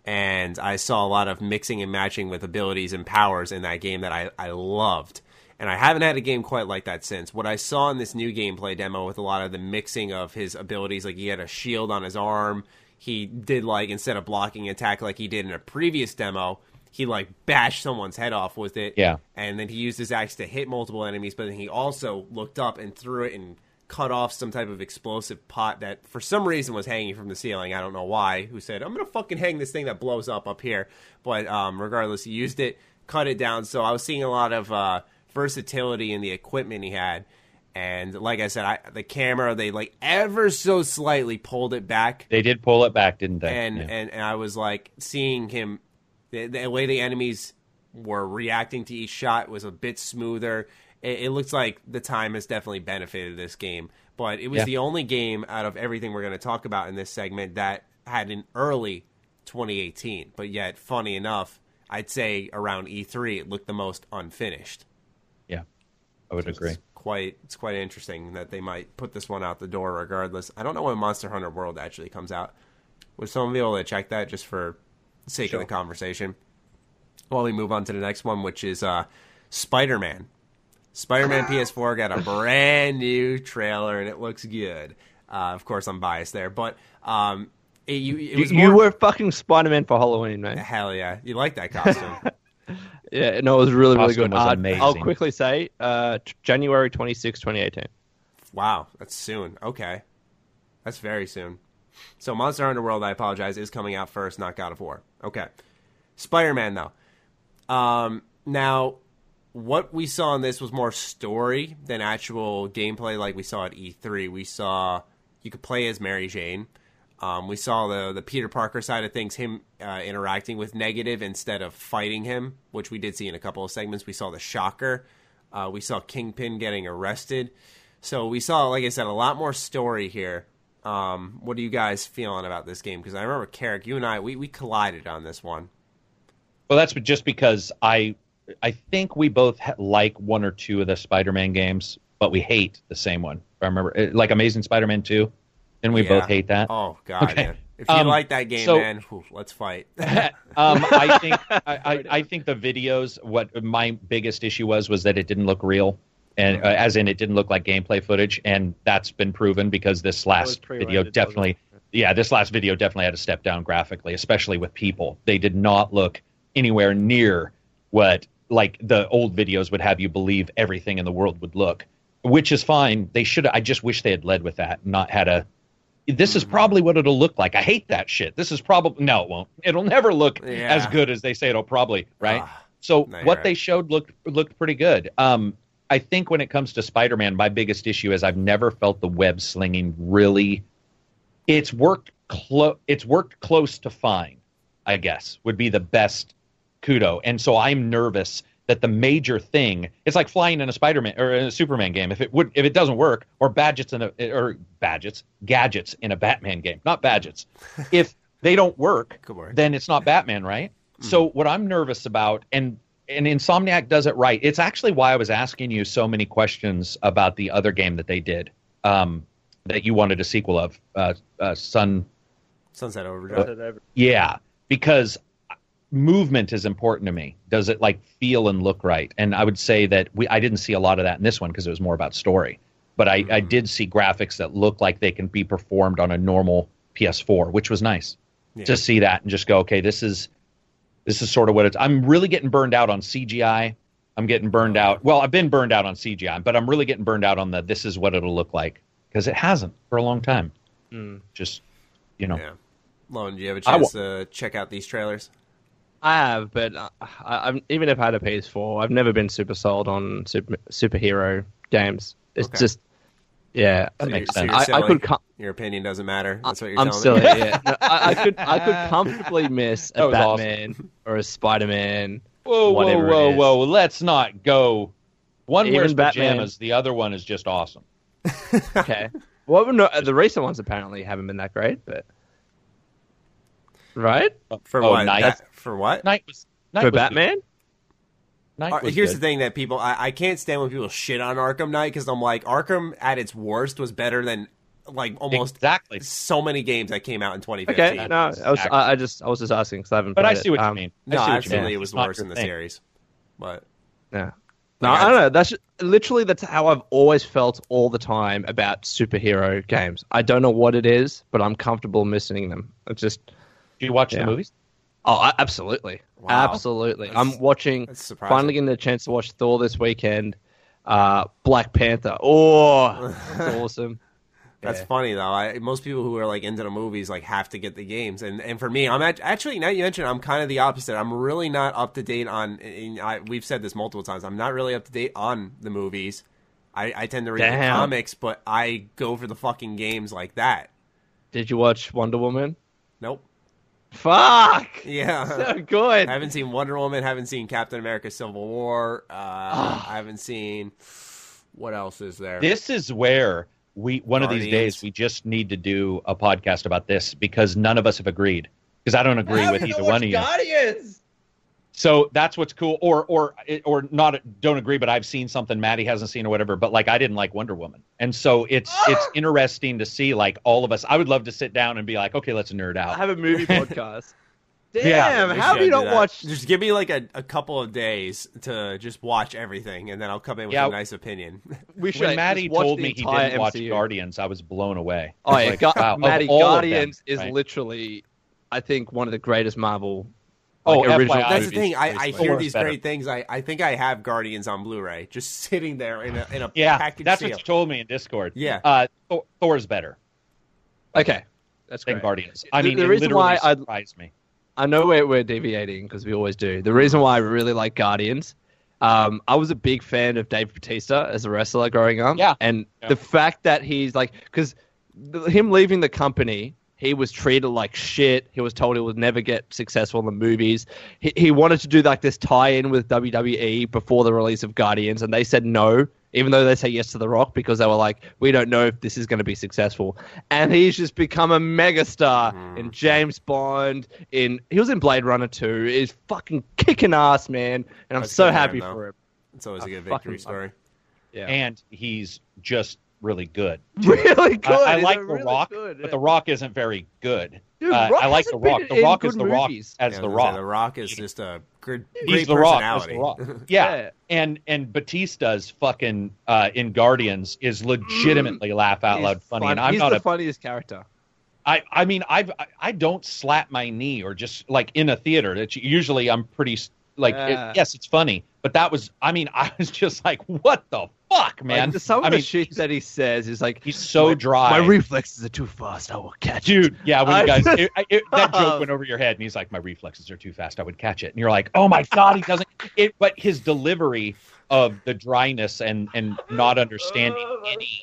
And I saw a lot of mixing and matching with abilities and powers in that game that I, I loved. And I haven't had a game quite like that since. What I saw in this new gameplay demo with a lot of the mixing of his abilities, like he had a shield on his arm, he did like instead of blocking attack like he did in a previous demo, he like bashed someone's head off with it. Yeah. And then he used his axe to hit multiple enemies, but then he also looked up and threw it and cut off some type of explosive pot that for some reason was hanging from the ceiling. I don't know why. Who said, I'm going to fucking hang this thing that blows up up here. But um, regardless, he used it, cut it down. So I was seeing a lot of uh, versatility in the equipment he had. And like I said, I, the camera, they like ever so slightly pulled it back They did pull it back, didn't they? and, Yeah. and and I was like seeing him, the, the way the enemies were reacting to each shot was a bit smoother. It, it looks like the time has definitely benefited this game, but it was Yeah. the only game out of everything we're going to talk about in this segment that had an early 2018. But yet, funny enough, I'd say around E3 it looked the most unfinished. I would agree. It's quite it's quite interesting that they might put this one out the door regardless. I don't know when Monster Hunter World actually comes out. Would someone be able to check that just for the sake Sure. of the conversation? While we move on to the next one, which is uh, Spider Man. Spider Man PS4 got a brand new trailer and it looks good. Uh, of course, I'm biased there, but um, it, you, it You, was you more- were fucking Spider Man for Halloween, man. hell yeah, you like that costume? Yeah, no, it was really, really Costume good. was Uh, amazing. I'll quickly say uh, t- January 26, 2018. Wow, that's soon. Okay. That's very soon. So Monster Hunter World, I apologize, is coming out first, not God of War. Okay. Spider Man, though. Um, now, what we saw in this was more story than actual gameplay like we saw at E3. We saw you could play as Mary Jane. Um, we saw the the Peter Parker side of things, him uh, interacting with Negative instead of fighting him, which we did see in a couple of segments. We saw the Shocker. Uh, we saw Kingpin getting arrested. So we saw, like I said, a lot more story here. Um, what are you guys feeling about this game? Because I remember Karak, you and I, we, we collided on this one. Well, that's just because I I think we both like one or two of the Spider-Man games. but we hate the same one. I remember, Uh, like Amazing Spider-Man two, and we Yeah. both hate that. Oh god, Okay. man. If you Um, like that game, so- man, whew, let's fight. um, I think I, I, I think the videos. What my biggest issue was was that it didn't look real, and uh, as in it didn't look like gameplay footage, and that's been proven because this last pre-rendered, video wasn't definitely, yeah, this last video definitely had to step down graphically, especially with people. They did not look anywhere near what like the old videos would have you believe everything in the world would look, which is fine. They should. I just wish they had led with that, not had a this is probably what it'll look like. I hate that shit. This is probably no, it won't. It'll never look Yeah. as good as they say it'll probably, right? Ah, so no, what right. they showed looked looked pretty good. Um, I think when it comes to Spider-Man, my biggest issue is I've never felt the web slinging really. It's worked close. It's worked close to fine. I guess would be the best kudo. And so I'm nervous that the major thing it's like flying in a Spider-Man or in a Superman game. If it would if it doesn't work, or badgets in a or badgets gadgets in a Batman game, not badgets. if they don't work, then it's not Batman, right? So what I'm nervous about, and and Insomniac does it right. It's actually why I was asking you so many questions about the other game that they did, um, that you wanted a sequel of, uh, uh, Sun. Sunset Overdrive. Yeah, because movement is important to me. Does it like feel and look right? And I would say that we I didn't see a lot of that in this one because it was more about story. But I, I mm-hmm. did see graphics that look like they can be performed on a normal PS4, which was nice Yeah. to see that and just go, okay, this is this is sort of what it's. I'm really getting burned out on CGI. I'm getting burned oh. out. Well, I've been burned out on CGI, but I'm really getting burned out on the this is what it'll look like because it hasn't for a long time. Mm. Just you know, Yeah. Lone, do you have a chance to check out these trailers? I have, but I, I, I'm even if I had a PS4, I've never been super sold on super, superhero games. It's Okay. just, yeah. That So makes you're- so sense. you're I, I could, com- Your opinion doesn't matter. That's what you're I'm telling silly. me. Yeah, No, I, I could, I could comfortably miss a was awesome. Batman or a Spider-Man. whoa, whoa, whatever whoa, whoa. Let's not go. One Even wears Batman. pajamas, the other one is just awesome. Okay. well, no, uh, the recent ones apparently haven't been that great, but right For Oh, what? Night? That- for what? Night was Night for was good. Batman. Night Uh, here's good. the thing that people I, I can't stand when people shit on Arkham Knight because I'm like Arkham at its worst was better than like almost exactly. so many games that came out in 2015. Okay, no, I was, I, I just, I was just asking because I haven't. But I played see it. what you Um, mean. I No, see what you absolutely, mean. it was It's not worse in the thing. series. But Yeah. No, I don't know. That's literally that's how I've always felt all the time about superhero games. I don't know what it is, but I'm comfortable missing them. It's just Do you watch Yeah. the movies? Oh, absolutely, Wow. absolutely. That's- I'm watching. Finally getting a chance to watch Thor this weekend. Uh, Black Panther. Oh, that's awesome. That's Yeah. funny though. I, most people who are like into the movies like have to get the games, and and for me, I'm act- actually now you mentioned I'm kind of the opposite. I'm really not up to date on. And I, we've said this multiple times. I'm not really up to date on the movies. I, I tend to read the comics, but I go for the fucking games like that. Did you watch Wonder Woman? Nope. Fuck. Yeah. So good. I haven't seen Wonder Woman. Haven't seen Captain America: Civil War. Uh, I haven't seen. What else is there? This is where we one of these days we just need to do a podcast about this because none of us have agreed. Because I don't agree with either one of you. Guardians. So that's what's cool, or or or not. Don't agree, but I've seen something Maddie hasn't seen or whatever. But like I didn't like Wonder Woman, and so it's it's interesting to see like all of us. I would love to sit down and be like, okay, let's nerd out. I have a movie podcast. Damn, We how do you do not that. watch? Just give me like a, a couple of days to just watch everything, and then I'll come in with Yeah. a nice opinion. We should When Maddie told me he didn't watch Guardians, I was blown away. Oh yeah, Like, Gu- wow, Maddie, all of them, Guardians is right? literally, I think, one of the greatest Marvel. Oh, like, original FYI. That's the thing. I, I hear these better. great things. I, I think I have Guardians on Blu-ray, just sitting there in a in a Yeah, package that's deal. what you told me in Discord. Yeah. uh, Thor, Thor's better Okay, that's than great. Guardians. I The- mean, the it reason literally why I'd- surprised me. I know we're, we're deviating because we always do. The reason why I really like Guardians, um, I was a big fan of Dave Batista as a wrestler growing up. Yeah. And Yeah. the fact that he's like, because him leaving the company, he was treated like shit. He was told he would never get successful in the movies. He, he wanted to do like this tie in with WWE before the release of Guardians, and they said no. Even though they say yes to The Rock because they were like, we don't know if this is going to be successful, and he's just become a megastar hmm. in James Bond. In he was in Blade Runner too. He's fucking kicking ass, man, and I'm That's so happy him, for him. It's always a good victory love story. Yeah. and he's just really good. really good. I, I like The really Rock, good, but. The Rock isn't very good. Dude, Uh, I like The Rock. The Rock good is The Rock movies. as Yeah, The I was gonna say, Rock. The Rock is just a good, He's great The Rock personality. The Rock. Yeah. Yeah. and and Batista's fucking uh, in Guardians is legitimately laugh out He's loud funny, fun- and I'm he's not the a funniest character. I, I mean I've I- I don't slap my knee or just like in a theater. It's usually I'm pretty s- like it- yes it's funny, but that was I mean I was just like what the fuck man. Like, some of I the shit that he says is like he's so my, dry. My reflexes are too fast. I will catch it. Dude, yeah, when you guys it, it, that joke went over your head, and he's like, "My reflexes are too fast. I would catch it." And you're like, "Oh my god, he doesn't." It, but his delivery of the dryness and and not understanding any,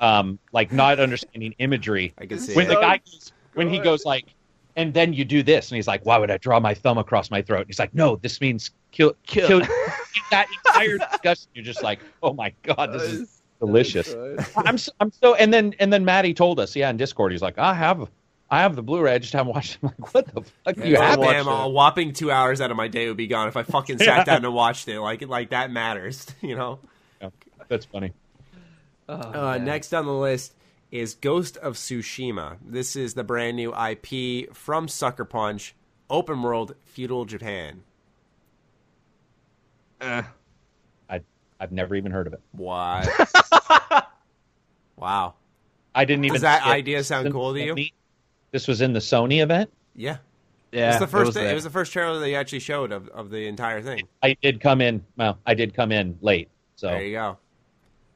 um, like not understanding imagery. I can see When it. the guy goes, when he goes like, and then you do this, and he's like, "Why would I draw my thumb across my throat?" And he's like, "No, this means kill, Kill. kill." that entire discussion, you're just like, "Oh my god, this is delicious." I'm so, I'm so and then and then Maddie told us yeah in Discord he's like I have I have the Blu-ray I just haven't watched it. I'm like what the fuck you Yeah, have watched damn, it. a whopping two hours out of my day would be gone if I fucking sat down and watched it. Like, like that matters, you know. Yeah, that's funny Oh, Uh, next on the list is Ghost of Tsushima. This is the brand new IP from Sucker Punch, open world, feudal Japan. Eh. I I've never even heard of it Why? wow. I didn't even Does that it. idea sound cool to you? Sony- This was in the Sony event Yeah. yeah, it was the first. was thing, it was the first trailer they actually showed of, of the entire thing. I did come in well I did come in late so There you go.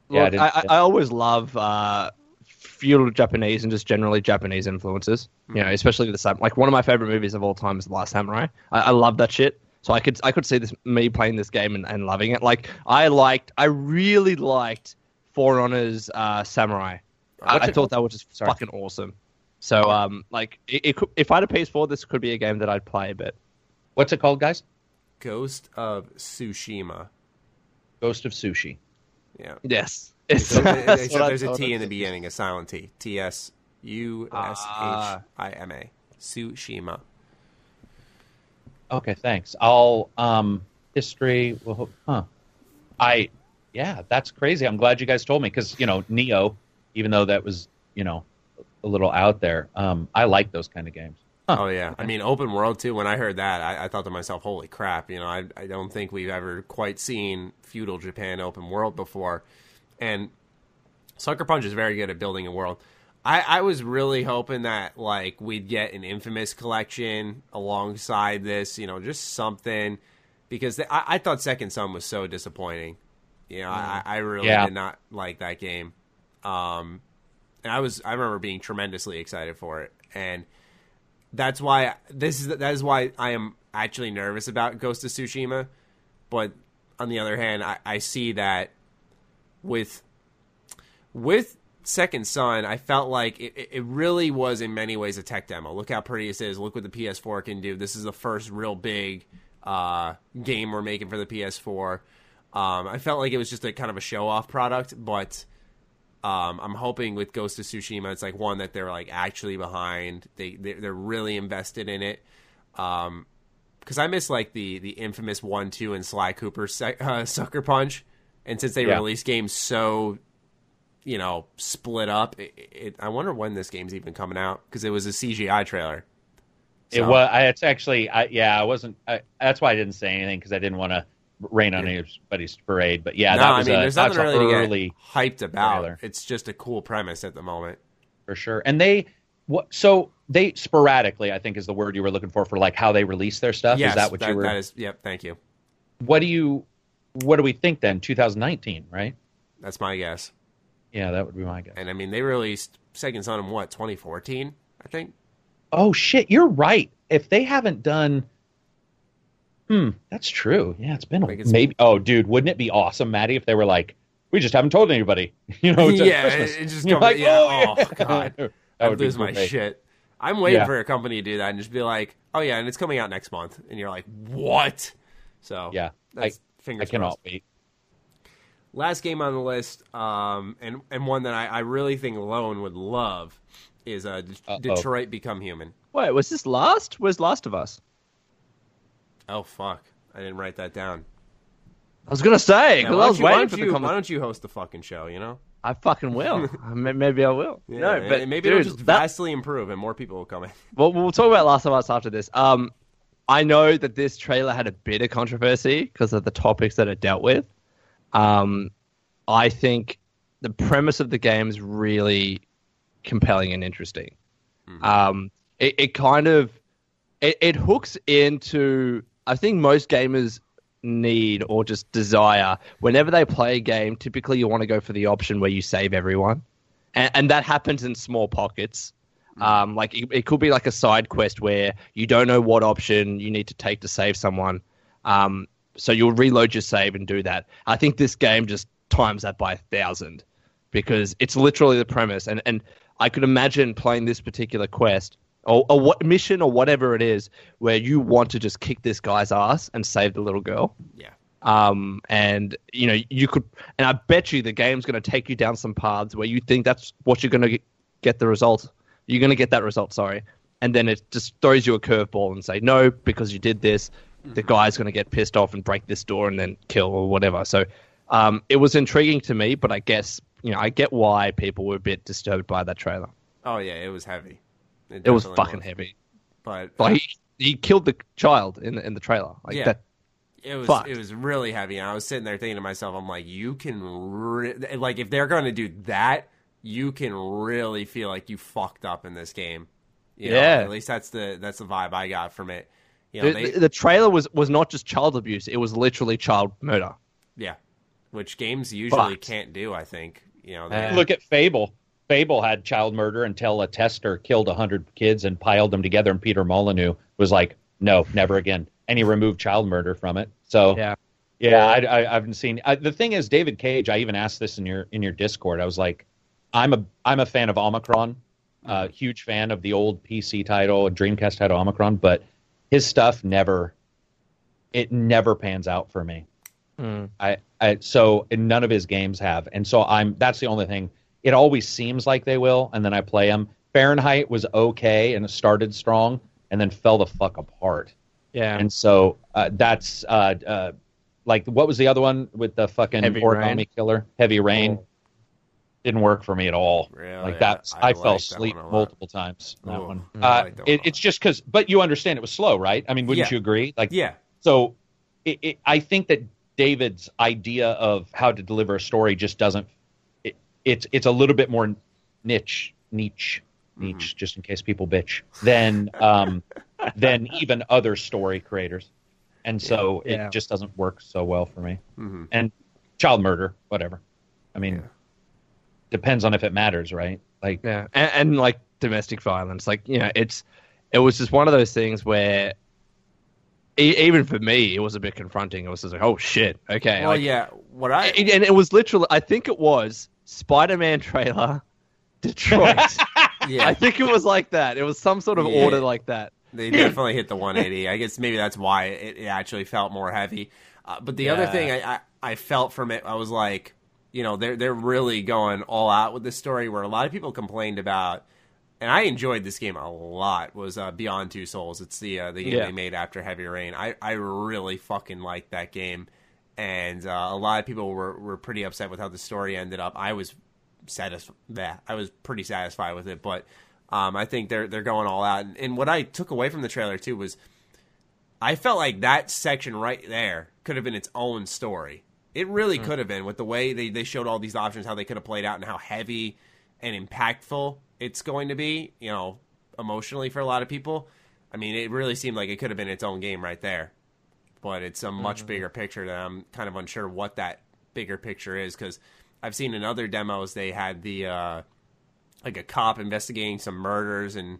Yeah, I Look, I, I, I always love uh, feudal Japanese and just generally Japanese influences. You know, especially the sam- like one of my favorite movies of all time is The Last Samurai. I, I love that shit. So I could I could see this me playing this game and, and loving it. Like I liked, I really liked For Honor's uh, Samurai. I, I thought that was just Sorry. fucking awesome. So um, like it, it could, if I had a PS4, this could be a game that I'd play. But what's it called guys Ghost of Tsushima. Ghost of Sushi Yeah. yes, it's, So, that's except what I there's a thought T it in the beginning, a silent T. T S U S H I M A. Ah. I M A. Tsushima. Okay thanks I'll um history well, huh I yeah that's crazy I'm glad you guys told me because you know Neo even though that was you know a little out there um I like those kind of games Oh yeah, I mean open world too. When I heard that, I, I thought to myself, "Holy crap!" You know, I I don't think we've ever quite seen feudal Japan open world before, and Sucker Punch is very good at building a world. I, I was really hoping that like we'd get an infamous collection alongside this, you know, just something because the, I, I thought Second Son was so disappointing. You know, I, I really Yeah. did not like that game. Um, and I was I remember being tremendously excited for it, and that's why this is that is why I am actually nervous about Ghost of Tsushima. But on the other hand, I, I see that with with Second Son, I felt like it, it- really was in many ways a tech demo. Look how pretty this is. Look what the PS4 can do. This is the first real big uh, game we're making for the PS4. Um, I felt like it was just a kind of a show off product, but um, I'm hoping with Ghost of Tsushima, it's like one that they're like actually behind. They they're, they're really invested in it. Um, because I miss like the the infamous one, two, and Sly Cooper uh, Sucker Punch, and since they Yeah. release games so, you know, split up, it, it, I wonder when this game's even coming out because it was a CGI trailer. It was. I, it's actually. I, yeah, I wasn't. I, that's why I didn't say anything because I didn't want to rain on anybody's parade. But yeah, no, that was I mean, a, there's nothing really early to hyped about. trailer. It's just a cool premise at the moment. for sure. And they, what? So they sporadically, I think, is the word you were looking for for like how they release their stuff. Yes, is that what that, you were? that is. Yep. Thank you. what do you? What do we think then? 2019, right? That's my guess. Yeah, that would be my guess. And I mean, they released Second Son in what 2014, I think. Oh shit, you're right. If they haven't done, hmm, that's true. Yeah, it's been a, it's- maybe. Oh, dude, wouldn't it be awesome, Maddie, if they were like, we just haven't told anybody. You know, it's yeah, Christmas. it, it just comes. like, yeah, oh, oh, god, I'd lose my shit. I'm waiting Yeah. for a company to do that and just be like, oh yeah, and it's coming out next month, and you're like, what? So Yeah, that's I fingers cannot crossed. wait. Last game on the list, um, and and one that I, I really think Lone would love is uh, De- Detroit Become Human. Wait, was this last? Was Last of Us? Oh fuck, I didn't write that down. I was gonna say because why I don't was you- why waiting don't for you- the Why don't you host the fucking show? You know. I fucking will. Maybe I will. Yeah, no, but maybe dude, it'll just that- vastly improve, and more people will come in. Well, we'll talk about Last of Us after this. Um, I know that this trailer had a bit of controversy because of the topics that it dealt with. Um, I think the premise of the game is really compelling and interesting. Um, it, it kind of it, it hooks into I think most gamers need or just desire whenever they play a game. Typically, you want to go for the option where you save everyone, and, and that happens in small pockets. Um, like it, it could be like a side quest where you don't know what option you need to take to save someone. Um, so you'll reload your save and do that. I think this game just times that by a thousand because it's literally the premise. And and I could imagine playing this particular quest or, or what mission or whatever it is where you want to just kick this guy's ass and save the little girl. Yeah. Um, and you know you could, and I bet you the game's going to take you down some paths where you think that's what you're going to get the result. You're going to get that result, sorry, and then it just throws you a curveball and say no because you did this. The guy's going to get pissed off and break this door and then kill or whatever. So um, it was intriguing to me, but I guess you know I get why people were a bit disturbed by that trailer. Oh yeah, it was heavy. It was definitely fucking heavy. But Like he, he killed the child in the, in the trailer. Like Yeah. that. it was fucked. it was really heavy. And I was sitting there thinking to myself, I'm like, you can re- like if they're going to do that, you can really feel like you fucked up in this game. You know, Yeah. at least that's the that's the vibe I got from it. You know, The, they, the, the trailer was was not just child abuse; it was literally child murder. yeah, which games usually Fucked. can't do. I think you know. They, Look at Fable. Fable had child murder until a tester killed hundred kids and piled them together, and Peter Molyneux was like, "No, never again," and he removed child murder from it. So Yeah, Yeah, I, I, I haven't seen. I, the thing is, David Cage. I even asked this in your in your Discord. I was like, I'm a I'm a fan of Omikron, uh, huge fan of the old PC title, Dreamcast title Omikron, but his stuff never, it never pans out for me. Mm. I, I so and none of his games have, and so I'm. That's the only thing. It always seems like they will, and then I play them. Fahrenheit was okay and it started strong, and then fell the fuck apart. yeah. And so uh, that's uh, uh, like what was the other one with the fucking Heavy origami Rain? killer? Heavy Rain Oh. Didn't work for me at all. Really? Like that, I- I I, fell like that asleep one a lot. multiple times. That Ooh, one. Uh, like that it, a it's just because, but you understand it was slow, right? I mean, wouldn't Yeah. you agree? Like, yeah, so it, it, I think that David's idea of how to deliver a story just doesn't. It, it's it's a little bit more niche, niche, niche, Mm-hmm. just in case people bitch than um, than even other story creators, and so Yeah. it just doesn't work so well for me. Mhm. And child murder, whatever. I mean, Yeah. Depends on if it matters, right? Like, Yeah, and, and like domestic violence, like you know, it's it was just one of those things where e- even for me, it was a bit confronting. It was just like, oh shit, okay. well, like, yeah. What I and and it was literally, I think it was Spider-Man trailer, Detroit. yeah, I think it was like that. It was some sort of Yeah. order like that. They definitely hit the 180. I guess maybe that's why it, it actually felt more heavy. Uh, but the other thing I, I, I felt from it, I was like, you know, they're they're really going all out with this story. Where a lot of people complained about, and I enjoyed this game a lot. Was uh, Beyond Two Souls? It's the uh, the game Yeah. they made after Heavy Rain. I I really fucking liked that game, and uh, a lot of people were were pretty upset with how the story ended up. I was satisfied. That I was pretty satisfied with it, but um, I think they're they're going all out. And, and what I took away from the trailer too was, I felt like that section right there could have been its own story. It really could have been with the way they, they showed all these options, how they could have played out, and how heavy and impactful it's going to be. You know, emotionally for a lot of people. I mean, it really seemed like it could have been its own game right there. But it's a much bigger picture that I'm kind of unsure what that bigger picture is because I've seen in other demos they had the uh, like a cop investigating some murders and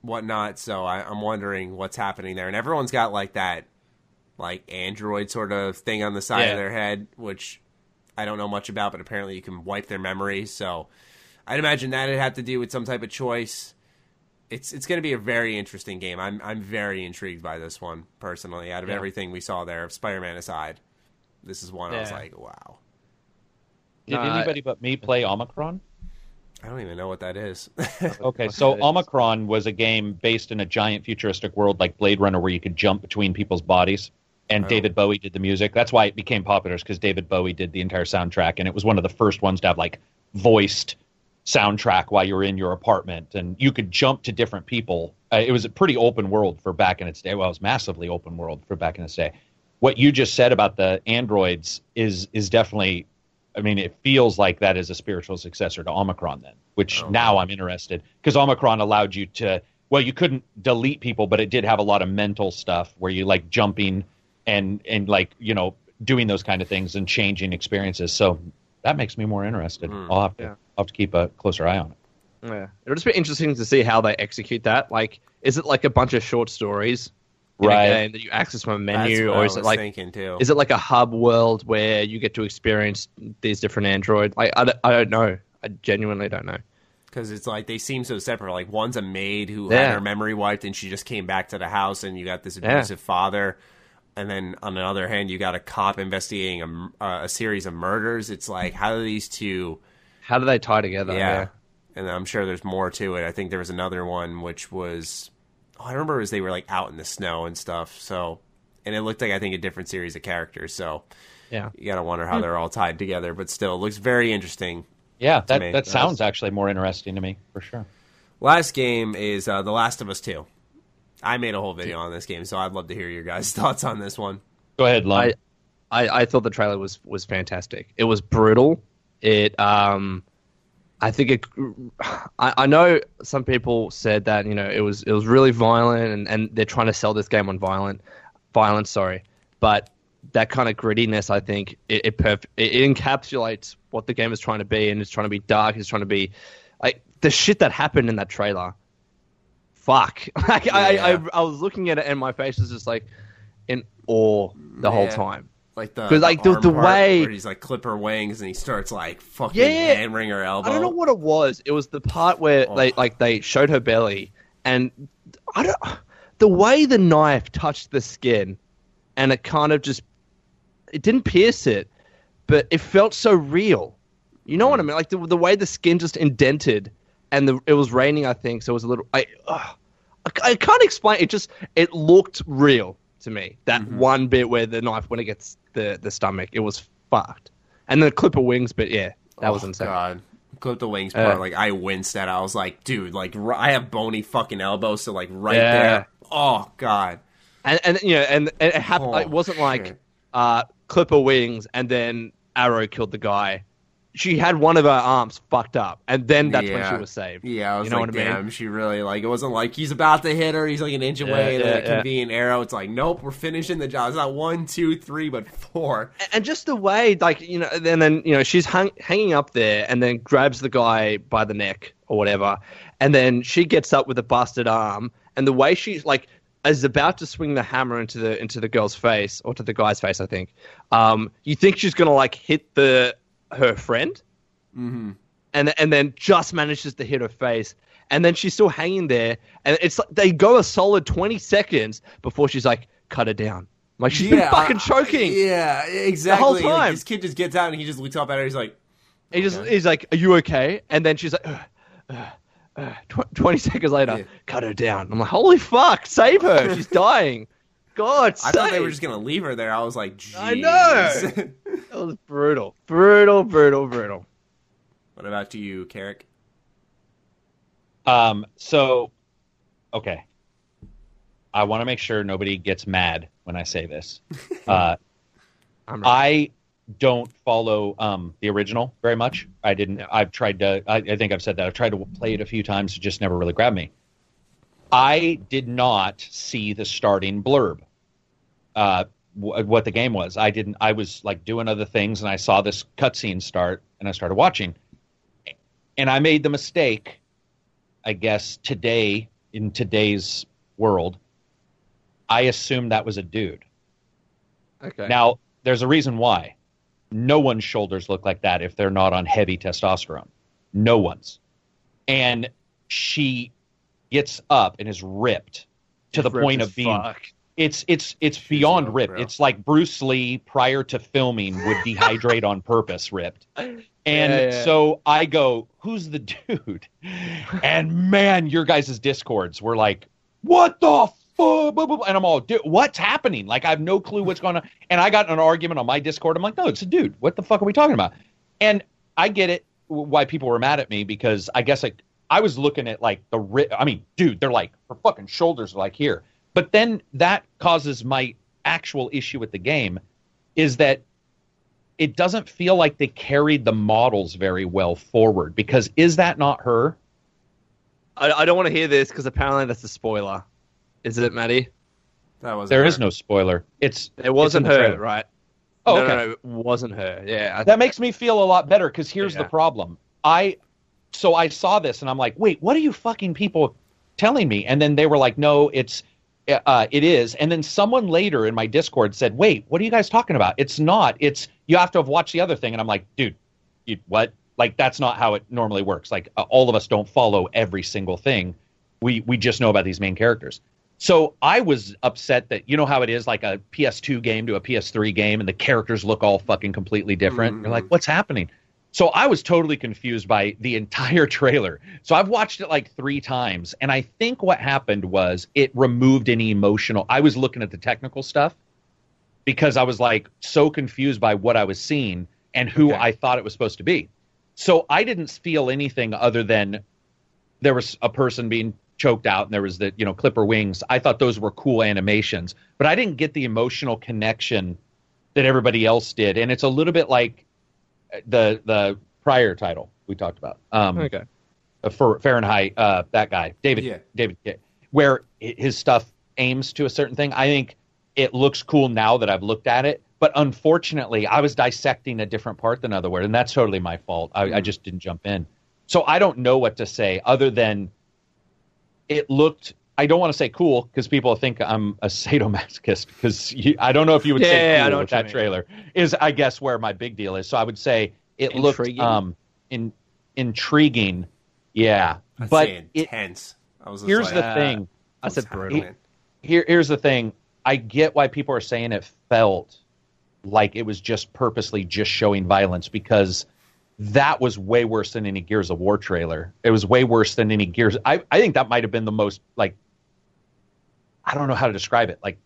whatnot. So I, I'm wondering what's happening there. And everyone's got like that like android sort of thing on the side Yeah. of their head, which I don't know much about, but apparently you can wipe their memory. So I'd imagine that'd have to do with some type of choice. It's it's going to be a very interesting game. I'm I'm very intrigued by this one personally. Out of Yeah. everything we saw there, Spider-Man aside, this is one I was like, wow. did No, anybody but me play Omikron? I don't even know what that is. Okay, so? Omikron was a game based in a giant futuristic world like Blade Runner where you could jump between people's bodies. And Oh. David Bowie did the music. That's why it became popular, is because David Bowie did the entire soundtrack, and it was one of the first ones to have like voiced soundtrack while you were in your apartment, and you could jump to different people. Uh, it was a pretty open world for back in its day. Well, it was massively open world for back in its day. What you just said about the androids is is definitely. I mean, it feels like that is a spiritual successor to Omikron, then, which Oh, now. I'm interested because Omikron allowed you to. Well, you couldn't delete people, but it did have a lot of mental stuff where you like jumping and and like you know doing those kind of things and changing experiences. So that makes me more interested. Hmm. I'll have to Yeah. I'll have to keep a closer eye on it. Yeah, it'll just be interesting to see how they execute that. Like, is it like a bunch of short stories in Right. a game that you access from a That's menu, what or I is it like thinking too. is it like a hub world where you get to experience these different androids? Like, I don't, I don't know. I genuinely don't know. because it's like they seem so separate. Like one's a maid who Yeah. had her memory wiped and she just came back to the house, and you got this Yeah. abusive father. And then on the other hand, you got a cop investigating a, m- uh, a series of murders. It's like how do these two? How do they tie together? yeah. And I'm sure there's more to it. I think there was another one which was, oh, I remember it was they were like out in the snow and stuff. So, and it looked like I think a different series of characters. So yeah. you gotta wonder how they're all tied together. But still, it looks very interesting. Yeah, that me. that sounds actually more interesting to me for sure. Last game is uh, The Last of Us 2. I made a whole video on this game, so I'd love to hear your guys' thoughts on this one. Go ahead, Lum. I, I, I thought the trailer was was fantastic. It was brutal. It um, I think it. I, I know some people said that you know it was it was really violent and, and they're trying to sell this game on violent violence. Sorry, but that kind of grittiness, I think it it, perf- it it encapsulates what the game is trying to be, and it's trying to be dark. It's trying to be like the shit that happened in that trailer. Fuck! Like I, I, I was looking at it, and my face was just like in awe the whole time. Like the 'Cause, like, the- the way- he's like clip her wings and he starts like fucking Yeah. hammering her elbow. I don't know what it was. It was the part where oh. they Oh. like they showed her belly, and I don't. The way the knife touched the skin, and it kind of just, it didn't pierce it, but it felt so real. You know what mm. I mean? Like the the way the skin just indented, and the it was raining. I think so. It was a little. I, ugh. I, I can't explain. It just it looked real to me. That Mm-hmm. one bit where the knife when it gets the the stomach, it was fucked. And the clip of wings, but yeah, that was Oh, insane. God. Clip the wings Uh, part. like I winced at. it. I was like, dude, like r- I have bony fucking elbows, so like right Yeah. there. Oh God. and and you know, and, and it happened. Oh, it wasn't like shit. uh, Clipper wings, and then Arrow killed the guy. She had one of her arms fucked up, and then that's when she was saved. Yeah, I was You know like, what I mean? damn, she really like it wasn't like he's about to hit her, he's like an inch away, Yeah, and yeah, a yeah. convenient arrow. It's like, nope, we're finishing the job. It's not one, two, three, but four. and just the way, like you know, and then you know, she's hung, hanging up there, and then grabs the guy by the neck or whatever, and then she gets up with a busted arm, and the way she's like is about to swing the hammer into the into the girl's face or to the guy's face, I think. Um, you think she's gonna like hit the her friend, Mm-hmm. and and then just manages to hit her face. And then she's still hanging there, and it's like they go a solid twenty seconds before she's like, "Cut her down." Like she's been fucking choking. Yeah, exactly. Like, time. this kid just gets out and he just looks up at her. He's like, He just Okay. he's like, "Are you okay?" And then she's like, "Ugh, ugh, ugh." Tw- "20 seconds later, Yeah. cut her down." I'm like, "Holy fuck, save her! She's dying." God, I thought they were just gonna leave her there. I was like, I know. That was brutal, brutal, brutal, brutal. what about you, Karak? Um, so, okay. I want to make sure nobody gets mad when I say this. Uh, I'm. I don't follow um, the original very much. I didn't. I've tried to. I, I think I've said that. I've tried to play it a few times. It just never really grabbed me. I did not see the starting blurb. Uh, wh- what the game was. I didn't. I was like doing other things, and I saw this cutscene start, and I started watching. And I made the mistake, I guess today in today's world, I assumed that was a dude. okay. Now, there's a reason why. No one's shoulders look like that if they're not on heavy testosterone. No one's. And she gets up and is ripped to the Ripped point of being fuck. It's it's it's beyond ripped. It's like Bruce Lee prior to filming would dehydrate on purpose ripped. And Yeah, yeah. so I go, "Who's the dude?" And man, your guys' discords were like, "What the boo, and I'm all, what's happening? Like I have no clue what's going on. And I got in an argument on my Discord. I'm like, no, it's a dude. What the fuck are we talking about? And I get it why people were mad at me because I guess like I was looking at like the ri- I mean, dude, they're like her fucking shoulders are like here. But then that causes my actual issue with the game is that it doesn't feel like they carried the models very well forward because is that not her? I, I don't want to hear this because apparently that's a spoiler. Is it, Maddie? That was There is no spoiler. It's It wasn't it's her, trailer. right? Oh, no, okay. no, no, it wasn't her. Yeah, I, That makes me feel a lot better because here's Yeah. the problem. I so I saw this and I'm like, wait, what are you fucking people telling me? And then they were like, no, it's uh, it is. And then someone later in my Discord said, wait, what are you guys talking about? It's not. It's you have to have watched the other thing. And I'm like, dude, you, what? Like that's not how it normally works. Like uh, all of us don't follow every single thing. We we just know about these main characters. So I was upset that you know how it is like a PS2 game to a PS3 game and the characters look all fucking completely different. You're like, what's happening? So I was totally confused by the entire trailer. So I've watched it like three times, and I think what happened was it removed any emotional. I was looking at the technical stuff because I was like so confused by what I was seeing and who Okay. I thought it was supposed to be. So I didn't feel anything other than there was a person being choked out and there was the you know clipper wings. I thought those were cool animations, but I didn't get the emotional connection that everybody else did. And it's a little bit like the the prior title we talked about. Um, okay. uh, for Fahrenheit, uh, that guy, David, Yeah. David, where his stuff aims to a certain thing. I think it looks cool now that I've looked at it, but unfortunately, I was dissecting a different part than other word, and that's totally my fault. I, I just didn't jump in, so I don't know what to say other than it looked. I don't want to say cool because people think I'm a sadomasochist because I don't know if you would say Yeah, I cool know with that trailer is I guess where my big deal is. So I would say it looked Intriguing? um in intriguing, yeah. I'd but say it, intense. I was here's like, the uh, thing. I said what's brutal. happening? Here here's the thing. I get why people are saying it felt like it was just purposely just showing violence because that was way worse than any Gears of War trailer. It was way worse than any Gears. I, I think that might have been the most like I don't know how to describe it. Like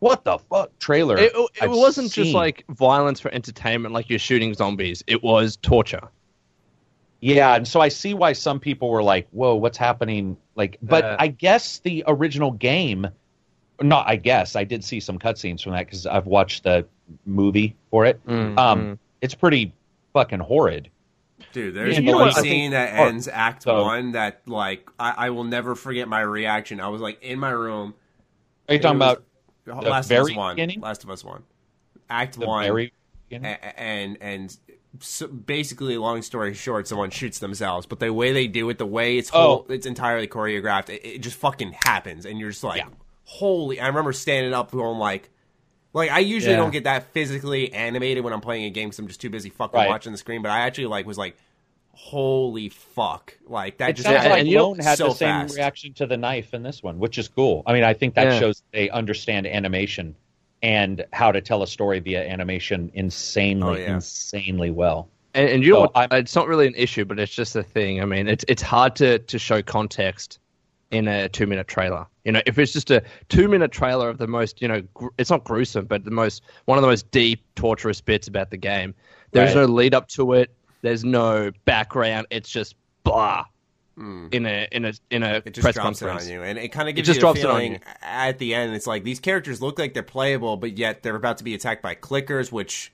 what the fuck trailer? It, it wasn't just like violence for entertainment, like you're shooting zombies. It was torture. Yeah, and so I see why some people were like, "Whoa, what's happening?" Like, but Uh, I guess the original game, not I guess I did see some cutscenes from that because I've watched the movie for it. Mm, um, it's pretty fucking horrid. Dude, there's You know one what think- scene that or- ends Act so- One that like I, I will never forget my reaction. I was like in my room. Are you talking about Last very of Us One? beginning? Last of Us One. Act the One. very beginning? a- and and so basically, long story short, someone shoots themselves. But the way they do it, the way it's whole, oh. it's entirely choreographed. It, it just fucking happens, and you're just like, Yeah. holy! I remember standing up, going like, like I usually Yeah. don't get that physically animated when I'm playing a game because I'm just too busy fucking Right. watching the screen. But I actually like was like, holy fuck! Like that It just sounds Yeah, like and you know- Lone had so the same fast. reaction to the knife in this one, which is cool. I mean, I think that Yeah. shows they understand animation and how to tell a story via animation insanely, Oh, yeah. Insanely well. And, and you know what? It's not really an issue, but it's just a thing. I mean, it's it's hard to to show context in a two minute trailer. You know, if it's just a two minute trailer of the most, you know, gr- it's not gruesome, but the most one of the most deep, torturous bits about the game. There's Right. no lead up to it. There's no background. It's just blah in a in a in a Hmm. It just press drops it on you, and it kind of gives just you drops a it on feeling you. at the end. It's like these characters look like they're playable, but yet they're about to be attacked by clickers, which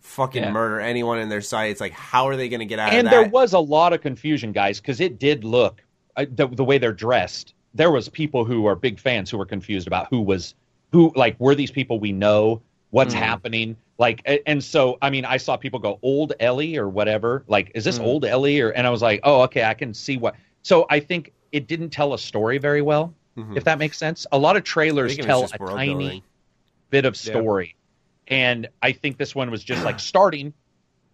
fucking Yeah. murder anyone in their sight. It's like, how are they going to get out and of that? there was a lot of confusion, guys, because it did look uh, the, the way they're dressed. There was people who are big fans who were confused about who was who. Like, were these people we know? What's Hmm. happening? Like, and so I mean, I saw people go old Ellie or whatever. Like, is this mm. old Ellie? Or and I was like, oh, okay, I can see what. So I think it didn't tell a story very well, mm-hmm. if that makes sense. A lot of trailers think it was tell a tiny building. bit of story. And I think this one was just like starting,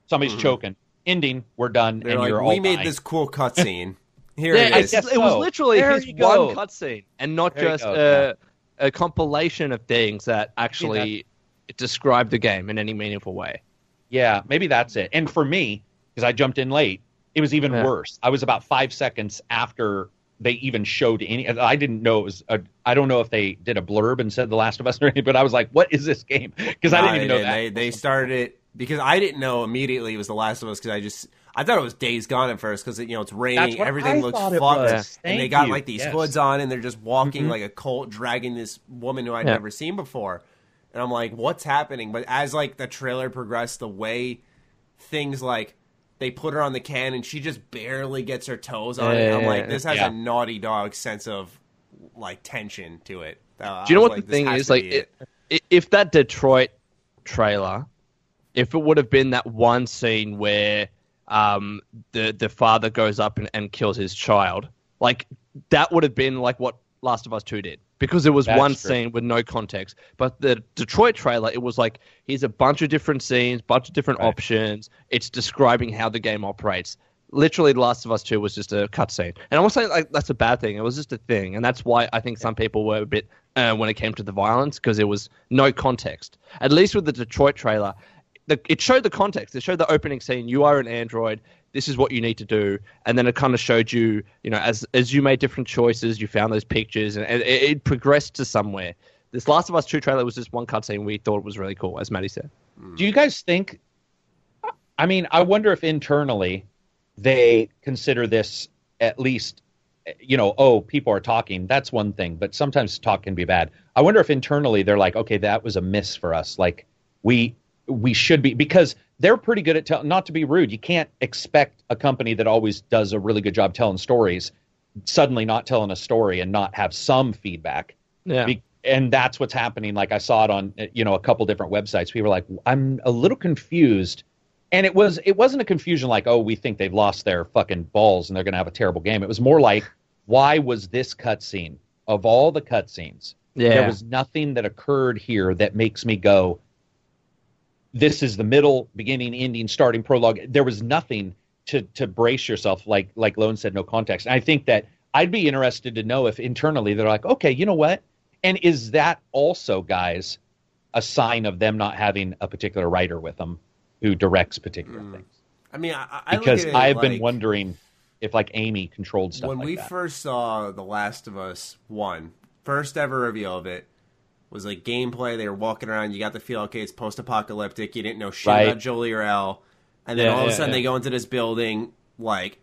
somebody's mm-hmm. choking, ending, we're done, They're and like, we we made this cool cutscene. Here Yeah, it it's- is. it was literally There his one cutscene, and not There just go, a, a compilation of things that actually describe the game in any meaningful way. Yeah, maybe that's it. And for me, because I jumped in late, it was even Yeah. worse. I was about five seconds after they even showed any. I didn't know it was. A, I don't know if they did a blurb and said The Last of Us or anything, but I was like, "What is this game?" Because I didn't even know they, that. They, they started it because I didn't know immediately it was The Last of Us because I just I thought it was Days Gone at first because you know it's raining, everything I looks fucked, was. and they got you. like these Yes. hoods on and they're just walking Mhm. like a cult, dragging this woman who I'd Yeah. never seen before, and I'm like, what's happening? But as like the trailer progressed, the way things like they put her on the can and she just barely gets her toes on it. I'm like, this has Yeah. a Naughty Dog sense of like tension to it. Uh, Do you know what like, the thing is? Like, be it, if that Detroit trailer, if it would have been that one scene where um, the the father goes up and, and kills his child, like that would have been like what Last of Us Two did, because it was That's one true. scene with no context. But the Detroit trailer, it was like here's a bunch of different scenes, bunch of different Right. options. It's describing how the game operates. Literally, The Last of Us Two was just a cutscene, and I'm not saying like that's a bad thing. It was just a thing, and that's why I think some people were a bit uh, when it came to the violence because there was no context. At least with the Detroit trailer, the, it showed the context. It showed the opening scene. You are an android. This is what you need to do, and then it kind of showed you, you know, as as you made different choices, you found those pictures, and, and it, it progressed to somewhere. This Last of Us Two trailer was just one cutscene. We thought was really cool, as Maddie said. Hmm. Do you guys think? I mean, I wonder if internally they consider this at least, you know, oh, people are talking. That's one thing, but sometimes talk can be bad. I wonder if internally they're like, okay, that was a miss for us. Like we we should be because they're pretty good at telling. Not to be rude, you can't expect a company that always does a really good job telling stories suddenly not telling a story and not have some feedback. Yeah, Be- and that's what's happening. Like I saw it on you know a couple different websites. People were like, "I'm a little confused," and it was it wasn't a confusion like, "Oh, we think they've lost their fucking balls and they're going to have a terrible game." It was more like, "Why was this cutscene of all the cutscenes? yeah. There was nothing that occurred here that makes me go." This is the middle, beginning, ending, starting, prologue. There was nothing to to brace yourself, like like Lone said, no context. And I think that I'd be interested to know if internally they're like, okay, you know what? And is that also, guys, a sign of them not having a particular writer with them who directs particular Mm. things? I mean, I, I look Because I've been wondering if like Amy controlled stuff when like we that. first saw The Last of Us One, first ever reveal of it was like gameplay. They were walking around. You got the feel, okay, it's post-apocalyptic. You didn't know shit Right. about Joel or Ellie, and then Yeah, all of a sudden yeah. they go into this building. Like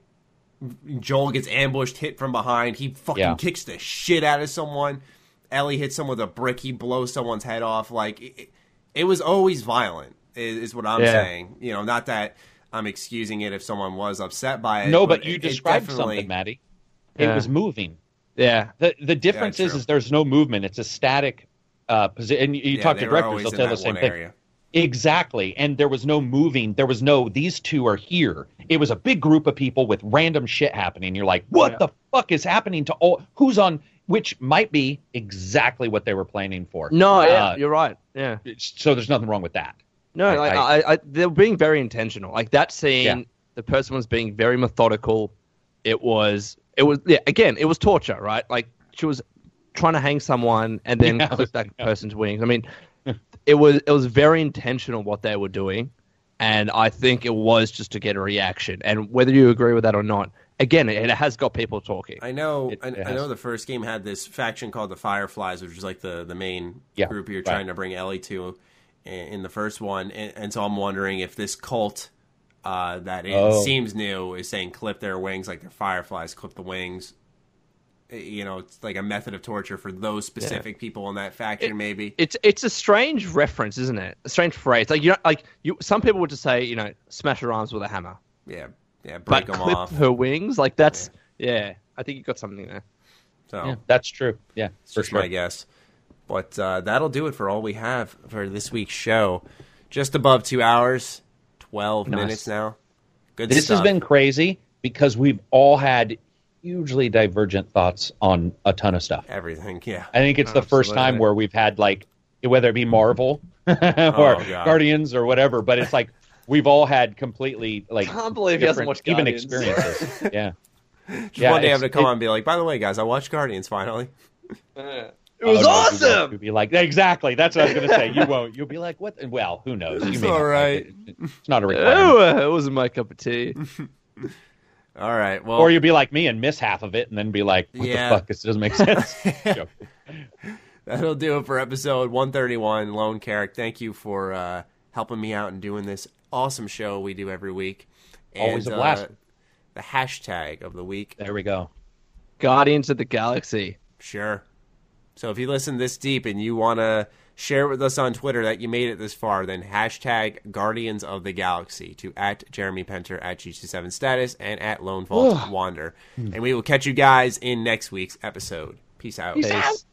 Joel gets ambushed, hit from behind. He fucking Yeah. kicks the shit out of someone. Ellie hits someone with a brick. He blows someone's head off. Like it, it was always violent. Is, is what I'm Yeah. saying. You know, not that. I'm excusing it if someone was upset by it. no, but it- you it described definitely- something, Maddie. It Yeah. was moving. yeah. The the difference Yeah, is is there's no movement. It's a static uh, position. And you, you Yeah, talk to directors, they'll in tell the same thing. area. Exactly. And there was no moving. There was no, these two are here. It was a big group of people with random shit happening. You're like, what Yeah. the fuck is happening to all, who's on, which might be exactly what they were planning for. No, yeah, Uh, you're right. Yeah. So there's nothing wrong with that. No, I- like, I- I, I, they're being very intentional. Like that scene, Yeah. the person was being very methodical. It was, it was, yeah. Again, it was torture, right? Like she was trying to hang someone and then Yeah. clip that person's wings. I mean, it was, it was very intentional what they were doing, and I think it was just to get a reaction. And whether you agree with that or not, again, it, it has got people talking. I know. It- I, it I know the first game had this faction called the Fireflies, which is like the the main Yeah, group you're right. trying to bring Ellie to in, in the first one, and, and so I'm wondering if this cult uh, that it Oh. seems new is saying clip their wings like they're fireflies, clip the wings. You know, it's like a method of torture for those specific people in that faction, maybe. It's it's a strange reference, isn't it? A strange phrase. Like you know, like you. Some people would just say, you know, smash her arms with a hammer. yeah, yeah, but break them clip off. her wings. Like that's yeah. I think you got something there. So Yeah, that's true. Yeah, It's for just sure. my guess. But uh, that'll do it for all we have for this week's show. Just above two hours, twelve Nice. minutes now. Good This stuff. has been crazy because we've all had hugely divergent thoughts on a ton of stuff. everything. Yeah, I think it's the first time where we've had like whether it be Marvel or Oh, Guardians or whatever, but it's like we've all had completely like Can't believe he hasn't different- watched even Guardians. experiences. yeah, just Yeah, one day I'm gonna come it- on and be like, by the way, guys, I watched Guardians finally. Uh, oh, it Oh, was no, you awesome. You would be like exactly. That's what I was going to say. You won't. You'll be like, what? Well, who knows? You It's may not like it. It's not a requirement. Oh, it wasn't my cup of tea. All right. Well, Or you'd be like me and miss half of it, and then be like, "What Yeah. the fuck? This doesn't make sense." That'll do it for episode 131. Lone Karak, thank you for uh, helping me out and doing this awesome show we do every week. And, Always a blast. Uh, the hashtag of the week, there we go. Guardians of the Galaxy. sure. So if you listen this deep and you want to share with us on Twitter that you made it this far, then hashtag Guardians of the Galaxy to at Jeremy Penter at G27 Status and at Lone Vault Wander. Hmm. and we will catch you guys in next week's episode. Peace out. Peace.